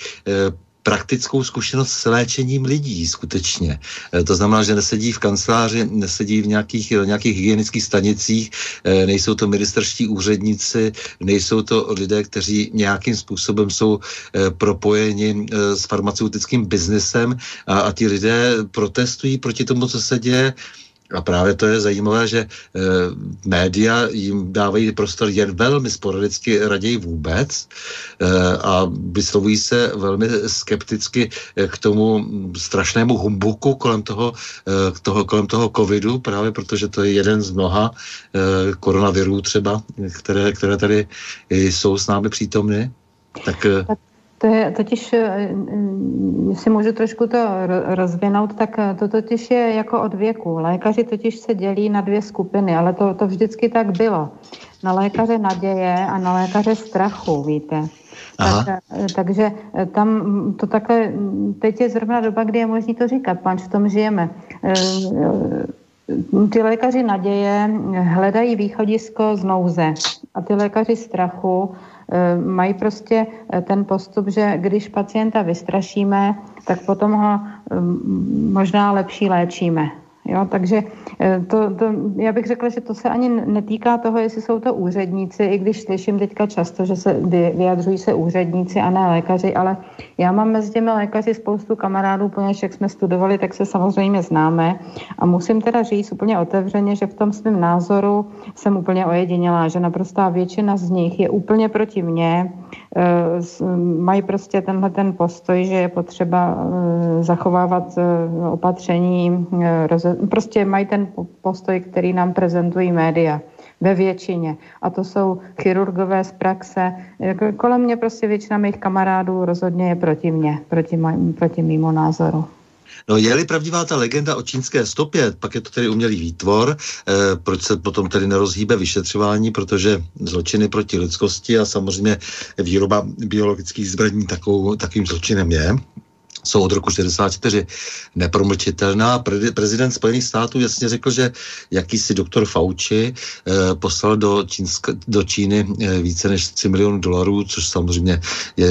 praktickou zkušenost s léčením lidí skutečně. E, to znamená, že nesedí v kanceláři, nesedí v nějakých, nějakých hygienických stanicích, e, nejsou to ministerští úředníci, nejsou to lidé, kteří nějakým způsobem jsou propojeni s farmaceutickým biznesem a, a ti lidé protestují proti tomu, co se děje a právě to je zajímavé, že e, média jim dávají prostor jen velmi sporadicky, raději vůbec e, a vyslovují se velmi skepticky k tomu strašnému humbuku kolem toho, e, toho, kolem toho covidu, právě protože to je jeden z mnoha e, koronavirů třeba, které, které tady jsou s námi přítomny. Tak, tak To je totiž, eh, jestli můžu trošku to rozvinout, tak eh, to totiž je jako od věku. Lékaři totiž se dělí na dvě skupiny, ale to, to vždycky tak bylo. Na lékaře naděje a na lékaře strachu, víte. Tak, eh, takže tam to takhle, teď je zrovna doba, kdy je možné to říkat, panč v tom žijeme. Ty lékaři naděje hledají východisko z nouze a ty lékaři strachu Eh, mají prostě eh, ten postup, že když pacienta vystrašíme, tak potom ho mm, možná lepší léčíme. Jo, takže eh, to, to, já bych řekla, že to se ani netýká toho, jestli jsou to úředníci, i když slyším teďka často, že se vyjadřují se úředníci a ne lékaři, ale já mám mezi těmi lékaři spoustu kamarádů, poněvadž jak jsme studovali, tak se samozřejmě známe. A musím teda říct úplně otevřeně, že v tom svém názoru jsem úplně ojedinělá, že naprostá většina z nich je úplně proti mně, eh, mají prostě tenhle ten postoj, že je potřeba eh, zachovávat opatření, prostě mají ten postoj, který nám prezentují média ve většině. A to jsou chirurgové z praxe. Jako kolem mě prostě většina mých kamarádů rozhodně je proti mně, proti, proti mýmu názoru. No je-li pravdivá ta legenda o čínské stopě, pak je to tedy umělý výtvor, eh, proč se potom tedy nerozhýbe vyšetřování, protože zločiny proti lidskosti a samozřejmě výroba biologických zbraní takovou, takovým zločinem je jsou od roku 64 nepromlčitelná. Prezident Spojených států jasně řekl, že jakýsi doktor Fauci eh, poslal do, Čínska, do Číny eh, více než 3 milionů dolarů, což samozřejmě je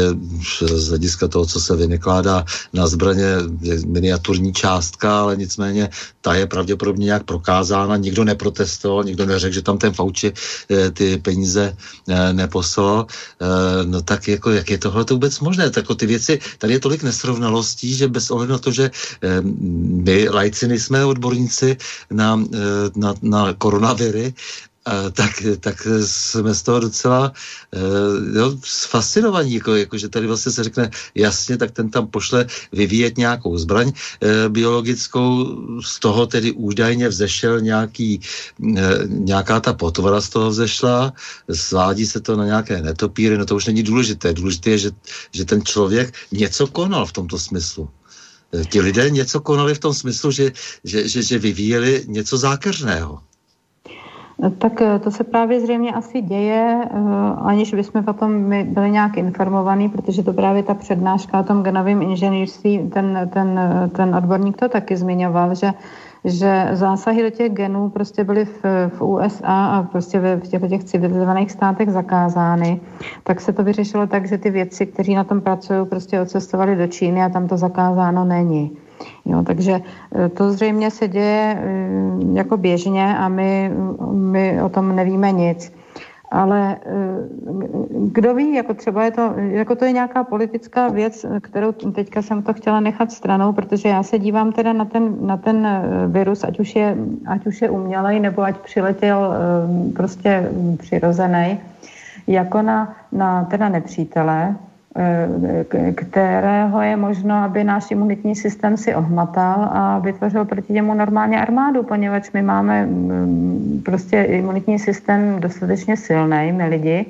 z hlediska toho, co se vynekládá na zbraně, je miniaturní částka, ale nicméně ta je pravděpodobně nějak prokázána. Nikdo neprotestoval, nikdo neřekl, že tam ten Fauci eh, ty peníze eh, neposlal. Eh, no tak jako, jak je tohle to vůbec možné? Tak ty věci, tady je tolik nesrovnalost znalostí, že bez ohledu na to, že eh, my lajci nejsme odborníci na, eh, na, na koronaviry, tak, tak jsme z toho docela jo, fascinovaní, jako, jako, že tady vlastně se řekne jasně, tak ten tam pošle vyvíjet nějakou zbraň e, biologickou, z toho tedy údajně vzešel nějaký, e, nějaká ta potvora z toho vzešla, svádí se to na nějaké netopíry, no to už není důležité. Důležité je, že, že ten člověk něco konal v tomto smyslu ti lidé něco konali v tom smyslu, že, že, že, že vyvíjeli něco zákeřného. Tak eh, to se právě zřejmě asi děje, eh, aniž bychom o tom byli nějak informovaní, protože to právě ta přednáška o tom genovém inženýrství, ten, ten, ten odborník to taky zmiňoval, že že zásahy do těch genů prostě byly v, v USA a prostě ve, v těchto těch civilizovaných státech zakázány, tak se to vyřešilo tak, že ty věci, kteří na tom pracují, prostě odcestovali do Číny a tam to zakázáno není. Jo, takže e, to zřejmě se děje e, jako běžně a my, my o tom nevíme nic. Ale e, kdo ví, jako třeba je to, jako to je nějaká politická věc, kterou teďka jsem to chtěla nechat stranou, protože já se dívám teda na ten, na ten virus, ať už je, ať už je umělej, nebo ať přiletěl prostě přirozený, jako na, na teda nepřítele, kterého je možno, aby náš imunitní systém si ohmatal a vytvořil proti němu normálně armádu, poněvadž my máme mm, prostě imunitní systém dostatečně silný, my lidi,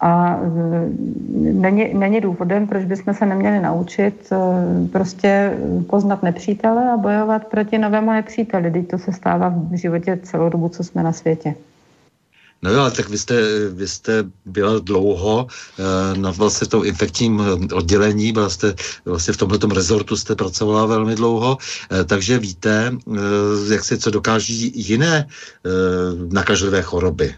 a mm, není, není důvodem, proč bychom se neměli naučit e, prostě poznat nepřítele a bojovat proti novému nepříteli. Teď to se stává v životě celou dobu, co jsme na světě. No jo, ale tak vy jste, vy jste byla dlouho uh, na vlastně tom infekčním eh, oddělení, byla jste vlastně v tomhle rezortu jste pracovala velmi dlouho, uh, takže víte, jak se co dokáží jiné nakažlivé choroby.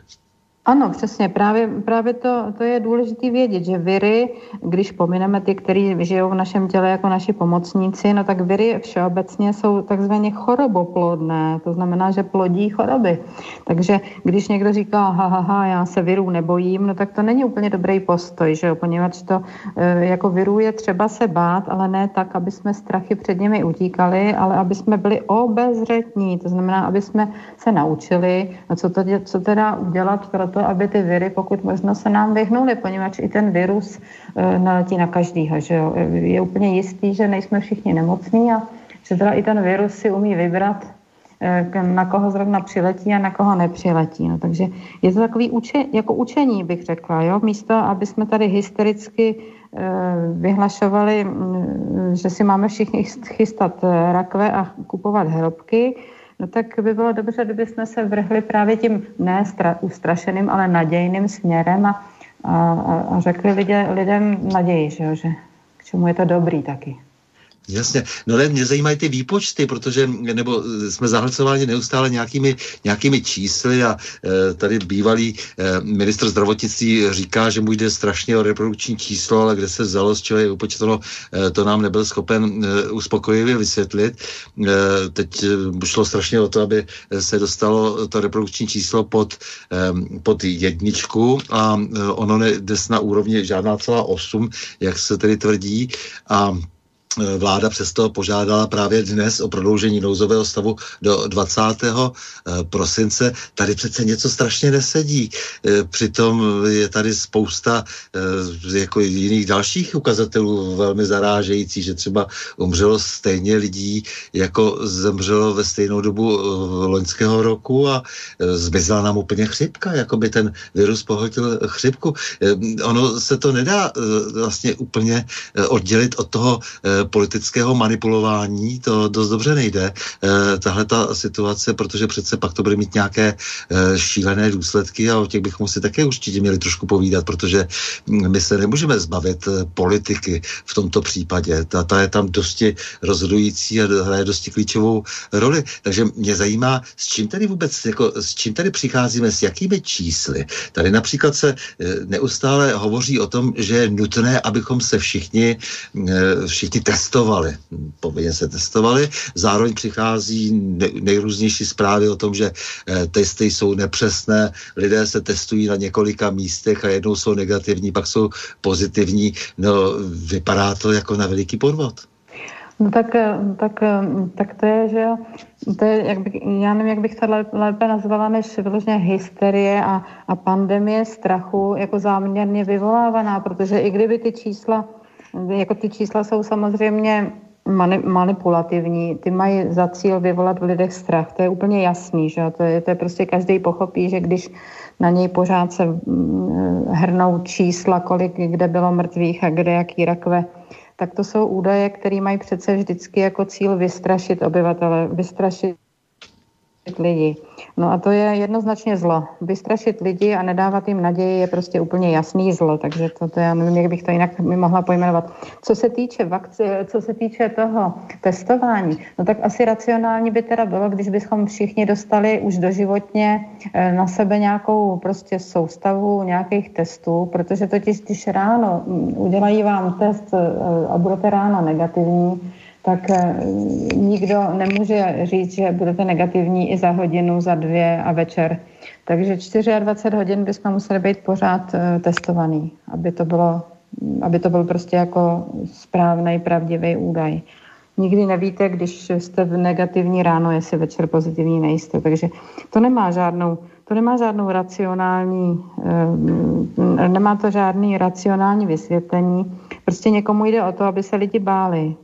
Ano, přesně. Právě, právě to, to je důležité vědět, že viry, když pomineme ty, kteří žijou v našem těle jako naši pomocníci, no tak viry všeobecně jsou takzvaně choroboplodné. To znamená, že plodí choroby. Takže když někdo říká, ha, ha, ha, já se virů nebojím, no tak to není úplně dobrý postoj, že jo? poněvadž to e, jako virů je třeba se bát, ale ne tak, aby jsme strachy před nimi utíkali, ale aby jsme byli obezřetní. To znamená, aby jsme se naučili, co, to, co teda udělat pro to, aby ty viry pokud možno se nám vyhnuly, poněvadž i ten virus e, naletí na každýho. Že jo? Je úplně jistý, že nejsme všichni nemocní a že teda i ten virus si umí vybrat na koho zrovna přiletí a na koho nepřiletí. No, takže je to takový uče, jako učení, bych řekla. Jo? Místo, aby jsme tady hystericky vyhlašovali, že si máme všichni chystat rakve a kupovat hrobky, no tak by bylo dobře, kdyby jsme se vrhli právě tím ne stra, ustrašeným, ale nadějným směrem a, a, a řekli lidě, lidem naději, že, jo, že k čemu je to dobrý taky. Jasně, no ale mě zajímají ty výpočty, protože, nebo jsme zahlcováni neustále nějakými, nějakými čísly a e, tady bývalý e, ministr zdravotnictví říká, že mu jde strašně o reprodukční číslo, ale kde se vzalo, z čeho je e, to nám nebyl schopen e, uspokojivě vysvětlit. E, teď šlo strašně o to, aby se dostalo to reprodukční číslo pod, e, pod jedničku a ono ne, dnes na úrovni žádná celá osm, jak se tedy tvrdí a Eh, vláda přesto požádala právě dnes o prodloužení nouzového stavu do 20. Eh, prosince. Tady přece něco strašně nesedí. Eh, přitom je tady spousta jako jiných dalších ukazatelů velmi zarážející, že třeba umřelo stejně lidí, jako zemřelo ve stejnou dobu loňského roku a zmizela nám úplně chřipka, jako by ten virus pohltil chřipku. Ono se to nedá vlastně úplně oddělit od toho politického manipulování, to dost dobře nejde, eh, tahle ta situace, protože přece pak to bude mít nějaké eh, šílené důsledky a o těch bychom si také určitě měli trošku povídat, protože hm, my se nemůžeme zbavit eh, politiky v tomto případě. Ta, ta je tam dosti rozhodující a hraje dosti klíčovou roli. Takže mě zajímá, s čím tady vůbec, jako, s čím tady přicházíme, s jakými čísly. Tady například se neustále hovoří o tom, že je nutné, abychom se všichni, všichni testovali. Povinně se testovali. Zároveň přichází nejrůznější zprávy o tom, že eh, testy jsou nepřesné, lidé se testují na několika místech a jednou jsou negativní, pak jsou pozitivní. No, vypadá to jako na veliký podvod. No tak, eh, tak, eh, tak to je, že to je, jak bych, já nevím, jak bych to lépe nazvala, než vyloženě hysterie a, a pandemie strachu jako záměrně vyvolávaná, protože i kdyby ty čísla jako ty čísla jsou samozřejmě manipulativní, ty mají za cíl vyvolat v lidech strach, to je úplně jasný, že to je, to je prostě každý pochopí, že když na něj pořád se mm, hrnou čísla, kolik kde bylo mrtvých a kde jaký rakve, tak to jsou údaje, které mají přece vždycky jako cíl vystrašit obyvatele, vystrašit lidi. No a to je jednoznačně zlo. Vystrašit lidi a nedávat jim naději je prostě úplně jasný zlo, takže to, to já nevím, jak bych to jinak mi mohla pojmenovat. Co se týče vakci, co se týče toho testování, no tak asi racionální by teda bylo, když bychom všichni dostali už doživotně eh, na sebe nějakou prostě soustavu nějakých testů, protože totiž když ráno mm, udělají vám test eh, a budete ráno negativní, tak eh, nikdo nemůže říct, že budete negativní i za hodinu, za dvě a večer. Takže 24 hodin bychom museli být pořád eh, testovaný, aby to bylo, aby to byl prostě jako správný, pravdivý údaj. Nikdy nevíte, když jste v negativní ráno, jestli večer pozitivní nejste. Takže to nemá žádnou, to nemá žádnou racionální, eh, nemá to žádný racionální vysvětlení. Prostě někomu jde o to, aby se lidi báli.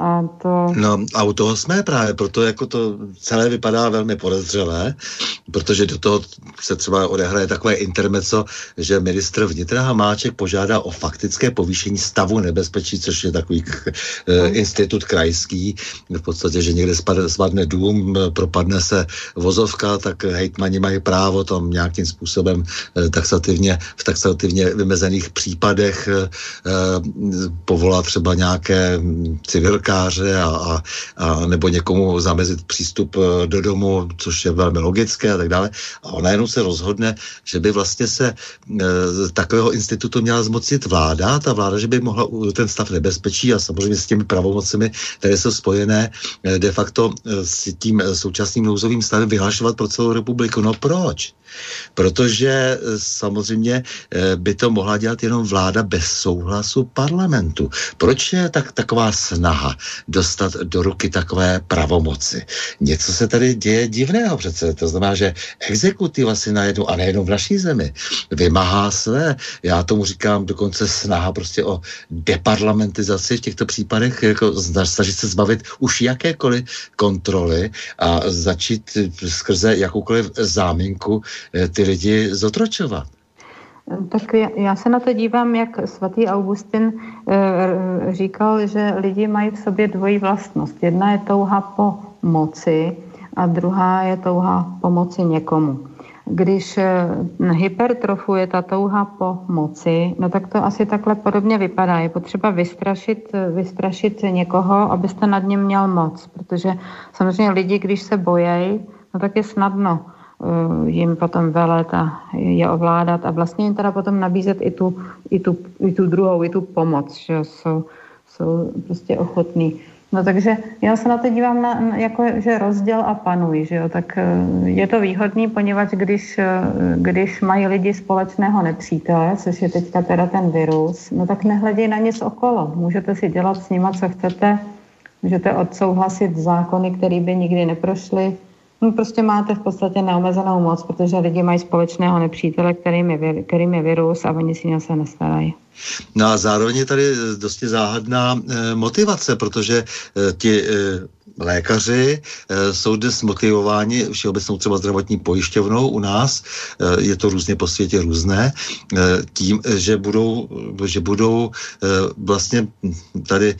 A to... No a u toho jsme právě, proto jako to celé vypadá velmi podezřelé, protože do toho se třeba odehraje takové intermeco, že ministr vnitra Hamáček požádá o faktické povýšení stavu nebezpečí, což je takový e, institut krajský, v podstatě, že někde spadne dům, propadne se vozovka, tak hejtmani mají právo tam nějakým způsobem e, taxativně, v taxativně vymezených případech e, povolat třeba nějaké civilkáře a, a, a nebo někomu zamezit přístup eh, do domu, což je velmi logické a tak dále. A ona jenom se rozhodne, že by vlastně se e, takového institutu měla zmocnit vláda, ta vláda, že by mohla ten stav nebezpečí a samozřejmě s těmi pravomocemi, které jsou spojené e, de facto s tím současným nouzovým stavem vyhlašovat pro celou republiku. No proč? Protože eh, samozřejmě eh, by to mohla dělat jenom vláda bez souhlasu parlamentu. Proč je tak taková snaha dostat do ruky takové pravomoci? Něco se tady děje divného přece. To znamená, že exekutiva si najednou, a nejenom v naší zemi, vymáhá své. Já tomu říkám dokonce snaha prostě o deparlamentizaci v těchto případech, jako snažit se zbavit už jakékoliv kontroly a začít skrze jakoukoliv záminku eh, ty lidi zotročovat. Tak já se na to dívám, jak svatý Augustin eh, říkal, že lidi mají v sobě dvojí vlastnost. Jedna je touha po moci a druhá je touha pomoci někomu. Když eh, hypertrofuje ta touha po moci, no tak to asi takhle podobně vypadá. Je potřeba vystrašit, vystrašit někoho, abyste nad ním měl moc, protože samozřejmě lidi, když se bojejí, no tak je snadno jim potom velet a je ovládat a vlastně jim teda potom nabízet i tu, i tu, i tu druhou, i tu pomoc, že jsou, jsou prostě ochotní. No takže já se na to dívám na, jako, že rozděl a panuj, že jo, tak eh, je to výhodný, poněvadž když, eh, když mají lidi společného nepřítele, což je teďka teda ten virus, no tak nehleděj na nic okolo. Můžete si dělat s nima, co chcete, můžete odsouhlasit zákony, které by nikdy neprošly, No prostě máte v podstatě neomezenou moc, protože lidi mají společného nepřítele, kterým je, kterým je virus a oni si něj se nestarají. No a zároveň je tady dosti záhadná e, motivace, protože e, ti e, lékaři e, jsou dnes motivováni všeobecnou třeba zdravotní pojišťovnou u nás, e, je to různě po světě různé, e, tím, že budou, že budou vlastně tady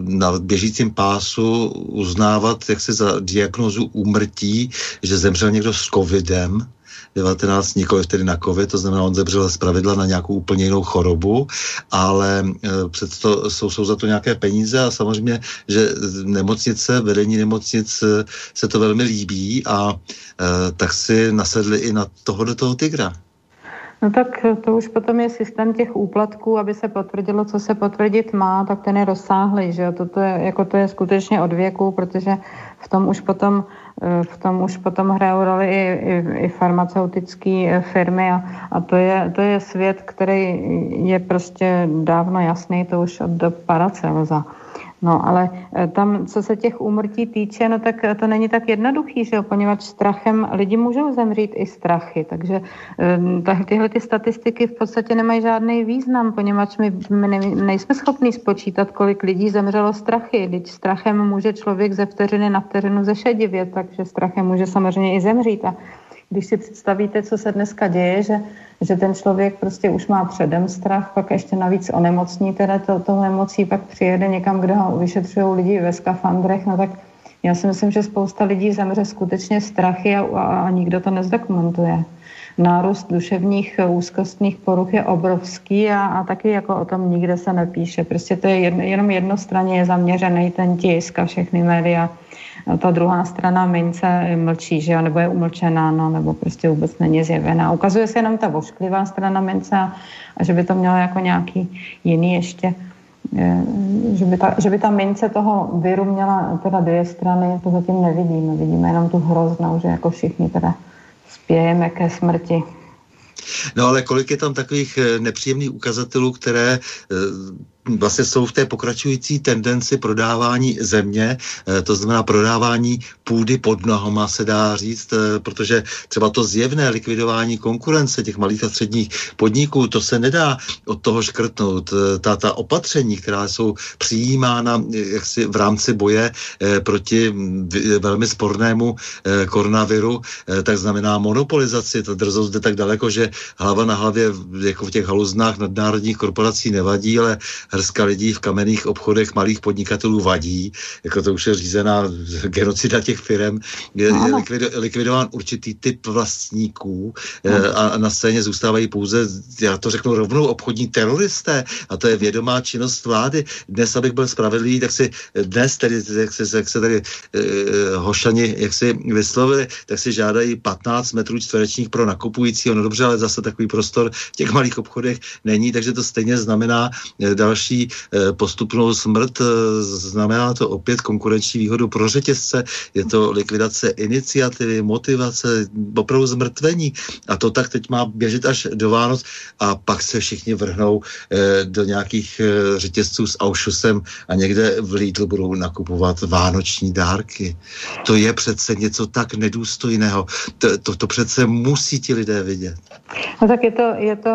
na běžícím pásu uznávat jak se za diagnozu úmrtí, že zemřel někdo s covidem, 19, nikoli tedy na COVID, to znamená, on zemřel z pravidla na nějakou úplně jinou chorobu, ale e, přesto jsou, jsou za to nějaké peníze a samozřejmě, že nemocnice, vedení nemocnic e, se to velmi líbí a e, tak si nasedli i na toho do toho tygra. No tak to už potom je systém těch úplatků, aby se potvrdilo, co se potvrdit má, tak ten je rozsáhlý, že jo? Toto je, jako to je skutečně od věku, protože v tom už potom v tom už potom hrajou roli i, i, i farmaceutické eh, firmy a, a to, je, to je svět, který je prostě dávno jasný, to už od dob Paracelza. No ale eh, tam, co se těch úmrtí týče, no tak to není tak jednoduchý, že jo, poněvadž strachem lidi můžou zemřít i strachy, takže eh, tyhle ty statistiky v podstatě nemají žádný význam, poněvadž my, my ne, nejsme schopni spočítat, kolik lidí zemřelo strachy, když strachem může člověk ze vteřiny na vteřinu zešedivět, takže strachem může samozřejmě i zemřít. A když si představíte, co se dneska děje, že, že ten člověk prostě už má předem strach, pak ještě navíc onemocní, teda to, to nemocí, pak přijede někam, kde ho vyšetřují lidi ve skafandrech, no tak já si myslím, že spousta lidí zemře skutečně strachy a, a, a nikdo to nezdokumentuje. Nárůst duševních úzkostných poruch je obrovský a, a taky jako o tom nikde se nepíše. Prostě to je jedno, jenom jednostranně je zaměřený ten tisk a všechny média ta druhá strana mince mlčí, že jo, nebo je umlčená, no, nebo prostě vůbec není zjevená. Ukazuje se jenom ta vošklivá strana mince a, a že by to mělo jako nějaký jiný ještě že by, ta, že by ta mince toho viru měla teda dvě strany, to zatím nevidíme. Vidíme jenom tu hroznou, že jako všichni teda spějeme ke smrti. No ale kolik je tam takových eh, nepříjemných ukazatelů, které eh, vlastně jsou v té pokračující tendenci prodávání země, eh, to znamená prodávání půdy pod nohama, se dá říct, eh, protože třeba to zjevné likvidování konkurence těch malých a středních podniků, to se nedá od toho škrtnout. Eh, ta, ta opatření, která jsou přijímána jaksi v rámci boje proti velmi spornému koronaviru, tak znamená monopolizaci. Ta drzost jde tak daleko, že hlava na hlavě jako v těch haluznách nadnárodních korporací nevadí, ale hrska lidí v kamenných obchodech malých podnikatelů vadí, jako to už je řízená genocida těch firm, je, je likvido, likvidován určitý typ vlastníků eh, a, na scéně zůstávají pouze, já to řeknu rovnou, obchodní teroristé a to je vědomá činnost vlády. Dnes, abych byl spravedlivý, tak si dnes, tedy, jak se, jak se tady eh, hošani, jak si vyslovili, tak si žádají 15 metrů čtverečních pro nakupujícího. No dobře, ale zase takový prostor v těch malých obchodech není, takže to stejně znamená eh, další další eh, postupnou smrt. Znamená to opět konkurenční výhodu pro řetězce, je to likvidace iniciativy, motivace, opravdu zmrtvení. A to tak teď má běžet až do Vánoc a pak se všichni vrhnou do nějakých řetězců s Auschusem a někde v Lidlu budou nakupovat vánoční dárky. To je přece něco tak nedůstojného. To, to, to přece musí ti lidé vidět. No tak je to, je to,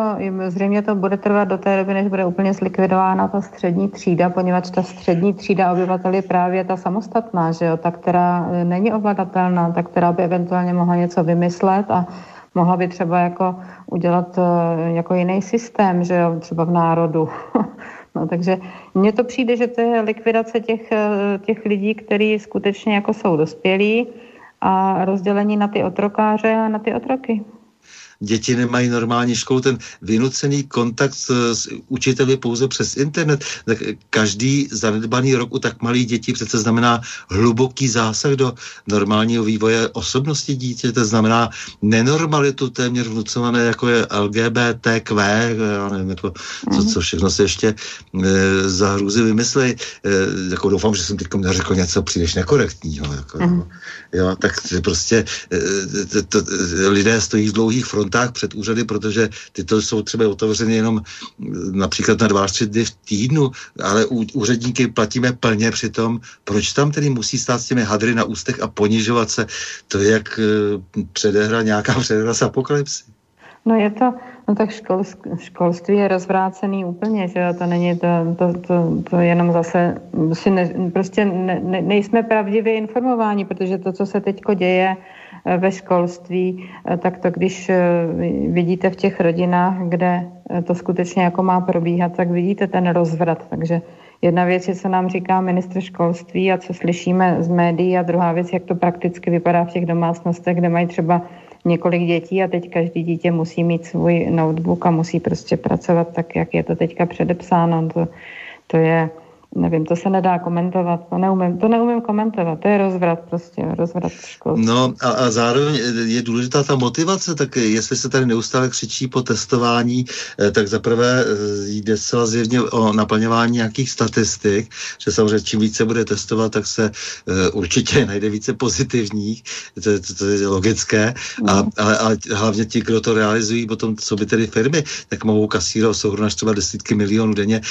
zřejmě to bude trvat do té doby, než bude úplně zlikvidována ta střední třída, poněvadž ta střední třída obyvatel je právě ta samostatná, že jo, ta, která e, není ovladatelná, ta, která by eventuálně mohla něco vymyslet a mohla by třeba jako udělat e, jako jiný systém, že jo, třeba v národu. no, takže mně to přijde, že to je likvidace těch, e, těch lidí, kteří skutečně jako jsou dospělí a rozdělení na ty otrokáře a na ty otroky děti nemají normální školu, ten vynucený kontakt s, s učiteli pouze přes internet, tak každý zanedbaný rok u tak malých dětí přece znamená hluboký zásah do normálního vývoje osobnosti dítě, to znamená nenormalitu téměř vnucované, jako je LGBTQ, já nevím, jako, co, mhm. co všechno se ještě e, za hrůzy vymyslej. E, jako doufám, že jsem teď neřekl něco příliš nekorektního. Jako, mm. jo, tak prostě e, to, to, lidé stojí v dlouhých frontách frontách před úřady, protože tyto jsou třeba otevřeny jenom například na dva, tři dny v týdnu, ale u, úředníky platíme plně přitom. Proč tam tedy musí stát s těmi hadry na ústech a ponižovat se? To je jak uh, předehra nějaká předehra z apokalypsy. No je to, no tak škol, školství je rozvrácený úplně, že jo, to není to, to, to, to jenom zase, si ne, prostě ne, ne, nejsme pravdivě informováni, protože to, co se teďko děje, ve školství, eh, tak to když eh, vidíte v těch rodinách, kde to skutečně jako má probíhat, tak vidíte ten rozvrat. Takže jedna věc je, co nám říká ministr školství a co slyšíme z médií a druhá věc, jak to prakticky vypadá v těch domácnostech, kde mají třeba několik dětí a teď každý dítě musí mít svůj notebook a musí prostě pracovat tak, jak je to teďka předepsáno. To, to je nevím, to se nedá komentovat, to neumím, to neumím komentovat, to je rozvrat prostě, rozvrat školství. No a, a zároveň je důležitá ta motivace, tak jestli se tady neustále křičí po testování, eh, tak zaprvé eh, jde zcela zjevně o naplňování nějakých statistik, že samozřejmě čím více bude testovat, tak se určitě najde více pozitivních, to, to, to je logické, a, mhm. ale, ale hlavně ti, kdo to realizují, potom co by tedy firmy, tak mohou kasírovat souhrnu až třeba desítky milionů denně,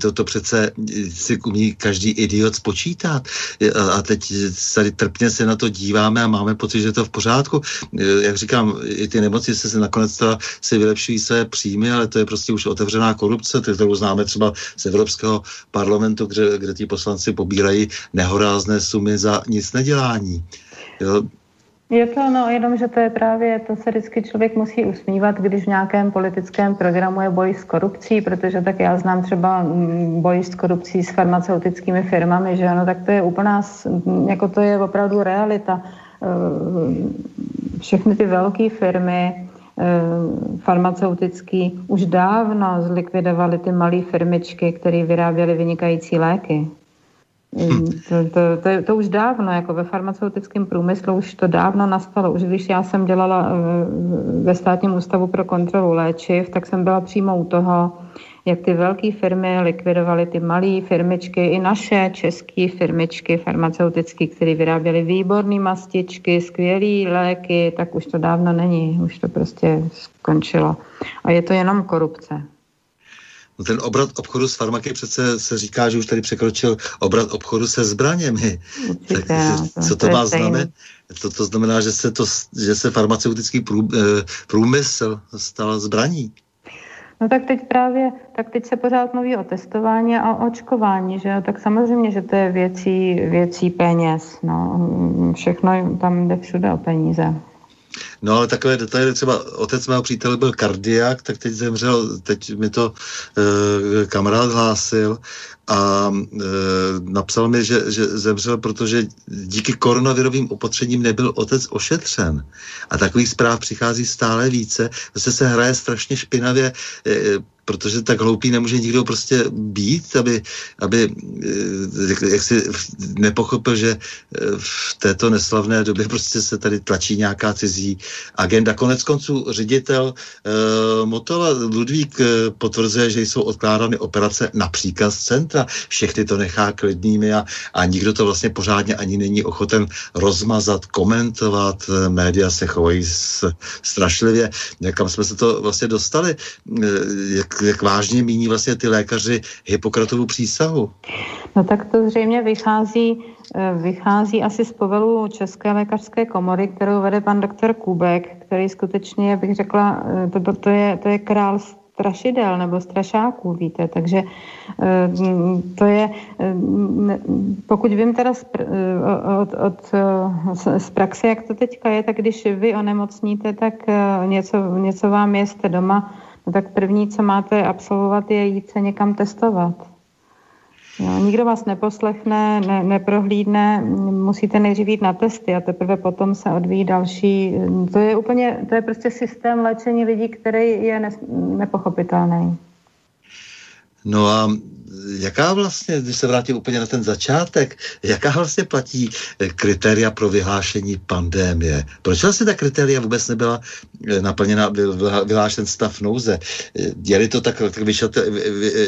to, to přece si si umí každý idiot spočítat. A teď tady trpně se na to díváme a máme pocit, že je to v pořádku. Jak říkám, i ty nemoci se nakonec teda si vylepšují své příjmy, ale to je prostě už otevřená korupce, kterou známe třeba z Evropského parlamentu, kde, kde ti poslanci pobírají nehorázné sumy za nic nedělání. Jo, je to no, jenom, že to je právě, to se vždycky člověk musí usmívat, když v nějakém politickém programu je boj s korupcí, protože tak já znám třeba mm, boj s korupcí s farmaceutickými firmami, že ano, tak to je úplná, jako to je opravdu realita. Eh, všechny ty velké firmy, eh, farmaceutický už dávno zlikvidovaly ty malé firmičky, které vyráběly vynikající léky. Hm. To, to, to, to už dávno, jako ve farmaceutickém průmyslu už to dávno nastalo. Už když já jsem dělala eh, ve státním ústavu pro kontrolu léčiv, tak jsem byla přímo u toho, jak ty velké firmy likvidovaly ty malé firmičky, i naše české firmičky farmaceutické, které vyráběly výborné mastičky, skvělé léky, tak už to dávno není, už to prostě skončilo. A je to jenom korupce. No ten obrat obchodu s farmaky přece se říká, že už tady překročil obrat obchodu se zbraněmi. tak, to, co to, to má znamenat? To, to znamená, že se, to, že se farmaceutický eh, průmysl stal zbraní. No tak teď právě, tak teď se pořád mluví o testování a o očkování, že Tak samozřejmě, že to je věcí, věcí peněz, no. Všechno tam jde všude o peníze. No ale takové detaily, třeba otec mého přítele byl kardiak, tak teď zemřel, teď mi to e, kamarád hlásil a e, napsal mi, že, že zemřel, protože díky koronavirovým opatřením nebyl otec ošetřen. A takových zpráv přichází stále více. Zase se hraje strašně špinavě e, protože tak hloupý nemůže nikdo prostě být, aby, aby eh, jak si nepochopil, že eh, v této neslavné době prostě se tady tlačí nějaká cizí agenda. Konec konců ředitel uh, Motola Ludvík uh, potvrzuje, že jsou odkládány operace na příkaz centra. Všechny to nechá klidnými a, a nikdo to vlastně pořádně ani není ochoten rozmazat, komentovat. Média se chovají strašlivě. Kam jsme se to vlastně dostali? Jak jak vážně míní vlastně ty lékaři Hippokratovu přísahu? No tak to zřejmě vychází, eh, vychází asi z povelu České lékařské komory, kterou vede pan doktor Kubek, který skutečně, bych řekla, eh, to, to, je, to je král strašidel nebo strašáků, víte, takže eh, to je, pokud vím teda z, od, od, z praxe, jak to teďka je, tak když vy onemocníte, tak něco, něco vám jeste doma, no tak první, co máte absolvovat, je jít se někam testovat. Jo, nikdo vás neposlechne, ne, neprohlídne, musíte nejdřív jít na testy a teprve potom se odvíjí další. To je úplně, to je prostě systém léčení lidí, který je ne, nepochopitelný. No a jaká vlastně, když se vrátím úplně na ten začátek, jaká vlastně platí eh, kritéria pro vyhlášení pandémie? Proč vlastně ta kritéria vůbec nebyla eh, naplněna, vyhlášen stav nouze? Eh, je to tak, tak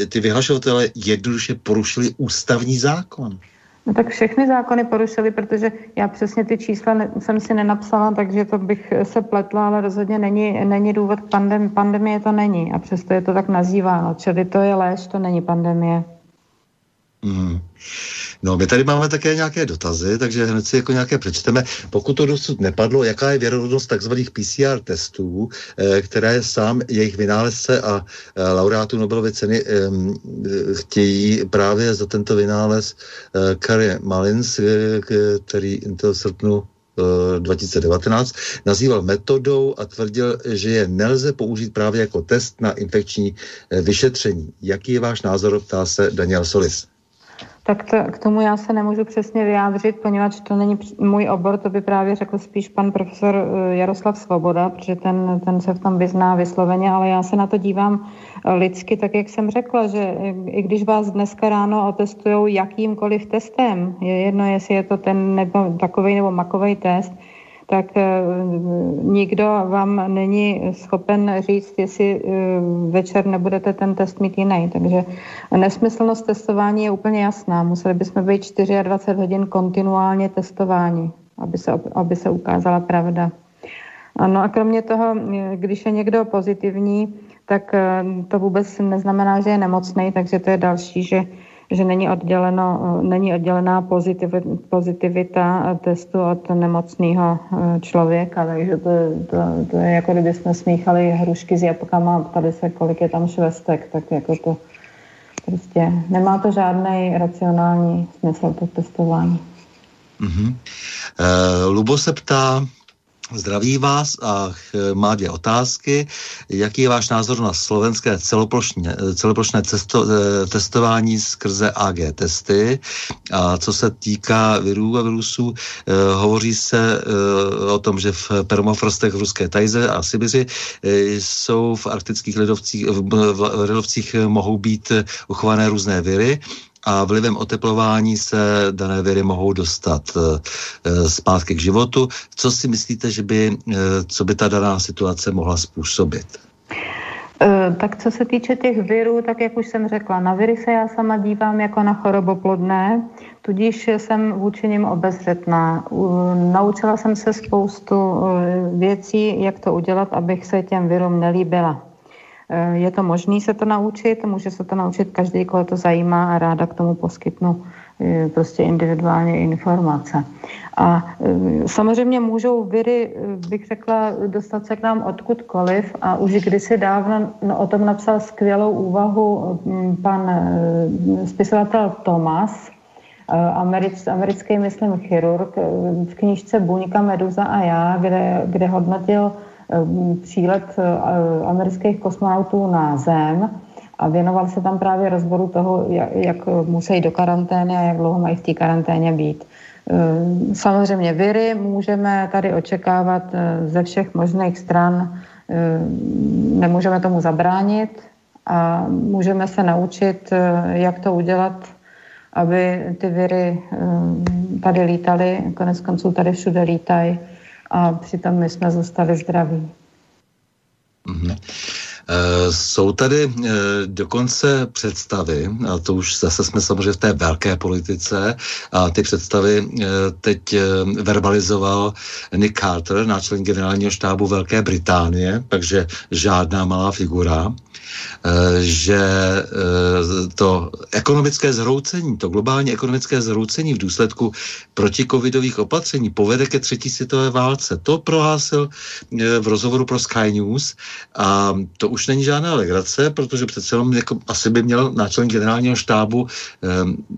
ty vyhlašovatele jednoduše porušili ústavní zákon? No tak všechny zákony porušili, protože já přesně ty čísla ne, jsem si nenapsala, takže to bych se pletla, ale rozhodně není, není důvod k pandemii. Pandemie to není a přesto je to tak nazýváno. Čili to je léž, to není pandemie. Mm. No, my tady máme také nějaké dotazy, takže hned si jako nějaké přečteme. Pokud to dosud nepadlo, jaká je věrohodnost takzvaných PCR testů, eh, které sám jejich vynálezce a eh, laureátů Nobelovy ceny eh, chtějí právě za tento vynález Carrie Malins, který to srpnu 2019 eh, nazýval metodou a tvrdil, že je nelze použít právě jako test na infekční vyšetření. Jaký je váš názor, ptá se Daniel Solis. Tak to, k tomu já se nemůžu přesně vyjádřit, poněvadž to není můj obor, to by právě řekl spíš pan profesor eh, Jaroslav Svoboda, protože ten, ten se v tom vyzná vysloveně, ale já se na to dívám eh, lidsky, tak jak jsem řekla, že i když vás dneska ráno otestují jakýmkoliv testem, je jedno, jestli je to ten nebo takový nebo makový test, tak eh, nikdo vám není schopen říct, jestli eh, večer nebudete ten test mít jiný. Takže nesmyslnost testování je úplně jasná. Museli bychom být 24 hodin kontinuálně testování, aby se, aby se ukázala pravda. No a kromě toho, eh, když je někdo pozitivní, tak to vůbec neznamená, že je nemocný, takže to je další, že že není, odděleno, není oddělená pozitivita, pozitivita testu od nemocného eh, člověka, takže to, to, to je jako kdyby jsme smíchali hrušky s jabkama a ptali se, kolik je tam švestek, tak jako to prostě nemá to žádný racionální smysl, to testování. Mm-hmm. Uh, Lubo se ptá, Zdraví vás a má dvě otázky. Jaký je váš názor na slovenské celoplošné, cesto, eh, testování skrze AG testy? A co se týká virů a virusů, eh, hovoří se eh, o tom, že v permafrostech v ruské Tajze a Sibiři jsou v arktických ledovcích, v ledovcích mohou být uchované různé viry a vlivem oteplování se dané viry mohou dostat e, zpátky k životu. Co si myslíte, že by, e, co by ta daná situace mohla způsobit? Tak co se týče těch virů, tak jak už jsem řekla, na viry se já sama dívám jako na choroboplodné, tudíž jsem vůči nim obezřetná. Naučila jsem se spoustu věcí, jak to udělat, abych se těm virům nelíbila. Eh, je to možné se to naučit, může se to naučit každý, koho to zajímá a ráda k tomu poskytnu eh, prostě individuálně informace. A eh, samozřejmě můžou viry, bych řekla, dostat se k nám odkudkoliv a už kdysi dávno no, o tom napsal skvělou úvahu mm, pan spisovatel Thomas, americ, americký, myslím, chirurg, v knížce Buňka, Meduza a já, kde, kde hodnotil přílet eh, amerických kosmonautů na Zem a věnoval se tam právě rozboru toho, jak, jak musí do karantény a jak dlouho mají v té karanténě být. Eh, samozřejmě viry můžeme tady očekávat ze všech možných stran. Nemůžeme tomu zabránit, a můžeme se naučit, jak to udělat, aby ty viry tady lítaly, konec konců tady všude lítají a přitom my jsme zůstali zdraví. Mm-hmm. Jsou tady eh, dokonce představy, a to už zase jsme samozřejmě v té velké politice, a ty představy eh, teď verbalizoval Nick Carter, náčelník generálního štábu Velké Británie, takže žádná malá figura. Eh, že eh, to ekonomické zhroucení, to globální ekonomické zhroucení v důsledku protikovidových opatření povede ke třetí světové válce. To prohlásil eh, v rozhovoru pro Sky News a to už není žádná legrace, protože přece jenom jako asi by měl náčelník generálního štábu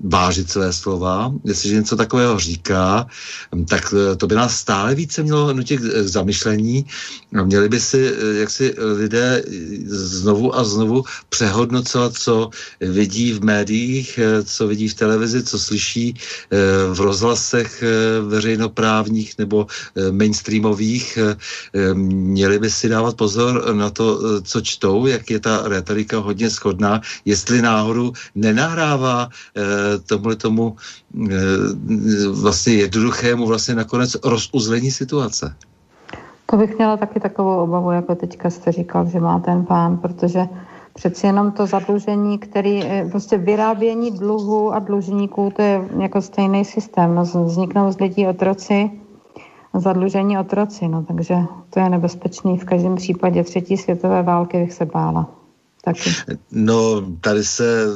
vážit své slova. Jestliže něco takového říká, tak to by nás stále více mělo nutit k zamyšlení. Měli by si jak si lidé znovu a znovu přehodnocovat, co vidí v médiích, eh, co vidí v televizi, co slyší eh, v rozhlasech eh, veřejnoprávních nebo mainstreamových. Měli by si dávat pozor na to, co čtou, jak je ta retorika hodně schodná, jestli náhodou nenahrává tomuhle tomu vlastně jednoduchému vlastně nakonec rozuzlení situace. To bych měla taky takovou obavu, jako teďka jste říkal, že má ten pán, protože přeci jenom to zadlužení, který eh, prostě vyrábění dluhu a dlužníků, to je jako stejný systém. No, vzniknou z lidí otroci, zadlužení otroci, no, takže to je nebezpečný. V každém případě třetí světové války bych se bála taky. No, tady se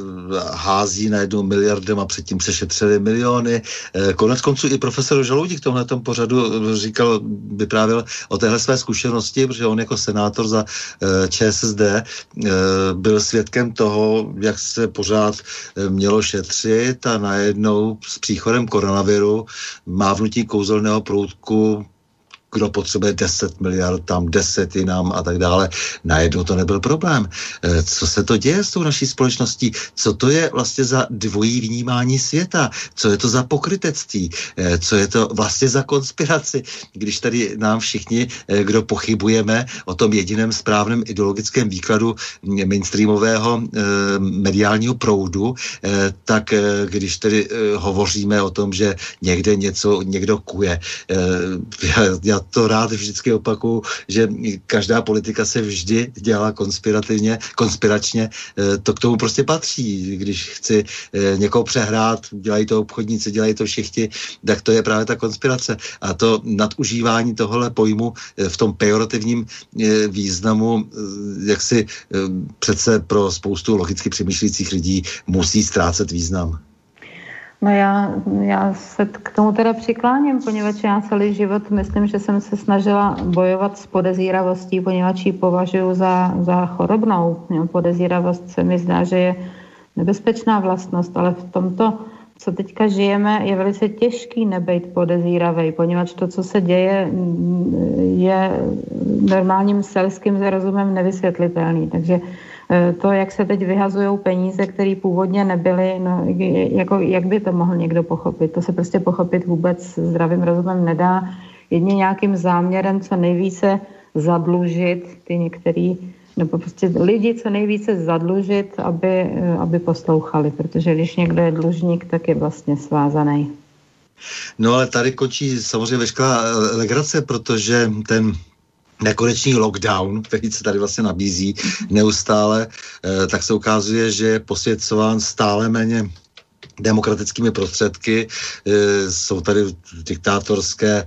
hází na jednu miliardem a předtím se šetřily miliony. Eh, konec konců i profesor Žaloudík v tomhle pořadu říkal, vyprávěl o téhle své zkušenosti, protože on jako senátor za eh, ČSSD eh, byl svědkem toho, jak se pořád mělo šetřit a najednou s příchodem koronaviru mávnutí kouzelného proutku kdo potřebuje 10 miliard, tam 10 jinam a tak dále. Najednou to nebyl problém. Eh, co se to děje s tou naší společností? Co to je vlastně za dvojí vnímání světa? Co je to za pokrytectví? Eh, co je to vlastně za konspiraci? Když tady nám všichni, eh, kdo pochybujeme o tom jediném správném ideologickém výkladu mainstreamového mediálního proudu, tak když tedy hovoříme o tom, že někde něco někdo kuje, já to rád vždycky opakuju, že každá politika se vždy dělá konspirativně, konspiračně. Eh, to k tomu prostě patří. Když chci eh, někoho přehrát, dělají to obchodníci, dělají to všichni, tak to je právě ta konspirace. A to nadužívání tohohle pojmu eh, v tom pejorativním významu, jak si přece pro spoustu logicky přemýšlejících lidí musí ztrácet význam. No já, já se k tomu teda přikláním, poněvadž já celý život myslím, že jsem se snažila bojovat s podezíravostí, poněvadž ji považuji za, za chorobnou. Podezíravost se mi zdá, že je nebezpečná vlastnost, ale v tomto, co teďka žijeme, je velice těžký nebejt podezíravej, poněvadž to, co se děje, je normálním selským rozumem nevysvětlitelný. Takže to, jak se teď vyhazují peníze, které původně nebyly, no, jako, jak by to mohl někdo pochopit? To se prostě pochopit vůbec zdravým rozumem nedá. Jedně nějakým záměrem co nejvíce zadlužit ty některý, nebo prostě lidi co nejvíce zadlužit, aby, eh, aby poslouchali, protože když někdo je dlužník, tak je vlastně svázaný. No ale tady končí samozřejmě veškerá eh, legrace, protože ten nekonečný lockdown, který se tady vlastně nabízí neustále, eh, tak se ukazuje, že je posvěcován stále méně demokratickými prostředky. E, jsou tady diktátorské e,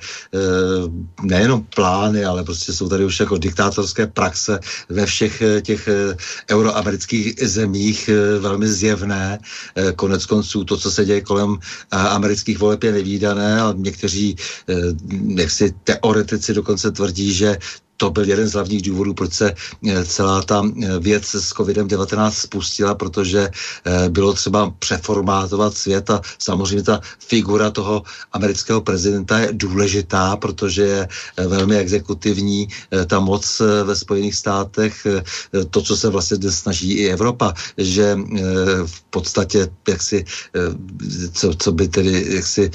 nejenom plány, ale prostě jsou tady už jako diktátorské praxe ve všech těch euroamerických zemích velmi zjevné. Konec konců to, co se děje kolem amerických voleb je nevýdané a někteří jaksi teoretici dokonce tvrdí, že to byl jeden z hlavních důvodů, proč se eh, celá ta eh, věc s COVID-19 spustila, protože eh, bylo třeba přeformátovat svět a samozřejmě ta figura toho amerického prezidenta je důležitá, protože je velmi exekutivní ta moc ve Spojených státech, to, co se vlastně dnes snaží i Evropa, že v podstatě jaksi, co, co by tedy jaksi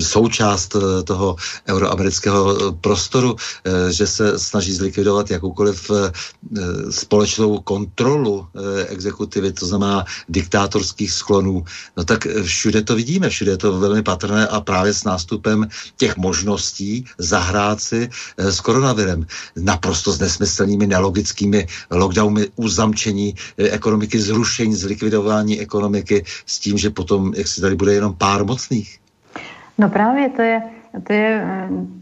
součást toho euroamerického prostoru, že se snaží zlikvidovat jakoukoliv společnou kontrolu exekutivy, to znamená diktátorských sklonů, no tak všude to vidíme, všude je to velmi patrné a právě s nástupem těch možností zahrát si s koronavirem. Naprosto s nesmyslnými, nelogickými lockdowny, uzamčení ekonomiky, zrušení, zlikvidování ekonomiky s tím, že potom, jak si tady bude jenom pár mocných. No právě to je, to je,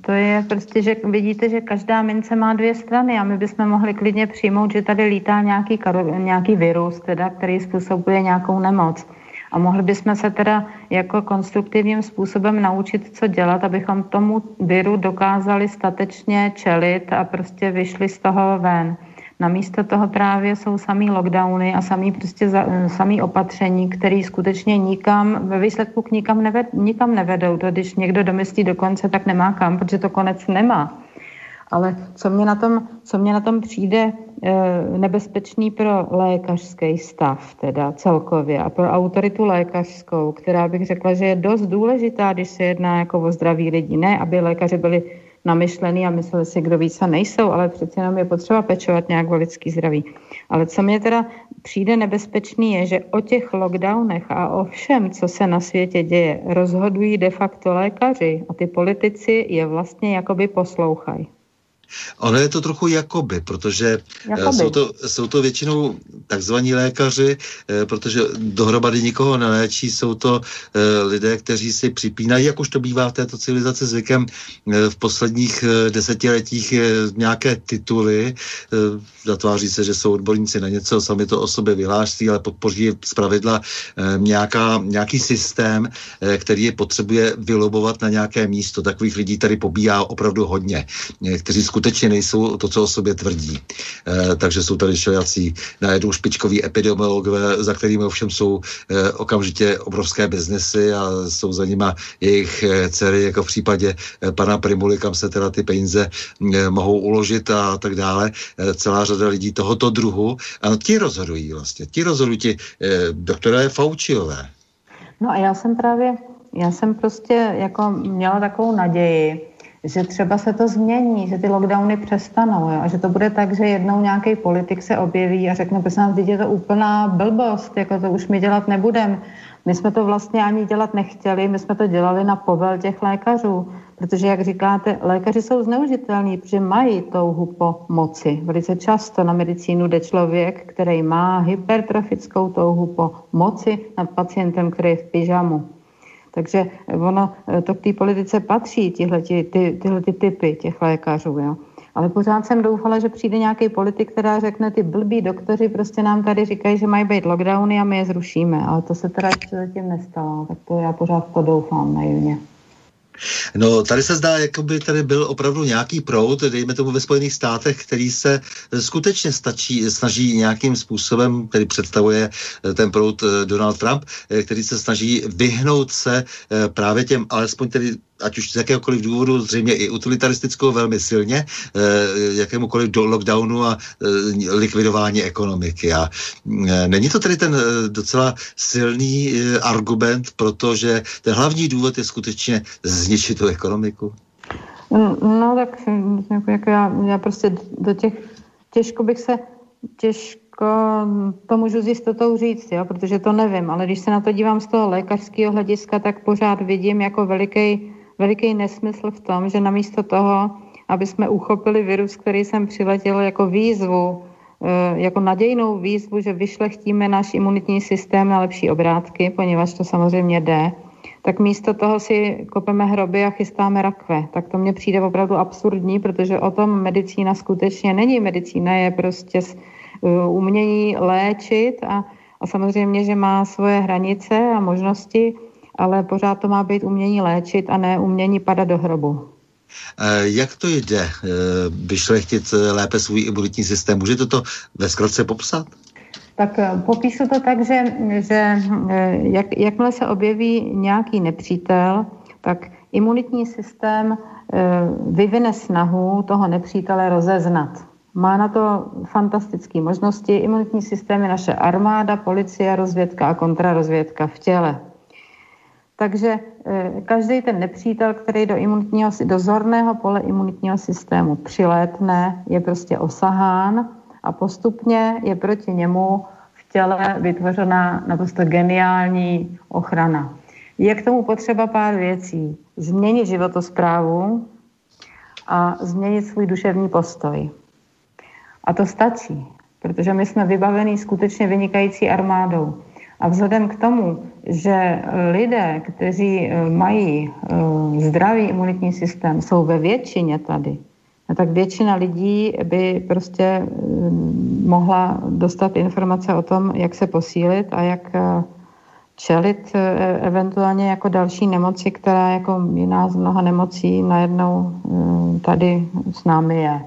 to je prostě, že vidíte, že každá mince má dvě strany a my bychom mohli klidně přijmout, že tady lítá nějaký, nějaký virus, teda, který způsobuje nějakou nemoc. A mohli bychom se teda jako konstruktivním způsobem naučit, co dělat, abychom tomu viru dokázali statečně čelit a prostě vyšli z toho ven. Namísto toho právě jsou samý lockdowny a samý, prostě za, samý opatření, které skutečně nikam, ve výsledku k nikam, neved, nikam nevedou. To, když někdo domyslí do konce, tak nemá kam, protože to konec nemá. Ale co mě na tom, co mě na tom přijde e, nebezpečný pro lékařský stav, teda celkově, a pro autoritu lékařskou, která bych řekla, že je dost důležitá, když se jedná jako o zdraví lidí. Ne, aby lékaři byli namyšlený a mysleli si, kdo víc nejsou, ale přeci jenom je potřeba pečovat nějak o lidský zdraví. Ale co mě teda přijde nebezpečný je, že o těch lockdownech a o všem, co se na světě děje, rozhodují de facto lékaři a ty politici je vlastně jakoby poslouchají. Ono je to trochu jakoby, protože eh, jakoby. Jsou, to, jsou to většinou takzvaní lékaři, eh, protože dohromady nikoho neléčí, jsou to eh, lidé, kteří si připínají, jak už to bývá v této civilizaci zvykem, v posledních desetiletích nějaké tituly, zatváří se, že jsou odborníci na něco, sami to o sobě vyhláší, ale podpoří z pravidla nějaká, nějaký systém, který je potřebuje vylobovat na nějaké místo. Takových lidí tady pobíhá opravdu hodně, kteří skutečně nejsou to, co o sobě tvrdí. E, takže jsou tady všelijací najednou špičkoví epidemiologové, za kterými ovšem jsou e, okamžitě obrovské biznesy a jsou za nima jejich e, dcery, jako v případě pana Primuly, kam se teda ty peníze e, mohou uložit a tak dále. E, celá řada lidí tohoto druhu. A ti rozhodují vlastně. Ti rozhodují ti e, doktoré Faučiové. No a já jsem právě, já jsem prostě jako měla takovou naději, že třeba se to změní, že ty lockdowny přestanou jo? a že to bude tak, že jednou nějaký politik se objeví a řekne, prosím nás, je to úplná blbost, jako to už my dělat nebudem. My jsme to vlastně ani dělat nechtěli, my jsme to dělali na povel těch lékařů, protože, jak říkáte, lékaři jsou zneužitelní, protože mají touhu po moci. Velice často na medicínu jde člověk, který má hypertrofickou touhu po moci nad pacientem, který je v pyžamu. Takže ono eh, to k té politice patří, tyhle, ty, ty, tyhle ty typy těch lékařů. Jo. Ale pořád jsem doufala, že přijde nějaký politik, která řekne, ty blbí doktoři prostě nám tady říkají, že mají být lockdowny a my je zrušíme. Ale to se teda ještě zatím nestalo. Tak to já pořád to doufám naivně. No, tady se zdá, jako by tady byl opravdu nějaký proud, dejme tomu ve Spojených státech, který se skutečně stačí, snaží nějakým způsobem, který představuje eh, ten proud eh, Donald Trump, eh, který se snaží vyhnout se právě těm, alespoň tedy ať už z jakéhokoliv důvodu, zřejmě i utilitaristickou velmi silně, eh, jakémukoliv do lockdownu a eh, likvidování ekonomiky. A eh, není to tedy ten docela silný argument, protože ten hlavní důvod je skutečně zničit tu ekonomiku? Mm, no tak jako, jako já, já prostě do těch, těžko bych se, těžko to můžu s jistotou říct, jo, protože to nevím, ale když se na to dívám z toho lékařského hlediska, tak pořád vidím jako veliký veliký nesmysl v tom, že namísto toho, aby jsme uchopili virus, který jsem přiletěl jako výzvu, eh, jako nadějnou výzvu, že vyšlechtíme náš imunitní systém na lepší obrátky, poněvadž to samozřejmě jde, tak místo toho si kopeme hroby a chystáme rakve. Tak to mně přijde opravdu absurdní, protože o tom medicína skutečně není. Medicína je prostě eh, umění léčit a, a samozřejmě, že má svoje hranice a možnosti, ale pořád to má být umění léčit a ne umění padat do hrobu. E, jak to jde e, vyšlechtit e, lépe svůj imunitní systém? Můžete to ve zkratce popsat? Tak popíšu to tak, že, že jak, jakmile se objeví nějaký nepřítel, tak imunitní systém vyvine snahu toho nepřítele rozeznat. Má na to fantastické možnosti. Imunitní systém je naše armáda, policie, rozvědka a kontrarozvědka v těle. Takže každý ten nepřítel, který do, imunitního, do zorného pole imunitního systému přilétne, je prostě osahán a postupně je proti němu v těle vytvořena naprosto geniální ochrana. Je k tomu potřeba pár věcí. Změnit životosprávu a změnit svůj duševní postoj. A to stačí, protože my jsme vybavení skutečně vynikající armádou. A vzhledem k tomu, že lidé, kteří eh, mají eh, zdravý imunitní systém, jsou ve většině tady, tak většina lidí by prostě eh, mohla dostat informace o tom, jak se posílit a jak čelit eventuálně jako další nemoci, která jako jiná z mnoha nemocí najednou tady s námi je.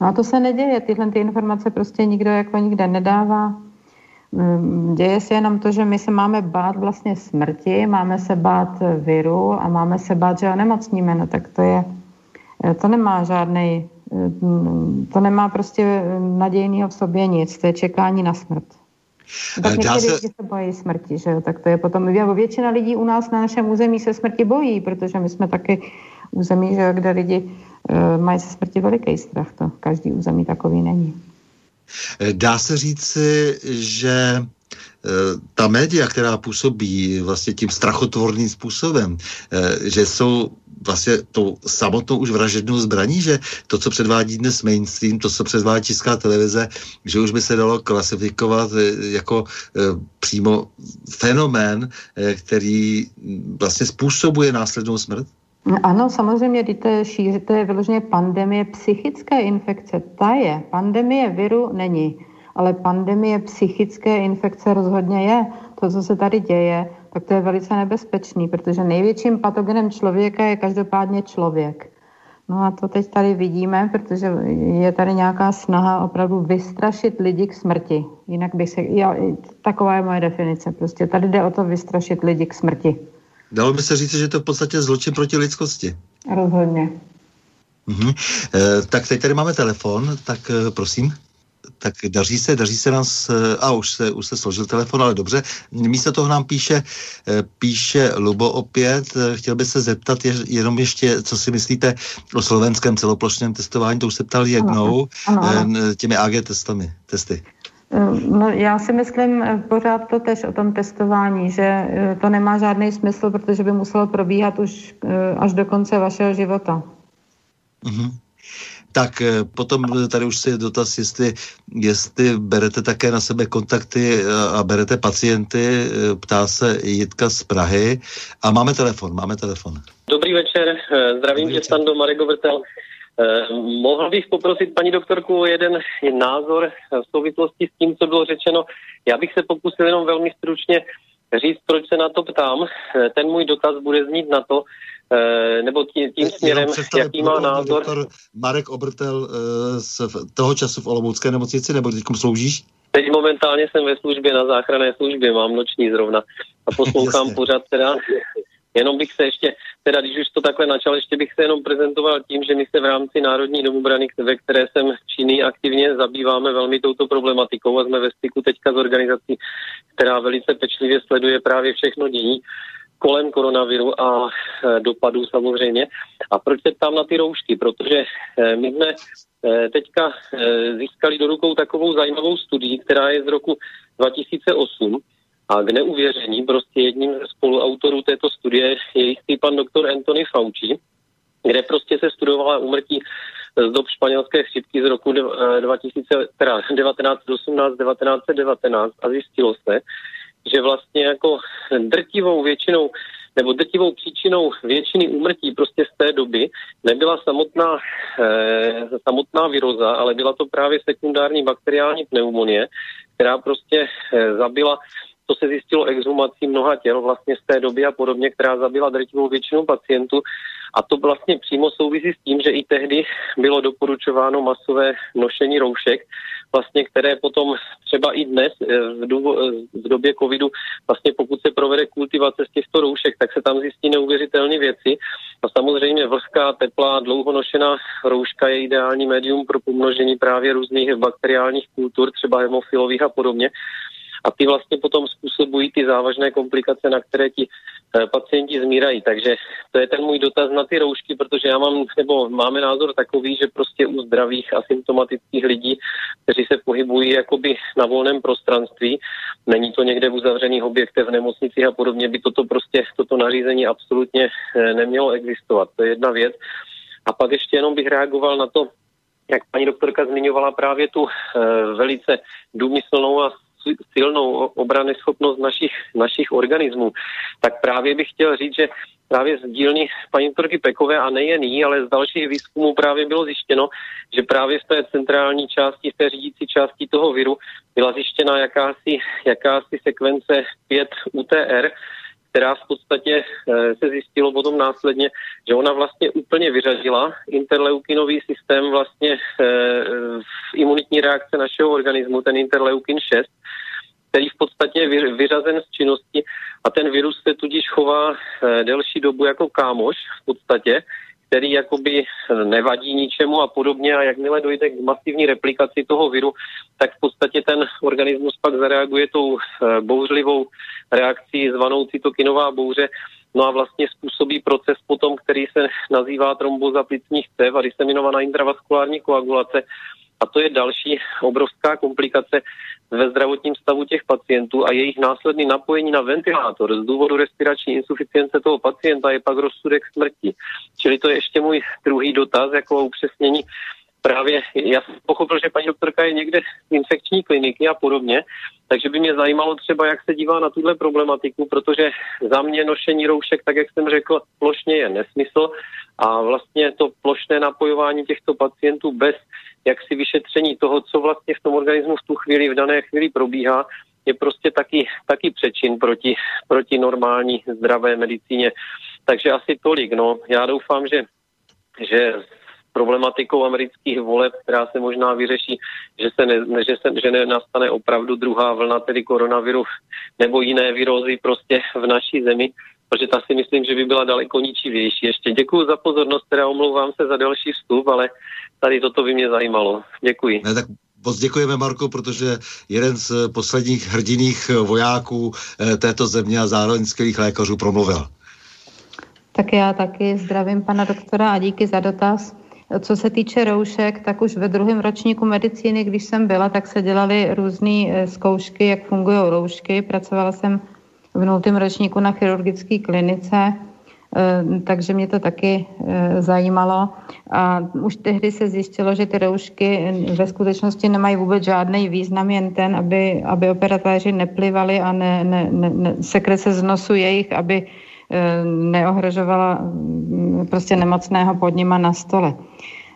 No a to se neděje, tyhle ty informace prostě nikdo jako nikde nedává. Mm, děje se jenom to, že my se máme bát vlastně smrti, máme se bát viru a máme se bát, že onemocníme. No tak to je, to nemá žádný, mm, to nemá prostě nadějného v sobě nic, to je čekání na smrt. Tak někteří se... lidi se bojí smrti, že jo? tak to je potom, většina lidí u nás na našem území se smrti bojí, protože my jsme taky území, že jo, kde lidi mají se smrti veliký strach, to každý území takový není. Dá se říci, že eh, ta média, která působí vlastně tím strachotvorným způsobem, eh, že jsou vlastně tou samotnou už vražednou zbraní, že to, co předvádí dnes mainstream, to, co předvádí Česká televize, že už by se dalo klasifikovat eh, jako přímo fenomén, který vlastně způsobuje následnou smrt? Ano, samozřejmě, to je, to je vyloženě pandemie psychické infekce. Ta je. Pandemie viru není, ale pandemie psychické infekce rozhodně je. To, co se tady děje, tak to je velice nebezpečný, protože největším patogenem člověka je každopádně člověk. No a to teď tady vidíme, protože je tady nějaká snaha opravdu vystrašit lidi k smrti. Jinak bych se, já, taková je moje definice. Prostě tady jde o to vystrašit lidi k smrti. Dalo by se říct, že to v podstatě zločin proti lidskosti. Rozhodně. Mhm. E, tak teď tady máme telefon, tak e, prosím. Tak daří se, daří se nás, e, a už se, už se složil telefon, ale dobře. Místo toho nám píše, e, píše Lubo opět, e, chtěl by se zeptat je, jenom ještě, co si myslíte o slovenském celoplošném testování, to už se ptal jednou, ano, ano, ano. těmi AG testami, testy. No, já si myslím eh, pořád to tež o tom testování, že eh, to nemá žádný smysl, protože by muselo probíhat už eh, až do konce vašeho života. Mm-hmm. Tak potom tady už si je dotaz, jestli, jestli berete také na sebe kontakty a berete pacienty, ptá se Jitka z Prahy. A máme telefon, máme telefon. Dobrý večer, zdravím tě, Stando, Marek Govrtel. Eh, mohl bych poprosit paní doktorku o jeden názor v souvislosti s tím, co bylo řečeno. Já bych se pokusil jenom velmi stručně říct, proč se na to ptám. Eh, ten můj dotaz bude znít na to, eh, nebo tím, tím směrem, jaký má názor. Doktor Marek Obrtel z toho času v Olomoucké nemocnici, nebo teď sloužíš? Teď momentálně jsem ve službě na záchranné službě, mám noční zrovna a poslouchám pořád teda Jenom bych se ještě, teda když už to takhle načal, ještě bych se jenom prezentoval tím, že my se v rámci Národní domobrany, ve které jsem činný aktivně, zabýváme velmi touto problematikou a jsme ve styku teďka s organizací, která velice pečlivě sleduje právě všechno dění kolem koronaviru a e, dopadů samozřejmě. A proč se ptám na ty roušky? Protože e, my jsme e, teďka získali do rukou takovou zajímavou studii, která je z roku 2008, a k neuvěření prostě jedním ze spoluautorů této studie je jistý pan doktor Anthony Fauci, kde prostě se studovala umrtí z dob španělské chřipky z roku 1918-1919 a zjistilo se, že vlastně jako drtivou většinou nebo drtivou příčinou většiny úmrtí prostě z té doby nebyla samotná, eh, samotná viroza, ale byla to právě sekundární bakteriální pneumonie, která prostě eh, zabila to se zjistilo exhumací mnoha těl vlastně z té doby a podobně, která zabila drtivou většinu pacientů. A to vlastně přímo souvisí s tím, že i tehdy bylo doporučováno masové nošení roušek, vlastně, které potom třeba i dnes eh, v, důvo, eh, v době covidu, vlastně pokud se provede kultivace z těchto roušek, tak se tam zjistí neuvěřitelné věci. A samozřejmě vlhká, teplá, dlouhonošená rouška je ideální médium pro pomnožení právě různých bakteriálních kultur, třeba hemofilových a podobně a ty vlastně potom způsobují ty závažné komplikace, na které ti pacienti zmírají. Takže to je ten můj dotaz na ty roušky, protože já mám, nebo máme názor takový, že prostě u zdravých asymptomatických lidí, kteří se pohybují jakoby na volném prostranství, není to někde v uzavřených objektech v nemocnicích a podobně, by toto prostě, toto nařízení absolutně eh, nemělo existovat. To je jedna věc. A pak ještě jenom bych reagoval na to, jak paní doktorka zmiňovala právě tu e, velice důmyslnou a silnou obrany schopnost našich, našich organismů, tak právě bych chtěl říct, že právě z dílny paní doktorky Pekové a nejen jí, ale z dalších výzkumů právě bylo zjištěno, že právě v té centrální části, v té řídící části toho viru byla zjištěna jakási, jakási sekvence 5 UTR, která v podstatě eh, se zjistilo potom následně, že ona vlastně úplně vyřadila interleukinový systém vlastně eh, v imunitní reakce našeho organismu, ten interleukin 6, který v podstatě je vyřazen z činnosti a ten virus se tudíž chová eh, delší dobu jako kámoš v podstatě, který jakoby nevadí ničemu a podobně. A jakmile dojde k masivní replikaci toho viru, tak v podstatě ten organismus pak zareaguje tou eh, bouřlivou reakcí zvanou cytokinová bouře, no a vlastně způsobí proces potom, který se nazývá tromboza plicních cev a diseminovaná intravaskulární koagulace, a to je další obrovská komplikace ve zdravotním stavu těch pacientů a jejich následný napojení na ventilátor z důvodu respirační insuficience toho pacienta je pak rozsudek smrti. Čili to je ještě můj druhý dotaz, jako upřesnění. Právě já jsem pochopil, že paní doktorka je někde z infekční kliniky a podobně, takže by mě zajímalo třeba, jak se dívá na tuhle problematiku, protože za mě nošení roušek, tak jak jsem řekl, plošně je nesmysl a vlastně to plošné napojování těchto pacientů bez jaksi vyšetření toho, co vlastně v tom organismu v tu chvíli, v dané chvíli probíhá, je prostě taky, taky přečin proti, proti normální zdravé medicíně. Takže asi tolik. No. Já doufám, že, že problematikou amerických voleb, která se možná vyřeší, že, se ne, že, se, že nenastane opravdu druhá vlna, tedy koronaviru nebo jiné virózy prostě v naší zemi, protože ta si myslím, že by byla daleko ničivější. Ještě děkuji za pozornost, teda omlouvám se za další vstup, ale tady toto by mě zajímalo. Děkuji. Ne, tak Moc děkujeme, Marko, protože jeden z posledních hrdiných vojáků eh, této země a zároveň skvělých lékařů promluvil. Tak já taky zdravím pana doktora a díky za dotaz. Co se týče roušek, tak už ve druhém ročníku medicíny, když jsem byla, tak se dělaly různé eh, zkoušky, jak fungují roušky. Pracovala jsem v nultém ročníku na chirurgické klinice, eh, takže mě to taky eh, zajímalo. A už tehdy se zjistilo, že ty roušky ve skutečnosti nemají vůbec žádný význam, jen ten, aby, aby operatéři neplivali a ne, ne, ne, ne, sekrece z nosu jejich, aby neohrožovala mm, prostě nemocného pod nima na stole.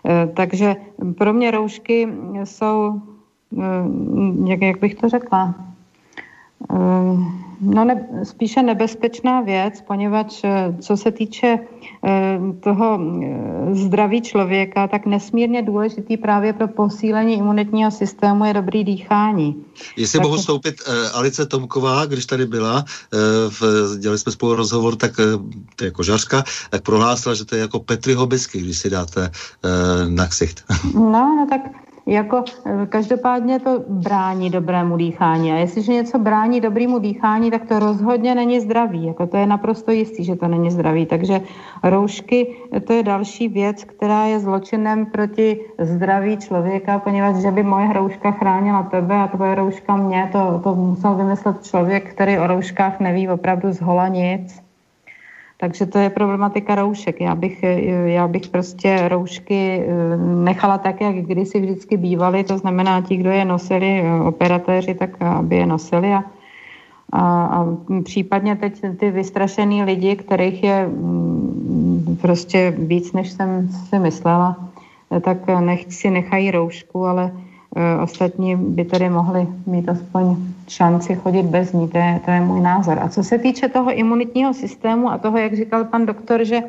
Eh, takže pro mě roušky jsou, eh, jak, jak bych to řekla, eh, no ne, spíše nebezpečná věc, poněvadž co se týče toho zdraví člověka, tak nesmírně důležitý právě pro posílení imunitního systému je dobrý dýchání. Jestli tak... mohu stoupit, Alice Tomková, když tady byla, v, dělali jsme spolu rozhovor, tak to je kožařka, tak prohlásila, že to je jako Petri Hobisky, když si dáte na ksicht. No, no tak jako eh, každopádně to brání dobrému dýchání. A jestliže něco brání dobrému dýchání, tak to rozhodně není zdravý. Jako to je naprosto jistý, že to není zdravý. Takže roušky, to je další věc, která je zločinem proti zdraví člověka, poněvadž že by moje rouška chránila tebe a tvoje rouška mě, to, to musel vymyslet člověk, který o rouškách neví opravdu zhola nic. Takže to je problematika roušek. Já bych, já bych prostě roušky eh, nechala tak, jak kdysi vždycky bývaly, to znamená ti, kdo je nosili, eh, operatéři, tak aby je nosili a, a, a případně teď ty vystrašený lidi, kterých je mm, prostě víc, než jsem si myslela, eh, tak nech si nechají roušku, ale Eh, ostatní by tedy mohli mít aspoň šanci chodit bez ní. To je, to je můj názor. A co se týče toho imunitního systému a toho, jak říkal pan doktor, že,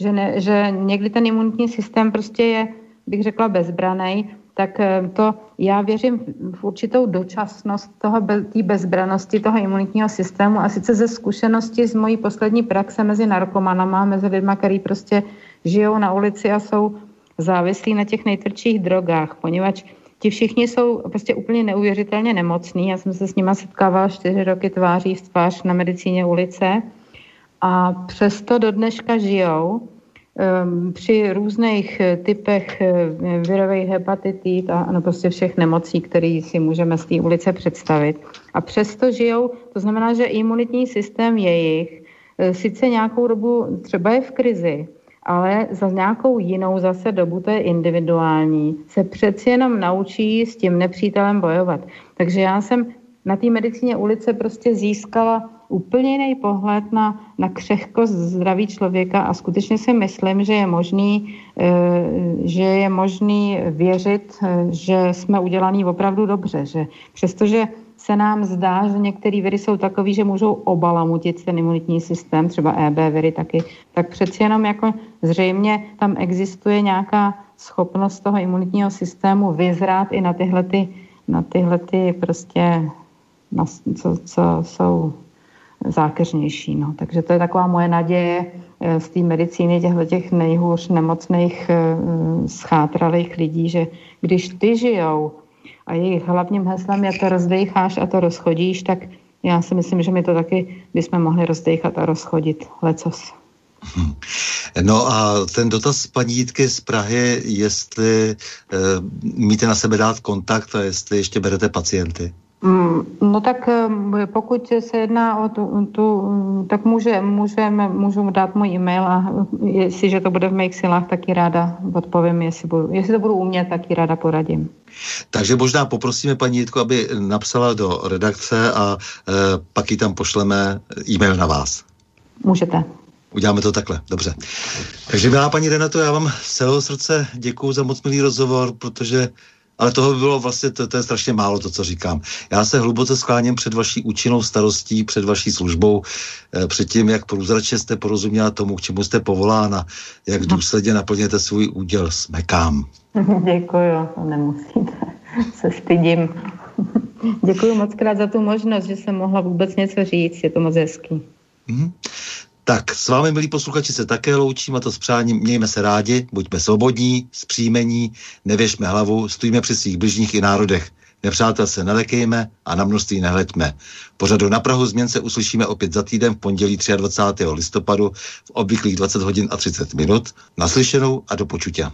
že, ne, že někdy ten imunitní systém prostě je, bych řekla, bezbraný, tak eh, to já věřím v určitou dočasnost toho, té bezbranosti toho imunitního systému a sice ze zkušenosti z mojí poslední praxe mezi narkomanama, mezi lidma, kteří prostě žijou na ulici a jsou závislí na těch nejtvrdších drogách, poněvadž Ti všichni jsou prostě úplně neuvěřitelně nemocní. Já jsem se s nima setkávala čtyři roky tváří v tvář na medicíně ulice a přesto do dneška žijou Ehm, při různých eh, typech eh, virových hepatitit a no prostě všech nemocí, které si můžeme z té ulice představit. A přesto žijou, to znamená, že imunitní systém jejich eh, sice nějakou dobu třeba je v krizi, ale za nějakou jinou zase dobu, to je individuální, se přeci jenom naučí s tím nepřítelem bojovat. Takže já jsem na té medicíně ulice prostě získala úplně jiný pohled na, na křehkost zdraví člověka a skutečně si myslím, že je možný, eh, že je možný věřit, eh, že jsme udělaný opravdu dobře, že přestože se nám zdá, že některé viry jsou takové, že můžou obalamutit ten imunitní systém, třeba EB viry taky, tak přeci jenom jako zřejmě tam existuje nějaká schopnost toho imunitního systému vyzrát i na tyhle, ty, na tyhle ty prostě, na, co, co jsou zákeřnější. No. Takže to je taková moje naděje eh, z té medicíny těchto těch nejhůř nemocných eh, schátralých lidí, že když ty žijou a jejich hlavním heslem je to rozdejcháš a to rozchodíš, tak já si myslím, že my to taky bychom mohli rozdejchat a rozchodit lecos. Hm. No a ten dotaz paní Jitky z Prahy, jestli e, míte na sebe dát kontakt a jestli ještě berete pacienty. Mm, no tak eh, pokud se jedná o tu, tu tak může, můžeme, můžu dát můj e-mail a jestliže to bude v mých silách, taky ráda odpovím, jestli, budu, jestli to budu umět, taky ráda poradím. Takže možná poprosíme paní Jitku, aby napsala do redakce a e, pak ji tam pošleme e-mail na vás. Můžete. Uděláme to takhle, dobře. Takže milá paní Renato, já vám z celého srdce děkuji za moc milý rozhovor, protože ale toho by bylo vlastně, to, to je strašně málo to, co říkám. Já se hluboce skláním před vaší účinnou starostí, před vaší službou, eh, před tím, jak průzračně jste porozuměla tomu, k čemu jste povolána, jak důsledně naplněte svůj úděl. Smekám. Děkuju, to nemusíte. Se stydím. Děkuji moc krát za tu možnost, že jsem mohla vůbec něco říct, je to moc hezký. Mm-hmm. Tak s vámi, milí posluchači, se také loučím a to s přáním mějme se rádi, buďme svobodní, zpříjmení, nevěšme hlavu, stojíme při svých bližních i národech. Nepřátel se nelekejme a na množství nehleďme. Pořadu na Prahu změn se uslyšíme opět za týden v pondělí 23. listopadu v obvyklých 20 hodin a 30 minut. Naslyšenou a do počutě.